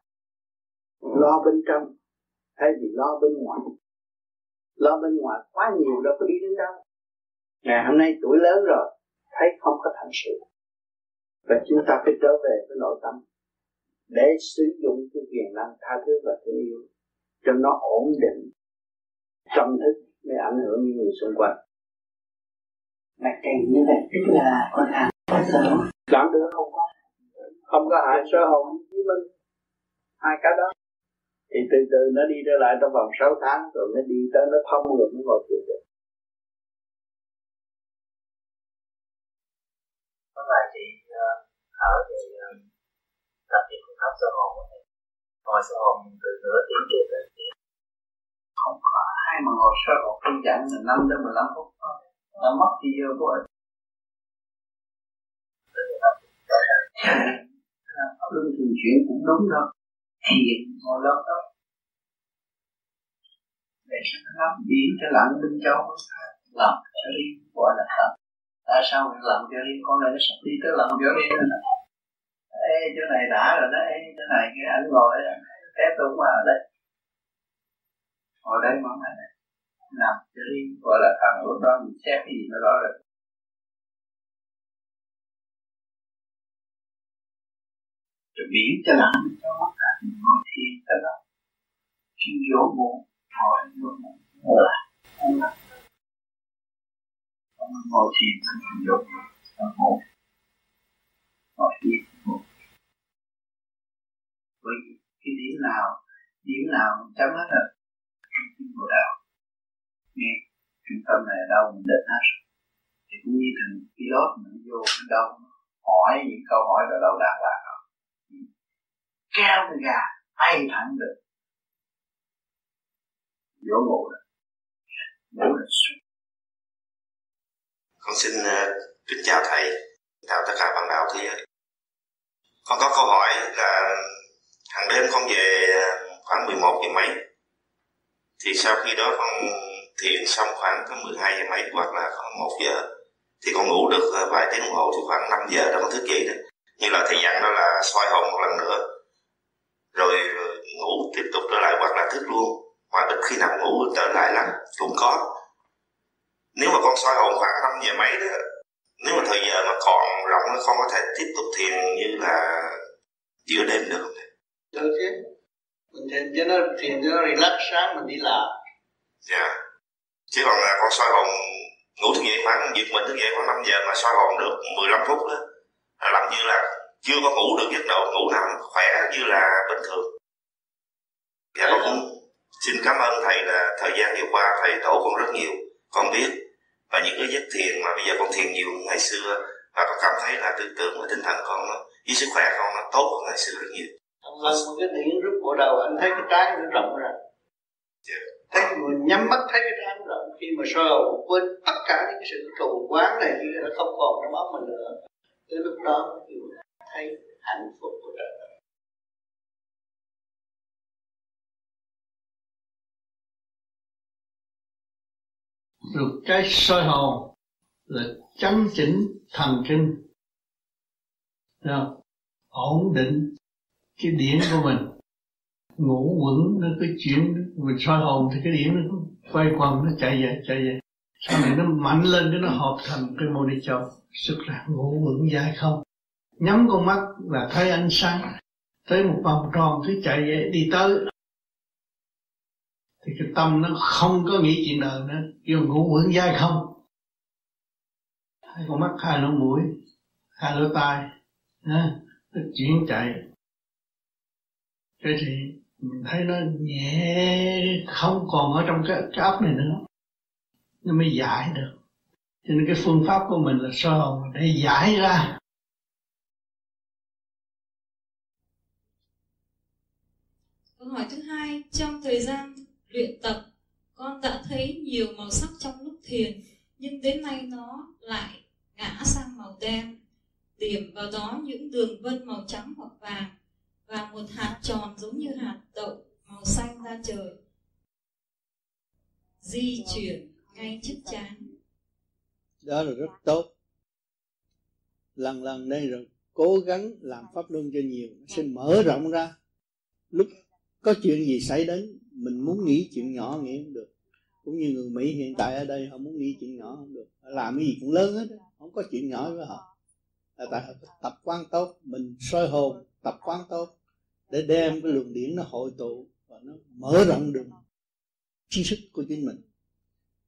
Lo bên trong thay vì lo bên ngoài. Lo bên ngoài quá nhiều đâu có đi đến đâu. Ngày hôm nay tuổi lớn rồi, thấy không có thành sự. Và chúng ta phải trở về với nội tâm để sử dụng cái quyền năng tha thứ và thương yêu cho nó ổn định tâm thức để ảnh hưởng những người xung quanh. Bạch thầy như vậy tức là con làm bao giờ làm được không có. Không có hại sơ hồn với minh hai cái đó. Thì từ từ nó đi trở lại trong vòng 6 tháng rồi nó đi tới nó thông rồi nó ngồi thiền được. Có vài chị ở thì tập thiền phương pháp sơ hồn ngồi sơ hồn từ nửa tiếng kia tới tiếng. Không có ai mà ngồi sơ hồn đơn giản là 5 đến 15 phút thôi. Nó mất thì giờ của anh luân thường chuyển cũng đúng đâu. Thiền ngồi lâu đó để cho nó lắm biến cho lặng bên trong. Làm cho riêng gọi là thật tại sao mình làm cho riêng? Con này nó sắp đi tới làm cho riêng nè ê chỗ này đã rồi đó ê chỗ này cái anh ngồi té tôi mà ở đây ngồi đây mà này làm cho đi gọi là thằng lúc đó mình xét cái gì nó đó rồi. Rồi biến cho lắm, cho mắt ta ngồi thiên cho lắm. Khi vô buồn ngồi dỗ buồn ngồi lại. Ngồi lại ngồi thiền mình ngồi ngồi thiền. ngồi với cái điểm nào điểm nào chấm hết rồi. Trung tâm của đạo. Nghe trung tâm này đâu mình định hết. Thì cũng như thằng pilot mình vô cái đâu hỏi những câu hỏi rồi đâu đạt là không cao cái gà bay thẳng được. Vô ngủ rồi. Ngủ là con xin uh, kính chào thầy chào tất cả bạn đạo thì con có câu hỏi là hàng đêm con về ờ, khoảng 11 giờ mấy. Thì sau khi đó con thiền xong khoảng có 12 giờ mấy hoặc là khoảng 1 giờ, thì con ngủ được ờ, vài tiếng đồng hồ thì khoảng 5 giờ đó con thức dậy đó. Như là thầy dặn đó là soi hồn một lần nữa, rồi ngủ tiếp tục trở lại hoặc là thức luôn. Hoặc ít khi nào ngủ trở lại lắm, cũng có. Nếu mà con soi hồn khoảng 5 giờ mấy đó, nếu mà thời giờ mà còn rộng nó không có thể tiếp tục thiền như là giữa đêm được. không được chứ? Mình thiền cho nó thiền cho nó relax sáng, mình đi làm. Dạ. Yeah. chứ còn là con soi hồn ngủ thức dậy khoảng giật mình thức dậy khoảng 5 giờ mà soi hồn được 15 phút đó. Là làm như là chưa có ngủ được giấc độ ngủ nằm khỏe như là bình thường. Dạ con cũng xin cảm ơn thầy là thời gian vừa qua thầy đổ con rất nhiều. Con biết, và những cái giấc thiền mà bây giờ con thiền nhiều ngày xưa, và con cảm thấy là tư tưởng và tinh thần con nó với sức khỏe con nó tốt hơn ngày xưa rất nhiều hơn một cái điện rút bộ đầu, anh thấy cái trái nó rộng ra. Thấy người nhắm mắt thấy cái trái nó rộng, khi mà soi hồn quên tất cả những cái sự cầu quán này kia nó không còn trong óc mình nữa. Tới lúc đó thì thấy hạnh phúc của trời đất. Rồi cái soi hồn là chấn chỉnh thần kinh. Không? ổn định cái điển của mình. Ngủ quẩn nó cứ chuyển, mình soi hồn thì cái điển nó quay quần, nó chạy về chạy về. Sau này nó mạnh lên cái nó hợp thành cái mô đi châu sức ra ngủ vững dài không? Nhắm con mắt là thấy ánh sáng, thấy một vòng tròn cứ chạy về, đi tới. Thì cái tâm nó không có nghĩ chuyện đời nữa. Kêu ngủ vững dài không? Hai con mắt, hai lỗ mũi, hai lỗ tai nó chuyển chạy thế thì mình thấy nó nhẹ không còn ở trong cái, cái ấp này nữa. Nó mới giải được. Cho nên cái phương pháp của mình là soi hồn để giải ra? Câu hỏi thứ hai trong thời gian luyện tập con đã thấy nhiều màu sắc trong lúc thiền nhưng đến nay nó lại ngã sang màu đen điểm vào đó những đường vân màu trắng hoặc vàng và một hạt tròn giống như hạt đậu màu xanh ra trời. Di chuyển ngay trước chán đó là rất tốt. Lần lần đây rồi, cố gắng làm pháp luân cho nhiều, nó sẽ mở rộng ra. Lúc có chuyện gì xảy đến, mình muốn nghĩ chuyện nhỏ nghĩ không được. Cũng như người mỹ hiện tại ở đây, họ muốn nghĩ chuyện nhỏ không được. Họ làm cái gì cũng lớn hết, không có chuyện nhỏ với họ. Là tại họ tập quan tốt, mình soi hồn, tập quan tốt để đem cái luồng điển nó hội tụ và nó mở rộng được tri thức của chính mình.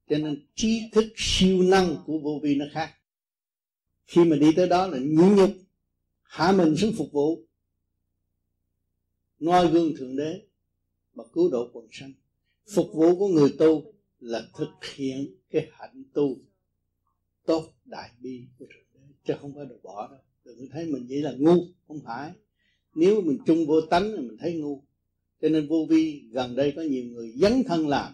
Cho nên trí thức siêu năng của vô vi nó khác. Khi mà đi tới đó là nhẫn nhục, hạ mình xuống phục vụ, noi gương thượng đế mà cứu độ quần sanh. Phục vụ của người tu là thực hiện cái hạnh tu tốt đại bi của thượng đế, chứ không phải được bỏ đâu. Đừng thấy mình vậy là ngu, không phải nếu mình trung vô tánh thì mình thấy ngu. Cho nên vô vi gần đây có nhiều người dấn thân làm.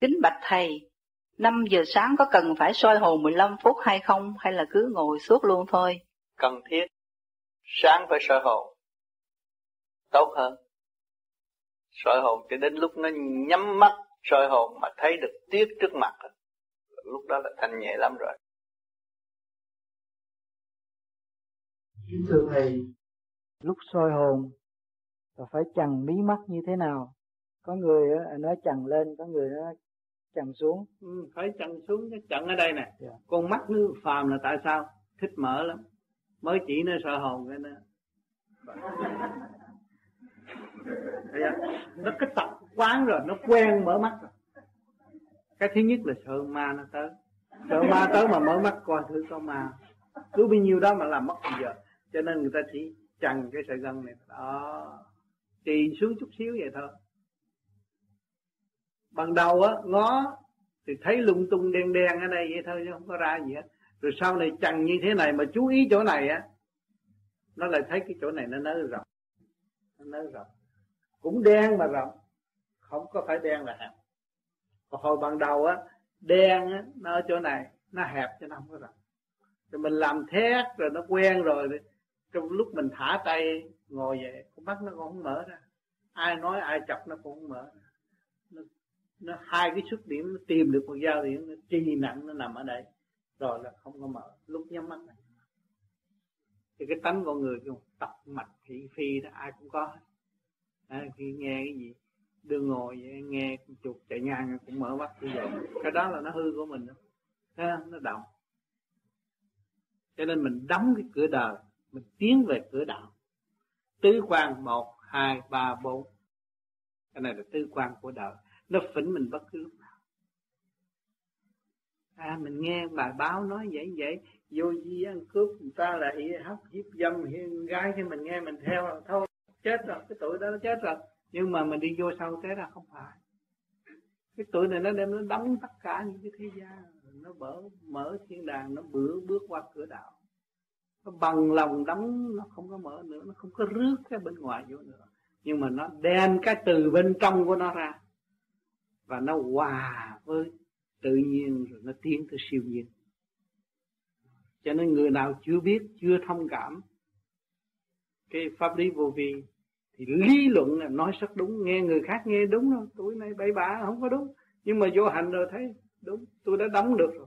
Kính bạch thầy 5 giờ sáng có cần phải soi hồn 15 phút hay không hay là cứ ngồi suốt luôn thôi? Cần thiết. Sáng phải soi hồn tốt hơn. Soi hồn cho đến lúc nó nhắm mắt soi hồn mà thấy được tiếc trước mặt. Lúc đó là thanh nhẹ lắm rồi Kính thưa Thầy, lúc soi hồn là phải chằn mí mắt như thế nào? Có người nói chằn lên, có người nói chằn xuống. Ừ, phải chằn xuống, chằn ở đây nè. Yeah. Dạ. Con mắt nó phàm là tại sao? Thích mở lắm. Mới chỉ nó soi hồn cái nó nó cái tập quán rồi nó quen mở mắt rồi cái thứ nhất là sợ ma nó tới sợ ma tới mà mở mắt coi thử có ma cứ bao nhiêu đó mà làm mất giờ cho nên người ta chỉ chằng cái sợi gân này. Đó. Trì xuống chút xíu vậy thôi. Ban đầu á, ngó thì thấy lung tung đen đen ở đây vậy thôi, chứ không có ra gì hết. Rồi sau này chằng như thế này mà chú ý chỗ này á, nó lại thấy cái chỗ này nó nới rộng. Nó nới rộng. Cũng đen mà rộng. Không có phải đen là hẹp. Còn hồi ban đầu á, đen á, nó ở chỗ này, nó hẹp cho nó không có rộng. Rồi mình làm thét rồi nó quen rồi trong lúc mình thả tay ngồi vậy con mắt nó cũng không mở ra. Ai nói ai chọc nó cũng không mở ra. Nó, nó hai cái xuất điểm nó tìm được một giao điểm nó chi nặng nó nằm ở đây. Rồi là không có mở. Lúc nhắm mắt này. Thì cái tánh con người cái tập mạch thị phi đó ai cũng có à, khi nghe cái gì đưa ngồi vậy, nghe chuột chạy ngang cũng mở mắt như vậy cái đó là nó hư của mình đó. nó động. Cho nên mình đóng cái cửa đời mình tiến về cửa đạo. Tứ quan một, hai, ba, bốn. Cái này là tứ quan của đời nó phỉnh mình bất cứ lúc nào. À mình nghe bài báo nói vậy vậy. Vô di ăn cướp người ta lại hấp hiếp dâm hiên gái. Thì mình nghe mình theo là thôi, chết rồi, cái tuổi đó nó chết rồi. Nhưng mà mình đi vô sau thế là không phải. Cái tuổi này nó đem nó đóng tất cả những cái thế gian. Nó mở mở thiên đàng, nó bữa bước qua cửa đạo nó bằng lòng đóng nó không có mở nữa, nó không có rước cái bên ngoài vô nữa. Nhưng mà nó đem cái từ bên trong của nó ra. Và nó hòa với tự nhiên rồi nó tiến tới siêu nhiên. Cho nên người nào chưa biết, chưa thông cảm cái pháp lý vô vi, thì lý luận là nói rất đúng, nghe người khác nghe đúng đâu tuổi này bảy bạ không có đúng. Nhưng mà vô hành rồi thấy, đúng, tôi đã đóng được rồi.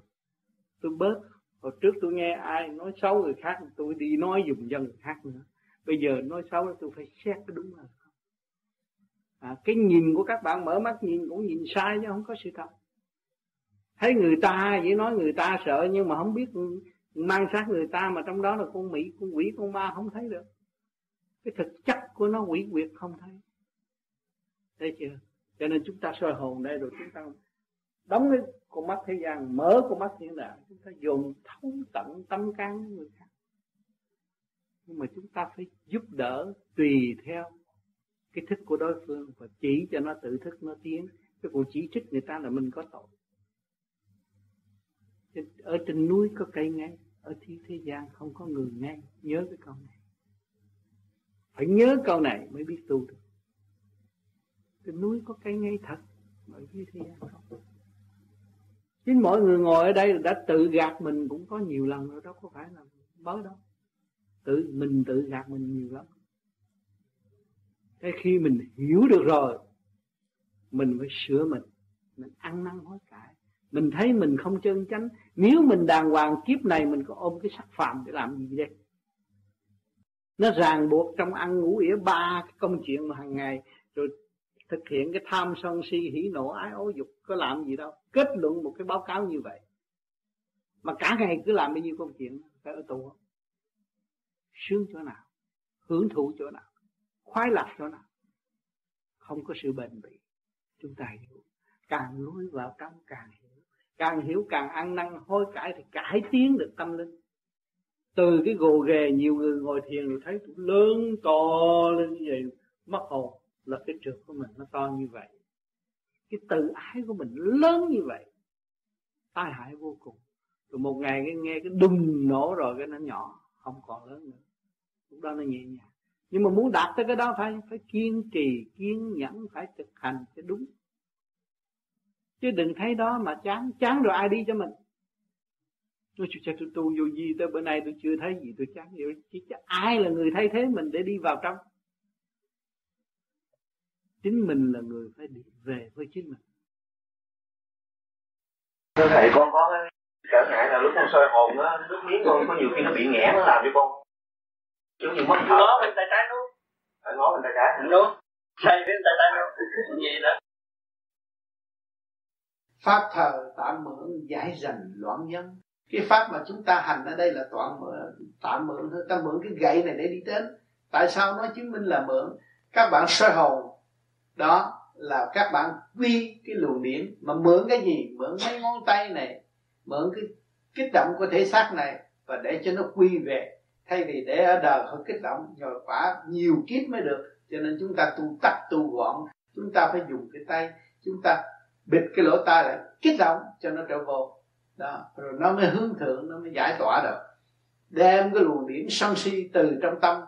Tôi bớt hồi trước tôi nghe ai nói xấu người khác tôi đi nói dùng dân người khác nữa. Bây giờ nói xấu tôi phải xét cái đúng là không. À, cái nhìn của các bạn mở mắt nhìn cũng nhìn sai chứ không có sự thật. Thấy người ta vậy nói người ta sợ nhưng mà không biết mang sát người ta mà trong đó là con mỹ con quỷ con ma không thấy được. Cái thực chất của nó quỷ quyệt không thấy. Thấy chưa? Cho nên chúng ta soi hồn đây rồi chúng ta đóng cái con mắt thế gian, mở con mắt thiên đàng chúng ta dùng thấu tận tâm can của người khác. Nhưng mà chúng ta phải giúp đỡ tùy theo cái thức của đối phương và chỉ cho nó tự thức, nó tiến. Cái cuộc chỉ trích người ta là mình có tội. Ở trên núi có cây ngay ở thiên thế gian không có người ngay nhớ cái câu này. Phải nhớ câu này mới biết tu được. Trên núi có cây ngay thật, ở dưới thế gian không chính mọi người ngồi ở đây đã tự gạt mình cũng có nhiều lần rồi đó có phải là mới đâu. Tự, mình tự gạt mình nhiều lắm. Thế khi mình hiểu được rồi, mình phải sửa mình mình ăn năn hối cải. Mình thấy mình không chân chánh. Nếu mình đàng hoàng kiếp này, mình có ôm cái sắc phạm để làm gì đây? Nó ràng buộc trong ăn ngủ ỉa ba cái công chuyện mà hàng ngày, rồi thực hiện cái tham sân si, hỉ nộ, ái ố dục, có làm gì đâu. Kết luận một cái báo cáo như vậy. Mà cả ngày cứ làm bao nhiêu công chuyện, phải ở tù không? Sướng chỗ nào? Hưởng thụ chỗ nào? Khoái lạc chỗ nào? Không có sự bền bỉ. Chúng ta hiểu. Càng lối vào trong càng hiểu. Càng hiểu càng ăn năn, hối cải thì cải tiến được tâm linh. Từ cái gồ ghề nhiều người ngồi thiền rồi thấy tôi lớn to lên như vậy, mất hồn là cái trượt của mình nó to như vậy. Cái tự ái của mình lớn như vậy. Tai hại vô cùng. Rồi một ngày cái nghe cái đùng nổ rồi cái nó nhỏ, không còn lớn nữa. Lúc đó nó nhẹ nhàng. Nhưng mà muốn đạt tới cái đó phải phải kiên trì, kiên nhẫn, phải thực hành cho đúng. Chứ đừng thấy đó mà chán chán rồi ai đi cho mình. Tôi chưa tôi tu vô gì tới bữa nay tôi chưa thấy gì, tôi chán vậy chứ ai là người thay thế mình để đi vào trong chính mình là người phải đi về với chính mình. Thưa thầy con có cái trở ngại là lúc con soi hồn á nước miếng con có nhiều khi nó bị nghẽn nó làm cho con giống như mất ngó bên tay trái luôn phải ngó bên tay trái đúng. Thay bên tay trái luôn gì đó. Pháp thờ tạm mượn giải dần loạn nhân. Cái pháp mà chúng ta hành ở đây là toàn mượn tạm mượn thôi ta mượn cái gậy này để đi đến. Tại sao nó chứng minh là mượn? Các bạn soi hồn đó là các bạn quy cái luồng điển, mà mượn cái gì? Mượn mấy ngón tay này, mượn cái kích động của thể xác này, và để cho nó quy về. Thay vì để ở đời họ kích động rồi quả nhiều kiếp mới được. Cho nên chúng ta tu tắt tu gọn. Chúng ta phải dùng cái tay. Chúng ta bịt cái lỗ tai lại, kích động cho nó trở vô. Đó, rồi nó mới hướng thượng, nó mới giải tỏa được. Đem cái luồng điển sân si từ trong tâm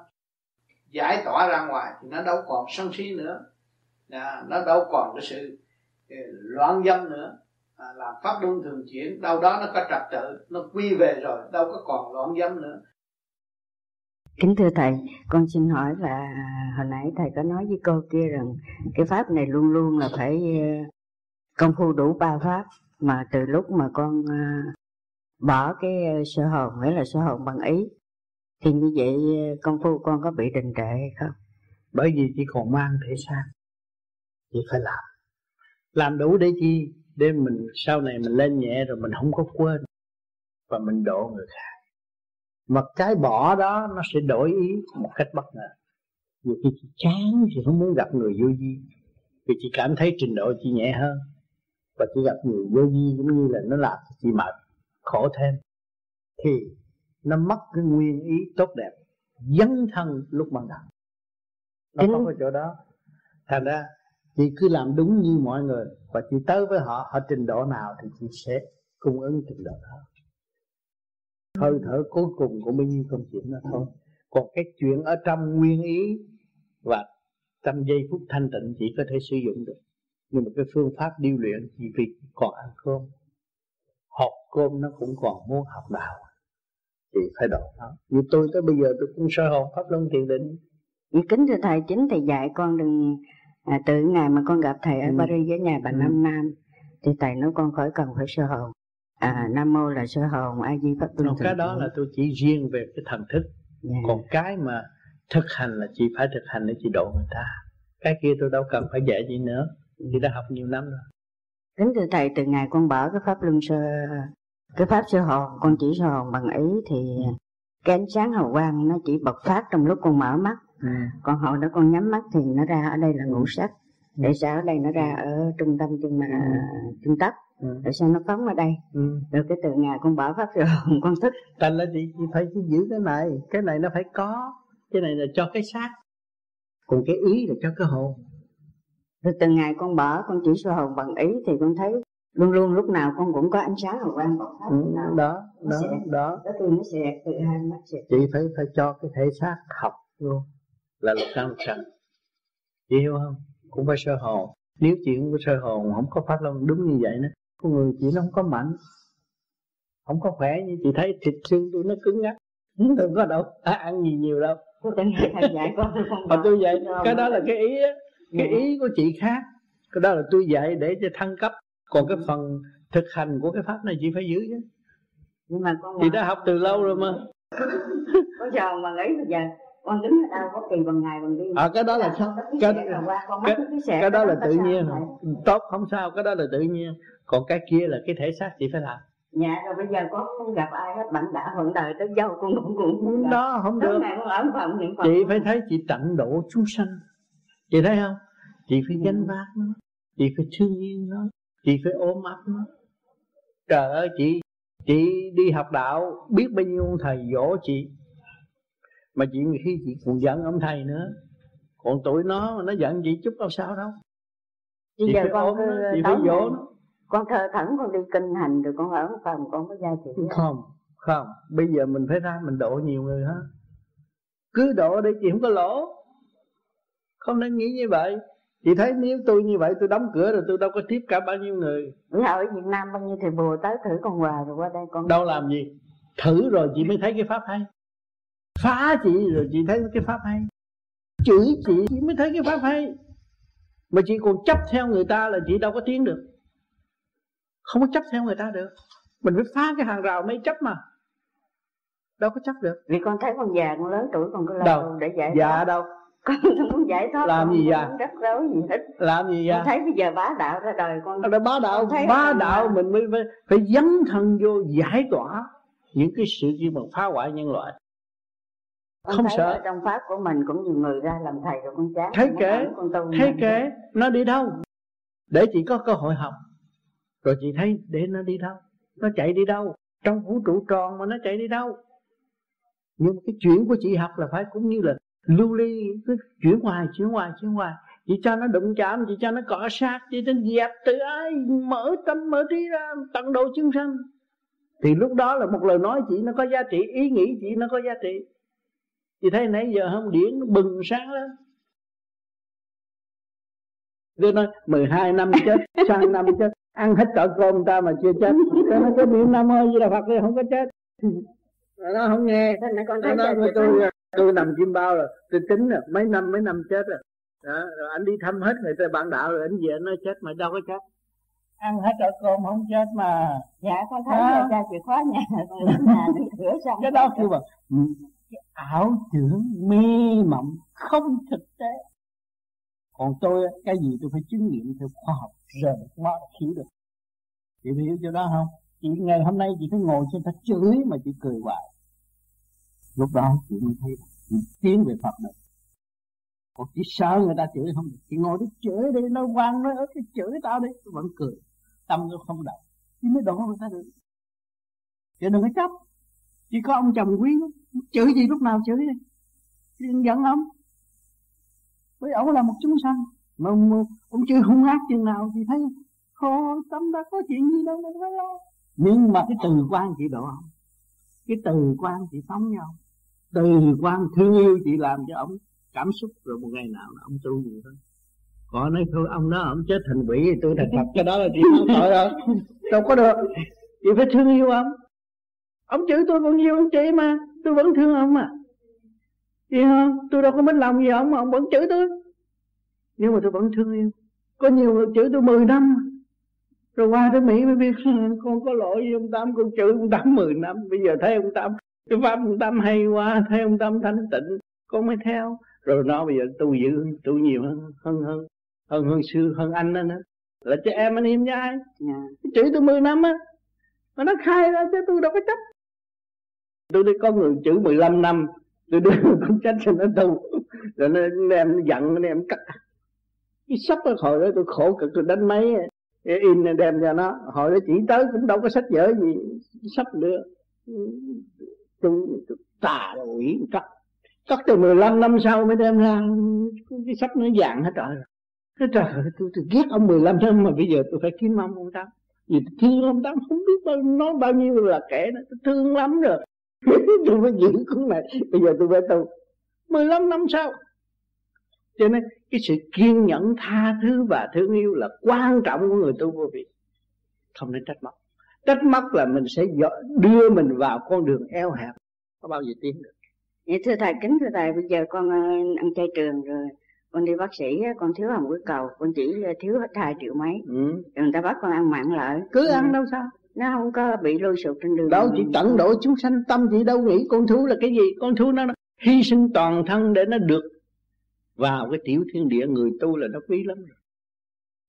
giải tỏa ra ngoài, thì nó đâu còn sân si nữa à, nó đâu còn cái sự ờ, loạn dâm nữa. À, làm pháp luân thường chuyển đâu đó nó có trật tự nó quy về rồi đâu có còn loạn dâm nữa. Kính thưa Thầy, con xin hỏi là hồi nãy Thầy có nói với cô kia rằng cái pháp này luôn luôn là phải ờ, công phu đủ ba pháp mà từ lúc mà con ờ, bỏ cái sơ hồn nghĩa là sơ hồn bằng ý thì như vậy công phu con có bị đình trệ hay không? Bởi vì chỉ còn mang thể xác chỉ phải làm. Làm đủ để chi? Để mình sau này mình lên nhẹ rồi mình không có quên. Và mình độ người khác. Mà cái bỏ đó nó sẽ đổi ý một cách bất ngờ. Nhiều khi chị chán thì không muốn gặp người vô vi vì chị cảm thấy trình độ chị nhẹ hơn. Và chị gặp người vô vi giống như là nó làm chị mệt khổ thêm. Thì nó mất cái nguyên ý tốt đẹp dấn thân lúc ban đầu. Nó không có chỗ đó. Thành ra chị cứ làm đúng như mọi người. Và chị tới với họ họ trình độ nào thì chị sẽ cung ứng trình độ đó. Hơi thở cuối cùng của bao nhiêu công chuyện đó thôi. Còn cái chuyện ở trong nguyên ý và trong giây phút thanh tịnh chỉ có thể sử dụng được. Nhưng mà cái phương pháp điêu luyện chỉ vì còn ăn cơm. Học cơm nó cũng còn muốn học đạo. Thì phải độ nó. Như tôi tới bây giờ tôi cũng soi hồn pháp luân thiền định. Kính thưa thầy chính, thầy dạy con đừng à, từ ngày mà con gặp thầy ở ừ. Paris với nhà bà ừ. Năm Nam thì thầy nói con khỏi cần phải sơ hồn à nam mô là sơ hồn a di pháp luân cái đó là tôi chỉ riêng về cái thần thức yeah. Dạ. còn cái mà thực hành là chị phải thực hành để chị độ người ta cái kia tôi đâu cần phải dạy gì nữa chị đã học nhiều năm rồi kính thưa thầy từ ngày con bỏ cái pháp luân sơ cái pháp sơ hồn con chỉ sơ hồn bằng ý thì ừ. cái ánh sáng hào quang nó chỉ bộc phát trong lúc con mở mắt ừ. còn hồi đó con nhắm mắt thì nó ra ở đây là ngũ sắc ừ. để sao ở đây nó ra ở trung tâm chân mà ừ. chân tóc ừ. để sao nó phóng ở đây ừ. rồi cái từ ngày con bỏ pháp rồi con thức thành là chị, chị phải giữ cái này cái này nó phải có cái này là cho cái xác còn cái ý là cho cái hồn rồi từ ngày con bỏ con chỉ soi hồn bằng ý thì con thấy luôn luôn lúc nào con cũng có ánh sáng hào quang bộc phát ừ, đó đó đó, đó. đó nó sẽ từ hai mắt sẽ chị phải phải cho cái thể xác học luôn là lục căn lục trần chị hiểu không? Cũng phải sơ hồn. Nếu không có sơ hồn không có phát long đúng như vậy nữa con người chị nó không có mạnh không có khỏe như chị thấy thịt xương tôi nó cứng ngắc đừng có đâu à, ăn gì nhiều đâu. Mà tôi dạy cái đó là cái ý á. Cái ừ. ý của chị khác. Cái đó là tôi dạy để cho thăng cấp. Còn cái phần thực hành của cái pháp này chị phải giữ chứ. Nhưng mà con chị đã học từ lâu rồi mà. Có giờ mà nghĩ bây giờ con tính ở đâu có kỳ bằng ngày bằng đêm. À cái đó là sao? cái, cái, cái, cái, cái đó là tự nhiên. tốt không sao cái đó là tự nhiên. Còn cái kia là cái thể xác chị phải làm. Dạ rồi bây giờ có không gặp ai hết bạn đã hận đời tới dâu con cũng cũng đó không được. ngày con ở phòng những chị phải thấy chị tận độ chúng sanh. Chị thấy không? Chị phải gánh vác nó. Chị phải thương yêu nó. Chị phải ôm ấp nó. Trời ơi chị chị đi học đạo biết bao nhiêu thầy dỗ chị mà chị khi chị còn giận ông thầy nữa. Còn tụi nó nó giận chị chút đâu sao đâu. Chị giờ con cứ nó, chị phải ngày nó. Con thờ thẫn con đi kinh hành rồi con ở phòng con có gia trị không không. Bây giờ mình phải ra mình độ nhiều người hết. Cứ độ đi chị không có lỗ. Không nên nghĩ như vậy. Chị thấy nếu tôi như vậy tôi đóng cửa rồi tôi đâu có tiếp cả bao nhiêu người. Bữa ở Việt Nam bao nhiêu thầy bùa tới thử con hoài rồi qua đây con đâu làm gì? Thử rồi chị mới thấy cái pháp hay phá chị rồi chị thấy cái pháp hay. Chửi chị chị mới thấy cái pháp hay. Mà chị còn chấp theo người ta là chị đâu có tiến được. Không có chấp theo người ta được. Mình phải phá cái hàng rào mới chấp mà. Đâu có chấp được. Vì con thấy con già con lớn tuổi con có đâu? để giải dạ đâu? Con muốn giải thoát Làm gì dạ? rắc rối gì hết. Làm gì con vậy thấy bây giờ bá đạo ra đời con đó bá đạo thấy bá đạo ngoài- mình mới phải, phải dấn thân vô giải tỏa những cái sự gì mà phá hoại nhân loại con không sợ. ở trong pháp của mình cũng nhiều người ra làm thầy rồi con chán. Thấy tu thấy kệ. Nó đi đâu? Để chị có cơ hội học. Rồi chị thấy để nó đi đâu? Nó chạy đi đâu? Trong vũ trụ tròn mà nó chạy đi đâu? Nhưng cái chuyện của chị học là phải cũng như là lưu ly cứ chuyển hoài chuyển hoài chuyển hoài. Chị cho nó đụng chạm chị cho nó cọ sát chị trên dẹp từ ai mở tâm mở trí ra tận độ chúng sanh. Thì lúc đó là một lời nói chị nó có giá trị ý nghĩ chị nó có giá trị chị thấy nãy giờ không điển nó bừng sáng lên Tôi nói 12 năm chết, sang năm chết Ăn hết cỡ cơm ta mà chưa chết. Tôi nói cái niệm Nam Mô Di Đà Phật đi không có chết. Nó không nghe. Nó nói giờ tôi, tôi, nằm kim bao rồi Tôi tính rồi, mấy năm mấy năm chết rồi. Đó, rồi anh đi thăm hết người ta bạn đạo rồi anh về anh nói chết mà đâu có chết. Ăn hết cỡ cơm không chết mà. Dạ con thấy là cha chìa khóa nhà nhà rửa xong. Cái đó kêu ừ, cái ảo tưởng mê mộng không thực tế. Còn tôi, cái gì tôi phải chứng nghiệm theo khoa học rồi mới hiểu được. Chị hiểu chỗ đó không? Chị ngày hôm nay chị cứ ngồi trên ta chửi mà chị cười hoài. Lúc đó chị mới thấy chị tiến về Phật được còn chị sợ người ta chửi không được. Chị ngồi đó chửi đi nó quan nó cái chửi tao đi. Tôi vẫn cười. Tâm tôi không động. Chị mới đổ người ta được. Chị đừng có chấp. Chỉ có ông chồng quý lắm chửi gì lúc nào chửi đi. Đừng giận ông. Bởi ông là một chúng sanh. Mà ông, chưa hung ác chừng nào thì thấy khổ tâm đã có chuyện gì đâu mà phải lo. Nhưng mà cái từ quan chị độ ông. Cái từ quan chị sống nhau. Từ quan thương yêu chị làm cho ông cảm xúc rồi một ngày nào là ông tu gì thôi, có nói thôi ông đó ông chết thành quỷ thì tôi thành Phật cái đó là chị không tội rồi đâu có được. Chị phải thương yêu ông. Ông chửi tôi bao yêu ông chị mà tôi vẫn thương ông mà. Hiểu không? Tôi đâu có mất lòng gì ông mà ông vẫn chửi tôi. Nhưng mà tôi vẫn thương yêu Có nhiều người chửi tôi 10 năm. Rồi qua tới Mỹ mới biết Con có lỗi với ông Tám Con chửi ông Tám 10 năm. Bây giờ thấy ông Tám Cái pháp ông Tám hay quá Thấy ông Tám thanh tịnh Con mới theo. Rồi nó bây giờ tu dữ Tu nhiều hơn Hơn hơn Hơn hơn xưa Hơn anh đó nữa. Là cho em anh em với ai Chửi tôi 10 năm á Mà nó khai ra chứ tôi đâu có chấp Tôi đi có người chữ 15 năm Tôi đưa con trách cho nó tu Rồi nó đem giận nó em cắt. Cái sắp đó hồi đó tôi khổ cực tôi đánh máy In đem cho nó. Hồi đó chỉ tới cũng đâu có sách vở gì Sắp nữa. Tôi tà quỷ cắt. Cắt từ 15 năm sau mới đem ra Cái sách nó dạng hết trời rồi. Cái trời tôi, tôi ghét ông 15 năm mà bây giờ tôi phải kiếm ông ông Tám. Vì tôi thương ông Tám không biết bao, nói bao nhiêu là kẻ nó Tôi thương lắm rồi. tôi phải giữ cuốn này. Bây giờ tôi phải tu. 15 năm sau. Cho nên cái sự kiên nhẫn tha thứ và thương yêu là quan trọng của người tu vô vi. Không nên trách móc. Trách móc là mình sẽ đưa mình vào con đường eo hẹp. Có bao giờ tiến được? Vậy thưa thầy kính thưa thầy bây giờ con ờ, ăn chay trường rồi. Con đi bác sĩ con thiếu hồng huyết cầu. Con chỉ thiếu hết hai triệu mấy. Ừ. người ta bắt con ăn mặn lợi Cứ ăn đâu sao nó không có bị lôi sụt trên đường. Đâu chỉ tận độ chúng sanh tâm chị đâu nghĩ con thú là cái gì. Con thú nó hy sinh toàn thân để nó được vào cái tiểu thiên địa. Người tu là nó quý lắm rồi.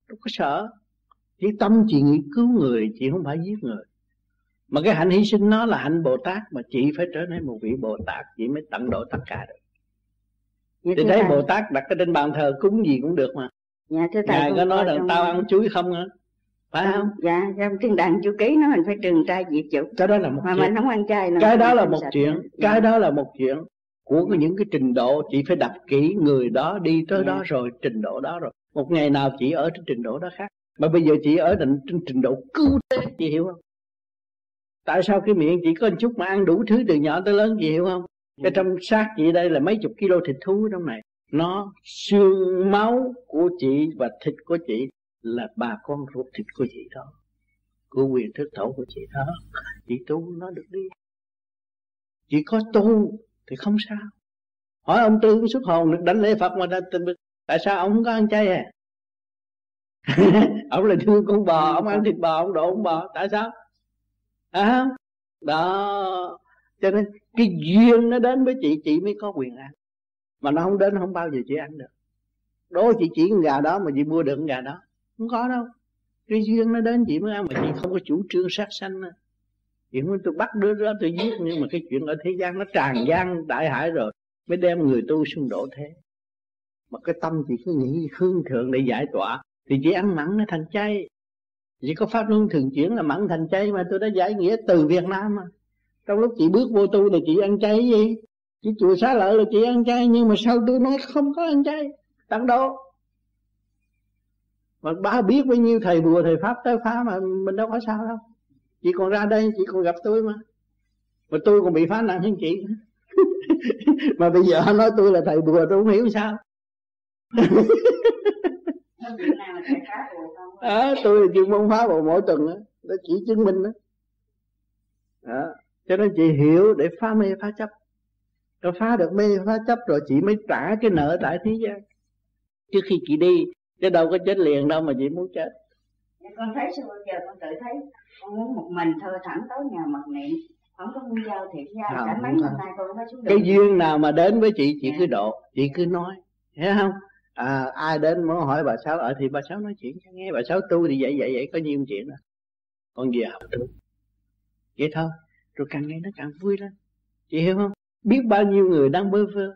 Đâu có sợ. Chỉ tâm chị nghĩ cứu người Chị không phải giết người. Mà cái hạnh hy sinh nó là hạnh Bồ Tát Mà chị phải trở nên một vị Bồ Tát Chị mới tận độ tất cả được. Vậy Thì thấy thầy- Bồ Tát đặt cái trên bàn thờ cúng gì cũng được mà. Dạ thầy Ngài có nói rằng tao ăn chuối không hả phải không? Dạ trong thiên đàng chú ký nó mình phải trừng trai diệt dục cái đó là một mà chuyện. mình không ăn chay nữa. Cái đó là một chuyện. Dạ. cái đó là một chuyện của những cái trình độ chị phải đọc kỹ người đó đi tới Dạ. đó rồi trình độ đó rồi. Một ngày nào chị ở trên trình độ đó khác. Mà bây giờ chị ở trên, trên trình độ cứu thế chị hiểu không? Tại sao cái miệng chị có một chút mà ăn đủ thứ từ nhỏ tới lớn chị hiểu không? Cái trong xác chị đây là mấy chục kilo thịt thú trong này nó xương máu của chị và thịt của chị là bà con ruột thịt của chị đó. Của quyền thức tổ của chị đó chị tu nó được đi. Chỉ có tu thì không sao. Hỏi ông tư xuất hồn được đánh lễ phật mà đã, tại sao ông không có ăn chay à? Ông là thương con bò ông ăn thịt bò ông đổ con bò tại sao? À, đó. Cho nên cái duyên nó đến với chị chị mới có quyền ăn. Mà nó không đến không bao giờ chị ăn được. Đố chị chỉ con gà đó mà chị mua được con gà đó không có đâu. Cái duyên nó đến chị mới ăn mà chị không có chủ trương sát sanh nữa. Chị muốn tôi bắt đứa đó tôi giết, nhưng mà cái chuyện ở thế gian nó tràn gian đại hải rồi, mới đem người tu xuống đổ thế. Mà cái tâm chị cứ nghĩ hương thượng để giải tỏa, thì chị ăn mặn nó thành chay. Chỉ có pháp luân thường chuyển là mặn thành chay mà tôi đã giải nghĩa từ Việt Nam mà. Trong lúc chị bước vô tu là chị ăn chay gì? Chị chùa xá lợi là chị ăn chay, nhưng mà sau tôi nói không có ăn chay? Tặng đâu? Mà ba biết bao nhiêu thầy bùa thầy pháp tới phá mà mình đâu có sao đâu. Chị còn ra đây chị còn gặp tôi mà. Mà tôi còn bị phá nặng hơn chị. Mà bây giờ nói tôi là thầy bùa tôi không hiểu sao. À, tôi là chuyên môn phá bùa mỗi tuần đó nó chỉ chứng minh đó. đó. Cho nên chị hiểu để phá mê phá chấp. Rồi phá được mê phá chấp rồi chị mới trả cái nợ tại thế gian. Trước khi chị đi chứ đâu có chết liền đâu mà chị muốn chết. Dạ, con thấy sao bây giờ? Con tự thấy con muốn một mình thơ thẳng tối nhà mật niệm. Không có muốn giao thiệt ra Không, cả mấy có. nay con mới xuống cái đường. duyên nào mà đến với chị chị cứ độ chị cứ nói hiểu không? À, ai đến muốn hỏi bà sáu ở thì bà sáu nói chuyện cho nghe bà sáu tu thì vậy vậy vậy có nhiêu chuyện à con về học tu vậy thôi rồi càng ngày nó càng vui lên. Chị hiểu không? Biết bao nhiêu người đang bơ vơ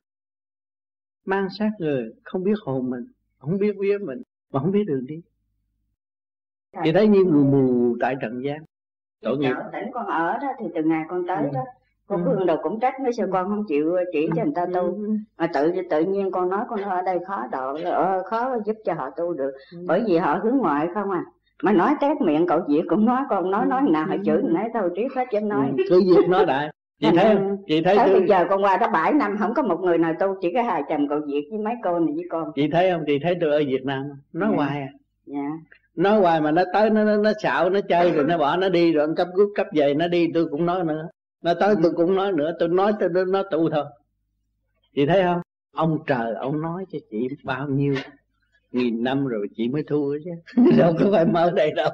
mang xác người không biết hồn mình không biết vía mình mà không biết đường đi. Chị thấy như người mù tại trần gian. Tội nghiệp. tỉnh con ở đó thì từ ngày con tới Ừ. đó con Ừ. Phương đầu cũng trách mấy sao con không chịu chỉ cho người ta tu. Mà tự tự nhiên con nói con ở đây khó độ ờ, khó giúp cho họ tu được. Bởi vì họ hướng ngoại không à. Mà nói tét miệng cậu Diệu cũng nói con nói nói nào họ chửi nói thôi triết hết chứ nói. Ừ, cứ việc nói đại chị thấy không? chị thấy Tới tôi bây giờ con qua đó 7 năm không có một người nào tu chỉ có hai chồng cậu Diệt với mấy cô này với con. Chị thấy không? Chị thấy tôi ở Việt Nam nói Dạ. hoài à. Dạ. Nói hoài mà nó tới nó nó, nó xạo nó chơi rồi nó bỏ nó đi rồi nó cấp rút cấp về nó đi tôi cũng nói nữa. Nó tới tôi cũng nói nữa tôi nói tôi nó, tu thôi. Chị thấy không? Ông trời ông nói cho chị bao nhiêu nghìn năm rồi chị mới thua chứ. Đâu có phải mơ đây đâu.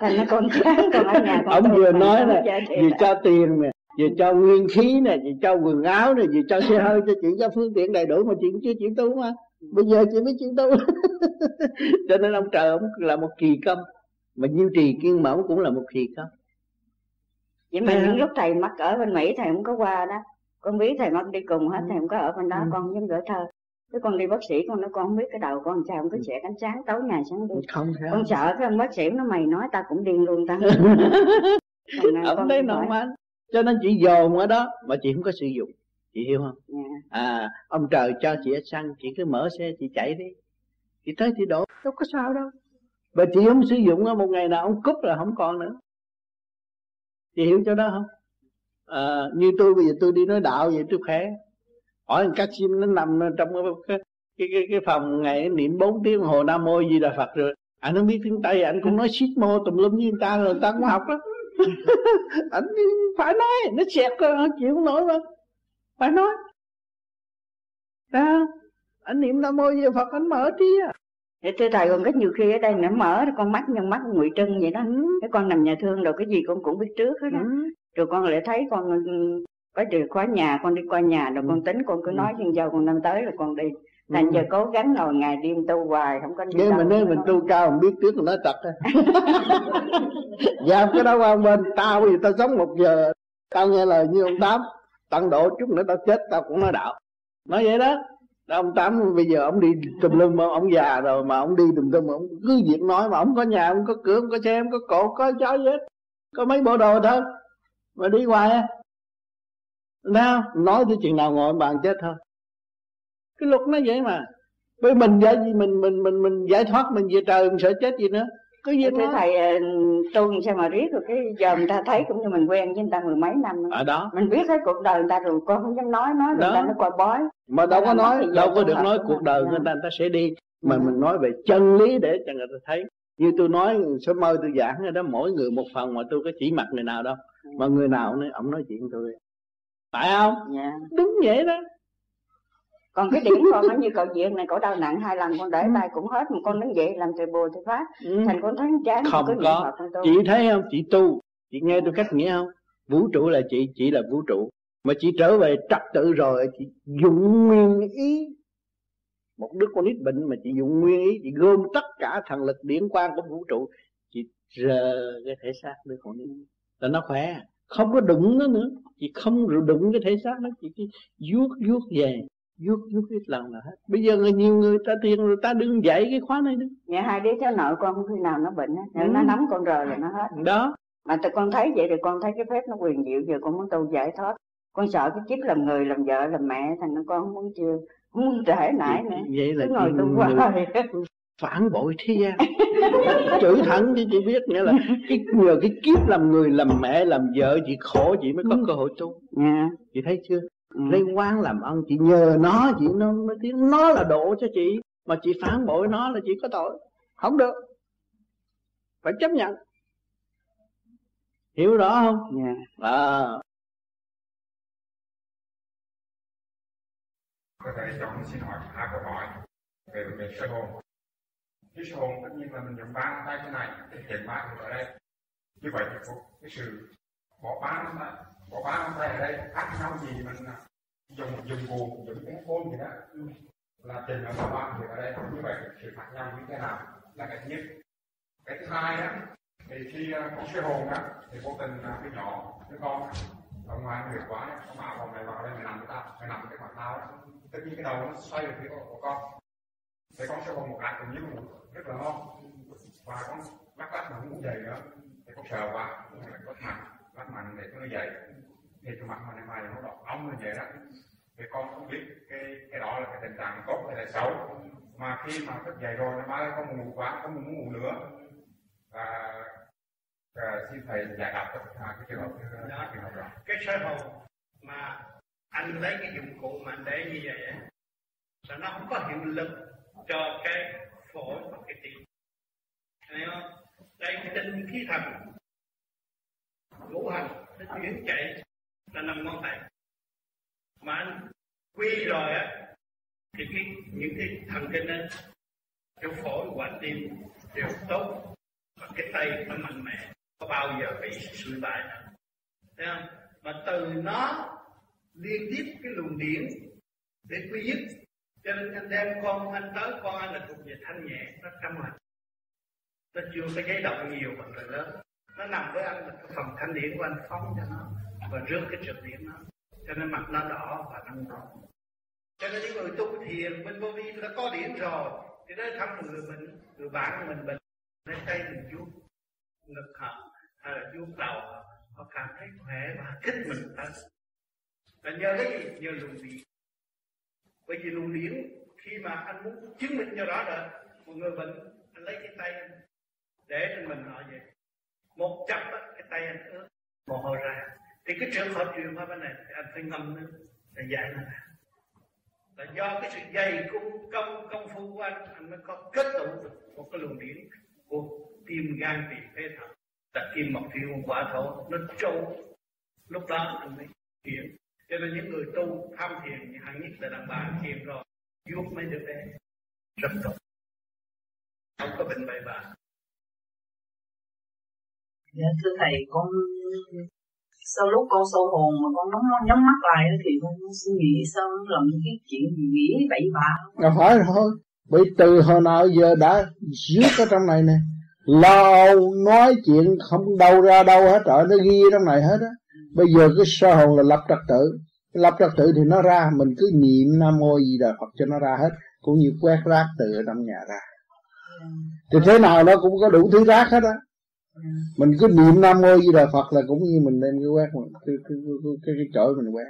Thành nó con chán con ở nhà con ông vừa mà nói thiệt vừa à. cho tiền nè vừa cho nguyên khí nè vừa cho quần áo nè vừa cho xe hơi cho chị cho phương tiện đầy đủ mà chị cũng chưa chịu tu mà. Bây giờ chị mới chịu tu cho nên ông trời ông là một kỳ công mà duy trì kiên mẫu cũng là một kỳ công. Vậy mà những không? lúc thầy mất ở bên Mỹ thầy không có qua đó. Con biết thầy mất đi cùng hết thầy không có ở bên đó Ừ. con không dám gửi thơ. Cái con đi bác sĩ con nói con không biết cái đầu con sao không cứ sẽ cánh sáng tối ngày sáng đi. Không sao. Con sợ cái ông bác sĩ nó mày nói ta cũng điên luôn ta ông con đấy cho nên chị dồn ở đó mà chị không có sử dụng. Chị hiểu không? Dạ. à ông trời cho chị xăng chị cứ mở xe chị chạy đi. Chị tới chị đổ. Đâu có sao đâu. Và chị không sử dụng á, một ngày nào ông cúp là không còn nữa. Chị hiểu chỗ đó không? À, như tôi bây giờ tôi đi nói đạo vậy tôi khỏe hỏi thằng các sim nó nằm trong cái cái cái, cái, phòng ngày niệm 4 tiếng hồ nam mô di đà phật rồi. Anh không biết tiếng tây anh cũng nói xít mô tùm lum với người ta rồi người ta cũng học đó anh phải nói nó xẹt nó chịu không nổi mà. Phải nói. Đó anh niệm nam mô di đà phật anh mở trí à Thế thưa thầy còn rất nhiều khi ở đây nó mở con mắt nhân mắt ngụy trưng vậy đó. Ừ. cái con nằm nhà thương rồi cái gì con cũng biết trước hết đó rồi con lại thấy con ừ, có chìa khóa nhà con đi qua nhà rồi con tính con cứ nói với dâu con năm tới là con đi thành giờ cố gắng ngồi ngày đêm tu hoài không có đi nhưng mà nếu mình tu cao mình biết trước là nói trật á. Dám cái đó qua bên Tao giờ tao sống một giờ. Tao nghe lời như ông Tám Tận độ chút nữa tao chết tao cũng nói đạo. Nói vậy đó. Ông tám bây giờ ông đi tùm lum ông già rồi mà ông đi tùm lum ông cứ việc nói mà ông có nhà ông có cửa ông có xe ông có cổ có chó gì hết. Có mấy bộ đồ thôi. Mà đi hoài á. Nào nói tới chuyện nào ngồi bàn chết thôi cái luật nó vậy mà. Bởi mình giải mình mình mình mình giải thoát mình về trời mình sợ chết gì nữa. Cứ như thế thầy ờ, tu sao mà riết rồi cái giờ người ta thấy cũng như mình quen với người ta mười mấy năm ở à, đó. Mình biết hết cuộc đời người ta rồi con không dám nói nói người ta nó coi bói. Mà đâu có nói đâu có được nói cuộc đời người ta người ta sẽ đi. Mà ừ. mình nói về chân lý để cho người ta thấy. Như tôi nói số mơ tôi giảng ở đó mỗi người một phần mà tôi có chỉ mặt người nào đâu. Mà người nào nói ông nói chuyện tôi. Phải không? Dạ. đúng vậy đó còn cái điểm con nó như cậu diện này cổ đau nặng hai lần con để ừ. tay cũng hết mà con đứng dậy làm trời bùa thì phát ừ. thành con thấy chán không có, có. chị thấy không? Chị tu. Chị nghe tôi cách nghĩa không? Vũ trụ là chị chỉ là vũ trụ. Mà chị trở về trật tự rồi chị dùng nguyên ý. Một đứa con nít bệnh mà chị dùng nguyên ý chị gom tất cả thần lực điển quang của vũ trụ chị rờ cái thể xác đứa con nít. Là nó khỏe. Không có đụng nó nữa. Chị không đụng cái thể xác nó chị chỉ vuốt vuốt về vuốt vuốt ít lần là hết. Bây giờ người nhiều người ta tiền người ta đừng dạy cái khóa này nữa. Nhà hai đứa cháu nội con khi nào nó bệnh á ừ. nó nắm con rờ là nó hết. Đó. Mà tụi con thấy vậy thì con thấy cái phép nó quyền diệu giờ con muốn tu giải thoát. Con sợ cái kiếp làm người làm vợ làm mẹ thành nó con không muốn chưa không muốn trễ nải nữa. vậy là Cứ ngồi tu qua phản bội thế gian. Chữ thẳng chứ chị biết nghĩa là cái nhờ cái kiếp làm người làm mẹ làm vợ chị khổ chị mới có ừ. cơ hội tu. Yeah. chị thấy chưa. Lấy quan làm ân chị nhờ nó chị nó mới tiếng nó là độ cho chị mà chị phản bội nó là chị có tội. Không được. Phải chấp nhận. Hiểu rõ không? Yeah. à. có thể mình xin hỏi hai câu hỏi về đề sơ hồn cái sơ hồn tất nhiên là mình dùng ba tay thế này để hiện ba ở đây. Như vậy thì cái sự bỏ ba năm tay có ba ông thầy ở đây ăn nhau gì mình à, dùng dùng buồn dùng cái phôn gì đó. Là trình ở ba thì ở đây như vậy, sự khác nhau như thế nào là cái nhất. Cái thứ hai đó thì khi à, có cái hồn đó thì vô tình là cái nhỏ, cái con ở ngoài người quá, nó bảo con này vào đây mày nằm với tao, mày nằm cái mặt tao tất nhiên cái đầu nó xoay về phía của con. Thì con sẽ còn một cái, cũng như rất là ngon. Và con lắc lắc mà không muốn dậy nữa. Thì con sờ qua có thằng lắc mạnh để nó dậy thì cái mặt mình mai nó đọc ống như vậy đó. Thì con không biết cái cái đó là cái tình trạng tốt hay là xấu. Mà khi mà thức dậy rồi nó mới không ngủ quá không muốn ngủ nữa. Và à, xin thầy giải đáp cho cái trường hợp đó. trường hợp đó. Cái sơ hồ mà anh lấy cái dụng cụ mà anh để như vậy á là nó không có hiệu lực cho cái phổi và cái tim. Thấy không? Đây cái tinh khí thần ngũ hành nó chuyển chạy là nằm ngón tay. Mà anh quy rồi á, thì cái, những cái thần kinh ấy trong phổi, quả tim đều tốt và cái tay nó mạnh mẽ, có bao giờ bị suy bại đâu. Thấy không? Mà từ nó liên tiếp cái luồng điển để quy dứt cho nên anh đem con anh tới con anh là thuộc về thanh nhẹ, nó trong lành nó chưa có giấy động nhiều bằng người lớn nó nằm với anh là cái phần thanh điển của anh phóng cho nó và rước cái trực điển nó. Cho nên mặt nó đỏ và nó đỏ. Cho nên những người tu thiền bên vô vi đã có điển rồi. Thì đến thăm người mình, người bạn của mình bệnh lấy tay mình vuốt, ngực họ hay là vuốt đầu. Họ cảm thấy khỏe và thích mình hơn là nhờ cái gì? Nhờ luồng điển. Bởi vì luồng điển, khi mà anh muốn chứng minh cho rõ rồi một người bệnh, anh lấy cái tay anh để trên mình, họ vậy một chấm cái tay anh ướt, mồ hôi ra. Thì cái trường hợp truyền qua bên này, thì anh phải ngâm nước để giải nó. Ra là do cái sự dày cung công công phu của anh anh mới có kết tụ một cái luồng điển của tim gan tỳ phế thận. Là kim mộc thủy hồn quả thổ, nó trâu. Lúc đó anh mới hiểu. Cho nên những người tu tham thiền hạng nhất là đàn bà thiền rồi, vuốt mấy đứa bé. Rất tốt. Không có bệnh bậy bạ dạ thưa thầy, con sau lúc con sâu hồn mà con nhắm nhắm mắt lại thì con suy nghĩ sao làm cái chuyện gì nghĩ bậy bạ là dạ, phải thôi. Bởi từ hồi nào giờ đã rước ở trong này nè lo nói chuyện không đâu ra đâu hết rồi nó ghi trong này hết á. Bây giờ cái sơ hồn là lập trật tự. Lập trật tự thì nó ra, mình cứ niệm nam mô gì đà phật cho nó ra hết, cũng như quét rác từ ở trong nhà ra. Thì thế nào nó cũng có đủ thứ rác hết á mình cứ niệm nam mô di đà phật là cũng như mình đem cái quét mình cái cái cái, cái, cái chổi mình quét.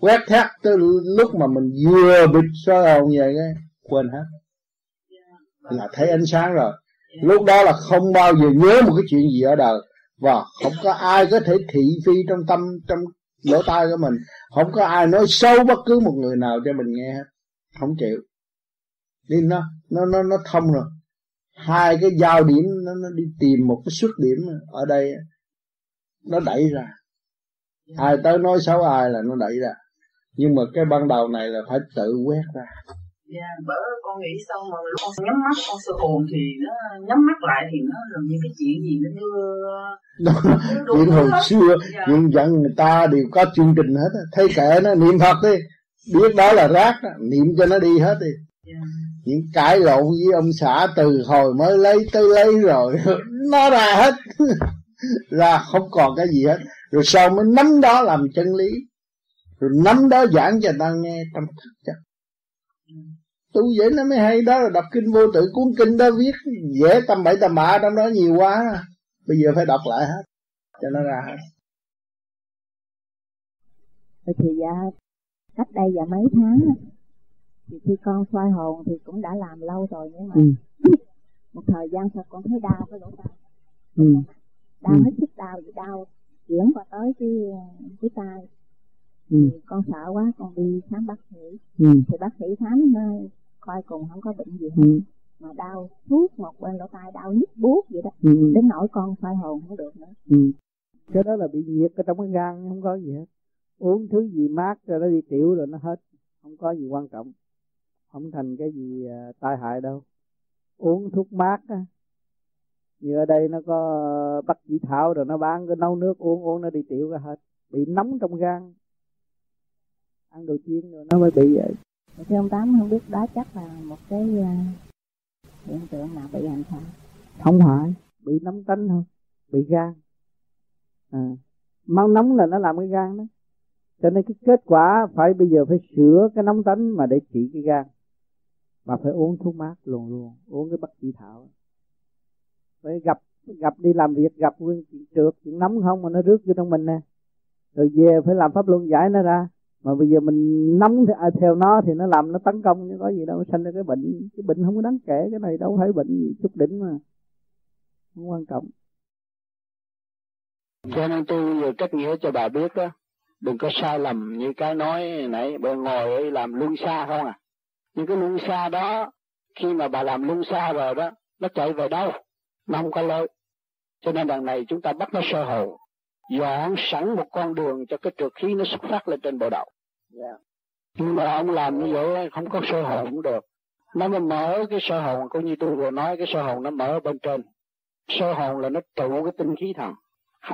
Quét thét tới lúc mà mình vừa bịt soi hồn về cái quên hết. Là thấy ánh sáng rồi. Lúc đó là không bao giờ nhớ một cái chuyện gì ở đời. Và không có ai có thể thị phi trong tâm trong lỗ tai của mình. Không có ai nói xấu bất cứ một người nào cho mình nghe hết. Không chịu. Đi nó nó nó nó thông rồi hai cái giao điểm nó, nó đi tìm một cái xuất điểm ở đây nó đẩy ra. Ai tới nói xấu ai là nó đẩy ra. Nhưng mà cái ban đầu này là phải tự quét ra. Dạ, yeah, bởi con nghĩ xong mà con nhắm mắt con sơ hồn thì nó nhắm mắt lại thì nó là những cái chuyện gì nó đưa chuyện hồi xưa dạ. những dẫn người ta đều có chương trình hết thấy kệ nó niệm phật đi. Biết đó là rác niệm cho nó đi hết đi. Yeah. Những cãi lộn với ông xã từ hồi mới lấy tới lấy rồi. Nó ra hết. Ra không còn cái gì hết. Rồi sau mới nắm đó làm chân lý. Rồi nắm đó giảng cho ta nghe tâm thức chắc tu vậy nó mới hay đó là đọc kinh vô tự cuốn kinh đó viết. Dễ tâm bảy tâm bạ trong đó nhiều quá. Bây giờ phải đọc lại hết, cho nó ra hết. Thì dạ cách đây dạ mấy tháng thì khi con xoay hồn thì cũng đã làm lâu rồi nhưng mà ừ. một thời gian sau con thấy đau cái lỗ tai ừ. đau ừ. hết sức đau gì đau chuyển qua tới cái cái tai ừ. thì con sợ quá con đi khám bác sĩ ừ. thì bác sĩ khám coi cùng không có bệnh gì hết ừ. mà đau thuốc một bên lỗ tai đau nhức buốt vậy đó ừ. đến nỗi con xoay hồn không được nữa ừ. cái đó là bị nhiệt ở trong cái gan không có gì hết uống thứ gì mát rồi nó đi tiểu rồi nó hết không có gì quan trọng không thành cái gì à, tai hại đâu. Uống thuốc mát á như ở đây nó có bắt chỉ thảo rồi nó bán cái nấu nước uống uống nó đi tiểu ra hết. Bị nóng trong gan. Ăn đồ chiên rồi nó mới bị vậy. Thưa ông tám không biết đó chắc là một cái uh, hiện tượng nào bị hành sao không phải bị nóng tánh thôi bị gan. À, máu nóng là nó làm cái gan đó. Cho nên cái kết quả phải bây giờ phải sửa cái nóng tánh mà để trị cái gan mà phải uống thuốc mát luôn luôn uống cái bất chỉ thảo. Phải gặp gặp đi làm việc, gặp nguyên chuyện trượt, chuyện nóng không mà nó rước vô trong mình nè. Rồi về phải làm pháp luân giải nó ra. Mà bây giờ mình nắm à, theo nó thì nó làm, nó tấn công chứ có gì đâu, sanh ra cái bệnh cái bệnh không có đáng kể, cái này đâu phải bệnh gì chút đỉnh mà. Không quan trọng. Cho nên tôi giờ cách nghĩa cho bà biết đó, đừng có sai lầm như cái nói nãy bà ngồi ấy làm luân xa không à những cái luân xa đó khi mà bà làm luân xa rồi đó nó chạy về đâu? Nó không có lối. Cho nên đằng này chúng ta bắt nó sơ hồn dọn sẵn một con đường cho cái trượt khí nó xuất phát lên trên bộ đầu. Yeah. Dạ. nhưng mà ông làm như vậy không có sơ hồn cũng được. Nó mới mở cái sơ hồn cũng như tôi vừa nói cái sơ hồn nó mở bên trên. Sơ hồn là nó trụ cái tinh khí thần.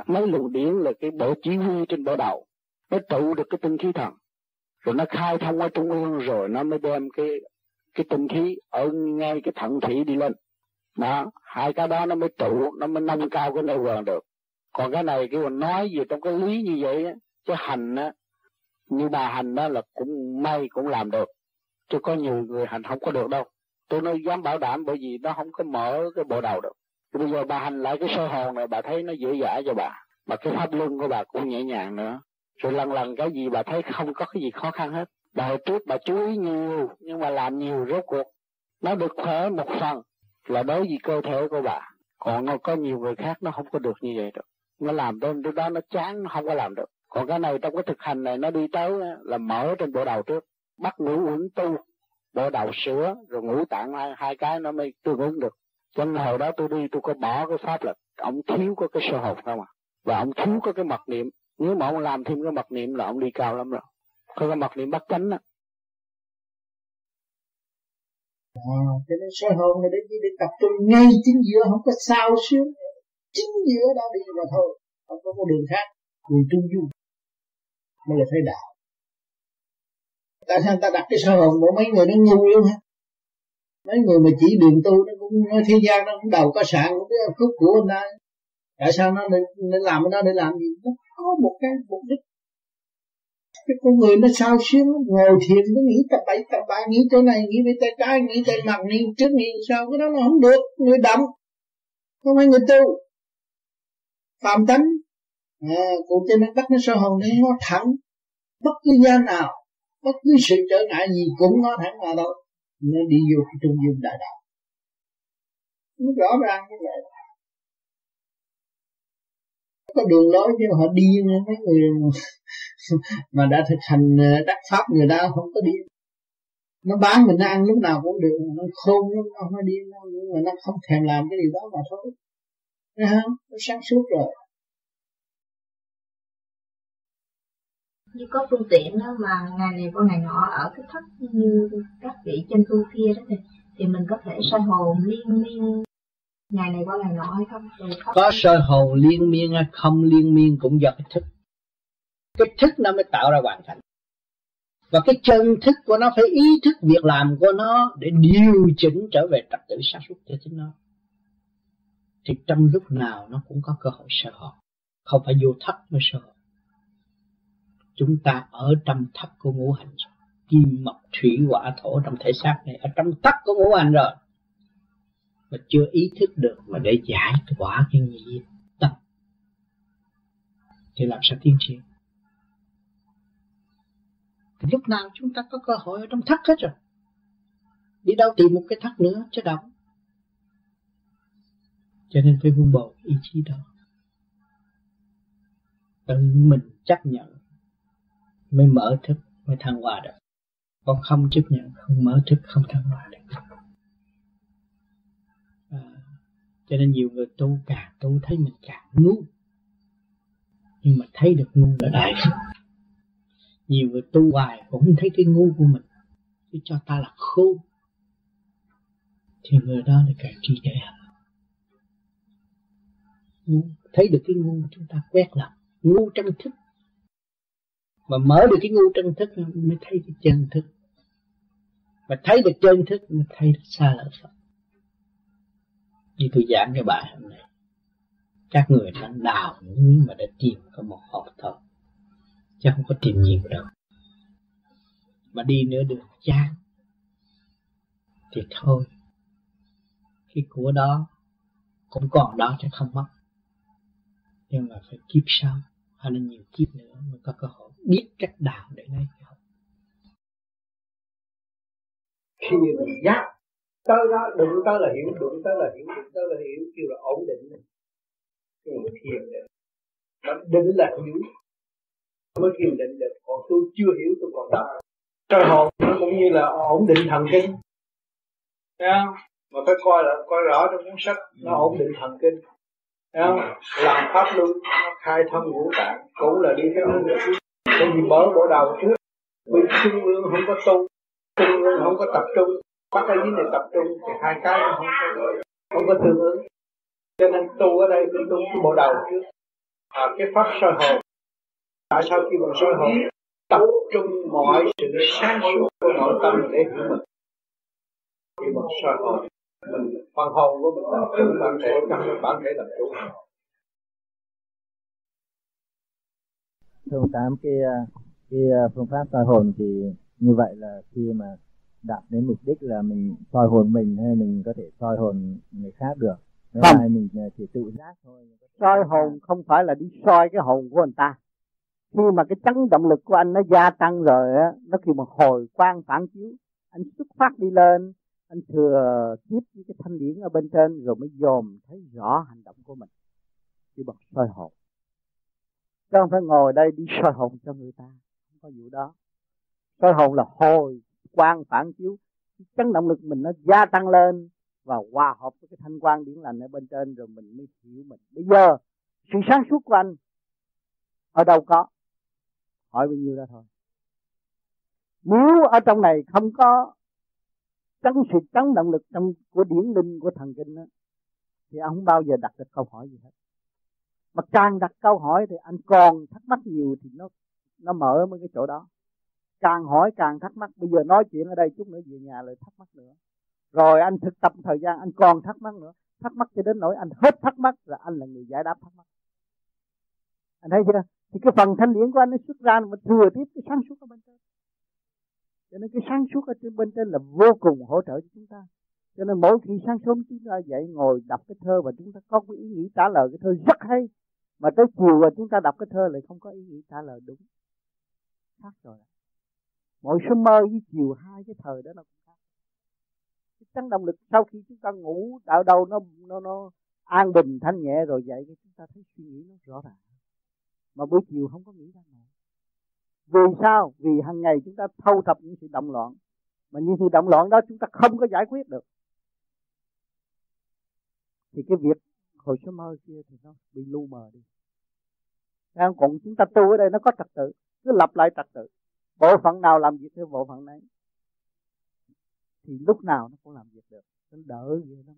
Mấy luồng điển là cái bộ chỉ huy trên bộ đầu. Nó trụ được cái tinh khí thần rồi nó khai thông ở trung ương rồi nó mới đem cái cái tinh khí ở ngay cái thận thủy đi lên. Đó, hai cái đó nó mới trụ, nó mới nâng cao cái nơi vườn được. Còn cái này cái nói gì trong cái lý như vậy á, chứ hành á, như bà hành đó là cũng may cũng làm được. Chứ có nhiều người hành không có được đâu. Tôi nói dám bảo đảm bởi vì nó không có mở cái bộ đầu được. Thì bây giờ bà hành lại cái sơ hồn này, bà thấy nó dễ dãi cho bà. Mà cái pháp luân của bà cũng nhẹ nhàng nữa rồi lần lần cái gì bà thấy không có cái gì khó khăn hết. Đời trước bà chú ý nhiều nhưng mà làm nhiều rốt cuộc. Nó được khỏe một phần là đối với cơ thể của bà. Còn nó có nhiều người khác nó không có được như vậy được nó làm đến lúc đó nó chán nó không có làm được. Còn cái này trong cái thực hành này nó đi tới là mở trên bộ đầu trước bắt ngủ uống tu. Bộ đầu sửa rồi ngủ tạng hai, hai cái nó mới tương ứng được. Cho nên hồi đó tôi đi tôi có bỏ cái pháp là ông thiếu có cái sơ hồn không à? Và ông thiếu có cái mật niệm nếu mà ông làm thêm cái mật niệm là ông đi cao lắm rồi. Có cái mật niệm bắt cánh đó À, ờ, cho nên soi hồn này để để tập trung ngay chính giữa không có sao xuyến chính giữa đó đi mà thôi không có con đường khác. Đường trung du mới là thấy đạo. Tại sao ta đặt cái sơ hồn của mấy người nó ngu luôn hả mấy người mà chỉ đường tu nó cũng nói thế gian nó cũng đầu có sạn cũng biết khúc của anh ta. Tại sao nó nên, nên làm cái đó để làm gì? Nó có một cái mục đích. Cái con người nó sao xuyên ngồi thiền nó nghĩ tập bảy tập ba nghĩ chỗ này nghĩ về tay trái nghĩ tay mặt nghĩ trước nghĩ sau cái đó nó không được. Người động không phải người tu. Phạm tánh à, cụ trên nó bắt nó sơ hồn để nó thẳng. Bất cứ gian nào bất cứ sự trở ngại gì cũng nó thẳng vào đâu nó đi vô cái trung dung đại đạo. Nó rõ ràng như vậy có đường lối chứ họ điên mấy người mà đã thực hành ờ, đắc pháp người ta không có điên nó bán mình, nó ăn lúc nào cũng được, nó khôn nó không có điên đâu nhưng mà nó không thèm làm cái điều đó mà thôi Thấy không? Nó sáng suốt rồi như có phương tiện đó mà ngày này qua ngày nọ ở cái thất như các vị trên tu kia đó thì thì mình có thể soi hồn liên liên ngày này qua ngày nọ hay không? Có soi hồn liên miên hay không liên miên cũng do cái thức. Cái thức nó mới tạo ra hoàn cảnh. Và cái chân thức của nó phải ý thức việc làm của nó để điều chỉnh trở về trật tự sáng suốt cho chính nó. Thì trong lúc nào nó cũng có cơ hội sơ hồn. Không phải vô thất mới sơ hồn. Chúng ta ở trong thất của ngũ hành rồi. Kim mộc thủy hỏa thổ trong thể xác này ở trong thất của ngũ hành rồi mà chưa ý thức được mà để giải tỏa cái nghiệp tâm. Thì làm sao tiến triển lúc nào chúng ta có cơ hội ở trong thắt hết rồi. Đi đâu tìm một cái thắt nữa chứ đâu cho nên phải vun bồi ý chí đó. Tự mình chấp nhận mới mở thức, mới thăng hoa được. Còn không chấp nhận, không mở thức, không thăng hoa được. Cho nên nhiều người tu càng tu thấy mình càng ngu. Nhưng mà thấy được ngu là đại nhiều người tu hoài cũng không thấy cái ngu của mình cứ cho ta là khô. Thì người đó là càng trì tuệ thấy được cái ngu chúng ta quét lòng ngu trong thức. Mà mở được cái ngu trong thức mới thấy cái chân thức. Mà thấy được chân thức mới thấy được xa lợi Phật như tôi giảng cái bài hôm nay các người đang đào núi mà đã tìm có một hộp thôi chứ không có tìm nhiều đâu. Mà đi nữa được chán. Thì thôi. Cái của đó cũng còn đó chứ không mất. Nhưng mà phải kiếp sau. Hay là nhiều kiếp nữa mới có cơ hội biết cách đào để lấy cái học khi mình giác tới đó đụng tới là hiểu đụng tới là hiểu đụng tới là hiểu kêu là ổn định. Kêu là thiền định. Mà định là hiểu. Mới thiền định được. Còn tôi chưa hiểu tôi còn đau. Trời hồn. Nó cũng như là ổn định thần kinh. Thấy không? mà phải coi là coi rõ trong cuốn sách. Nó ổn định thần kinh. Thấy không? làm pháp luân nó khai thông ngũ tạng cũng là đi theo luân bởi vì mở bộ đầu trước. Vì trung ương không có tu trung ương không có tập trung bắt ở dưới này tập trung thì hai cái nó không có không có tương ứng cho nên tu ở đây phải tu cái bộ đầu. Trước à, cái pháp soi hồn. Tại sao khi bằng soi hồn? Tập trung mọi sự sáng suốt của nội tâm để hiểu mình. Khi bằng soi hồn. Mình phần hồn của mình tập trung bản thể trong bản thể làm chủ. Thưa tám cái à, cái à, phương pháp soi hồn thì như vậy là khi mà đạt đến mục đích là mình soi hồn mình hay mình có thể soi hồn người khác được. Nếu không. mình chỉ tự giác thôi soi hồn không phải là đi soi cái hồn của người ta. Khi mà cái chấn động lực của anh nó gia tăng rồi á nó kêu một hồi quang phản chiếu. Anh xuất phát đi lên anh thừa tiếp với cái thanh điển ở bên trên rồi mới dòm thấy rõ hành động của mình. Chứ bằng soi hồn. Chứ không phải ngồi đây đi soi hồn cho người ta không có vụ đó. Soi hồn là hồi quang phản chiếu. Chấn động lực mình nó gia tăng lên và hòa hợp với cái thanh quan điển lành ở bên trên rồi mình mới hiểu mình. Bây giờ sự sáng suốt của anh ở đâu có? Hỏi bao nhiêu đó thôi. Nếu ở trong này không có chấn sự chấn động lực trong của điển linh của thần kinh đó, thì ông không bao giờ đặt được câu hỏi gì hết. Mà càng đặt câu hỏi thì anh còn thắc mắc nhiều thì nó nó mở mấy cái chỗ đó càng hỏi càng thắc mắc. Bây giờ nói chuyện ở đây chút nữa, về nhà lại thắc mắc nữa. Rồi anh thực tập thời gian, anh còn thắc mắc nữa. Thắc mắc cho đến nỗi anh hết thắc mắc là anh là người giải đáp thắc mắc. Anh thấy chưa? Thì cái phần thanh điển của anh nó xuất ra mà thừa tiếp cái sáng suốt ở bên trên. Cho nên cái sáng suốt ở trên bên trên là vô cùng hỗ trợ cho chúng ta. Cho nên mỗi khi sáng sớm chúng ta dậy ngồi đọc cái thơ và chúng ta có cái ý nghĩ trả lời, cái thơ rất hay. Mà tới chiều và chúng ta đọc cái thơ lại không có ý nghĩ trả lời đúng. Khác rồi mỗi sớm mơ với chiều hai cái thời đó nó cũng khác. Cái tăng động lực sau khi chúng ta ngủ đạo đầu nó nó nó an bình thanh nhẹ rồi dậy thì chúng ta thấy suy nghĩ nó rõ ràng. Mà buổi chiều không có nghĩ ra nữa. Vì sao? Vì hàng ngày chúng ta thâu thập những sự động loạn. Mà những sự động loạn đó chúng ta không có giải quyết được. Thì cái việc hồi sớm mơ kia thì nó bị lu mờ đi. Đang còn chúng ta tu ở đây nó có trật tự, cứ lặp lại trật tự bộ phận nào làm việc theo bộ phận đấy, thì lúc nào nó cũng làm việc được. Nó đỡ vậy lắm.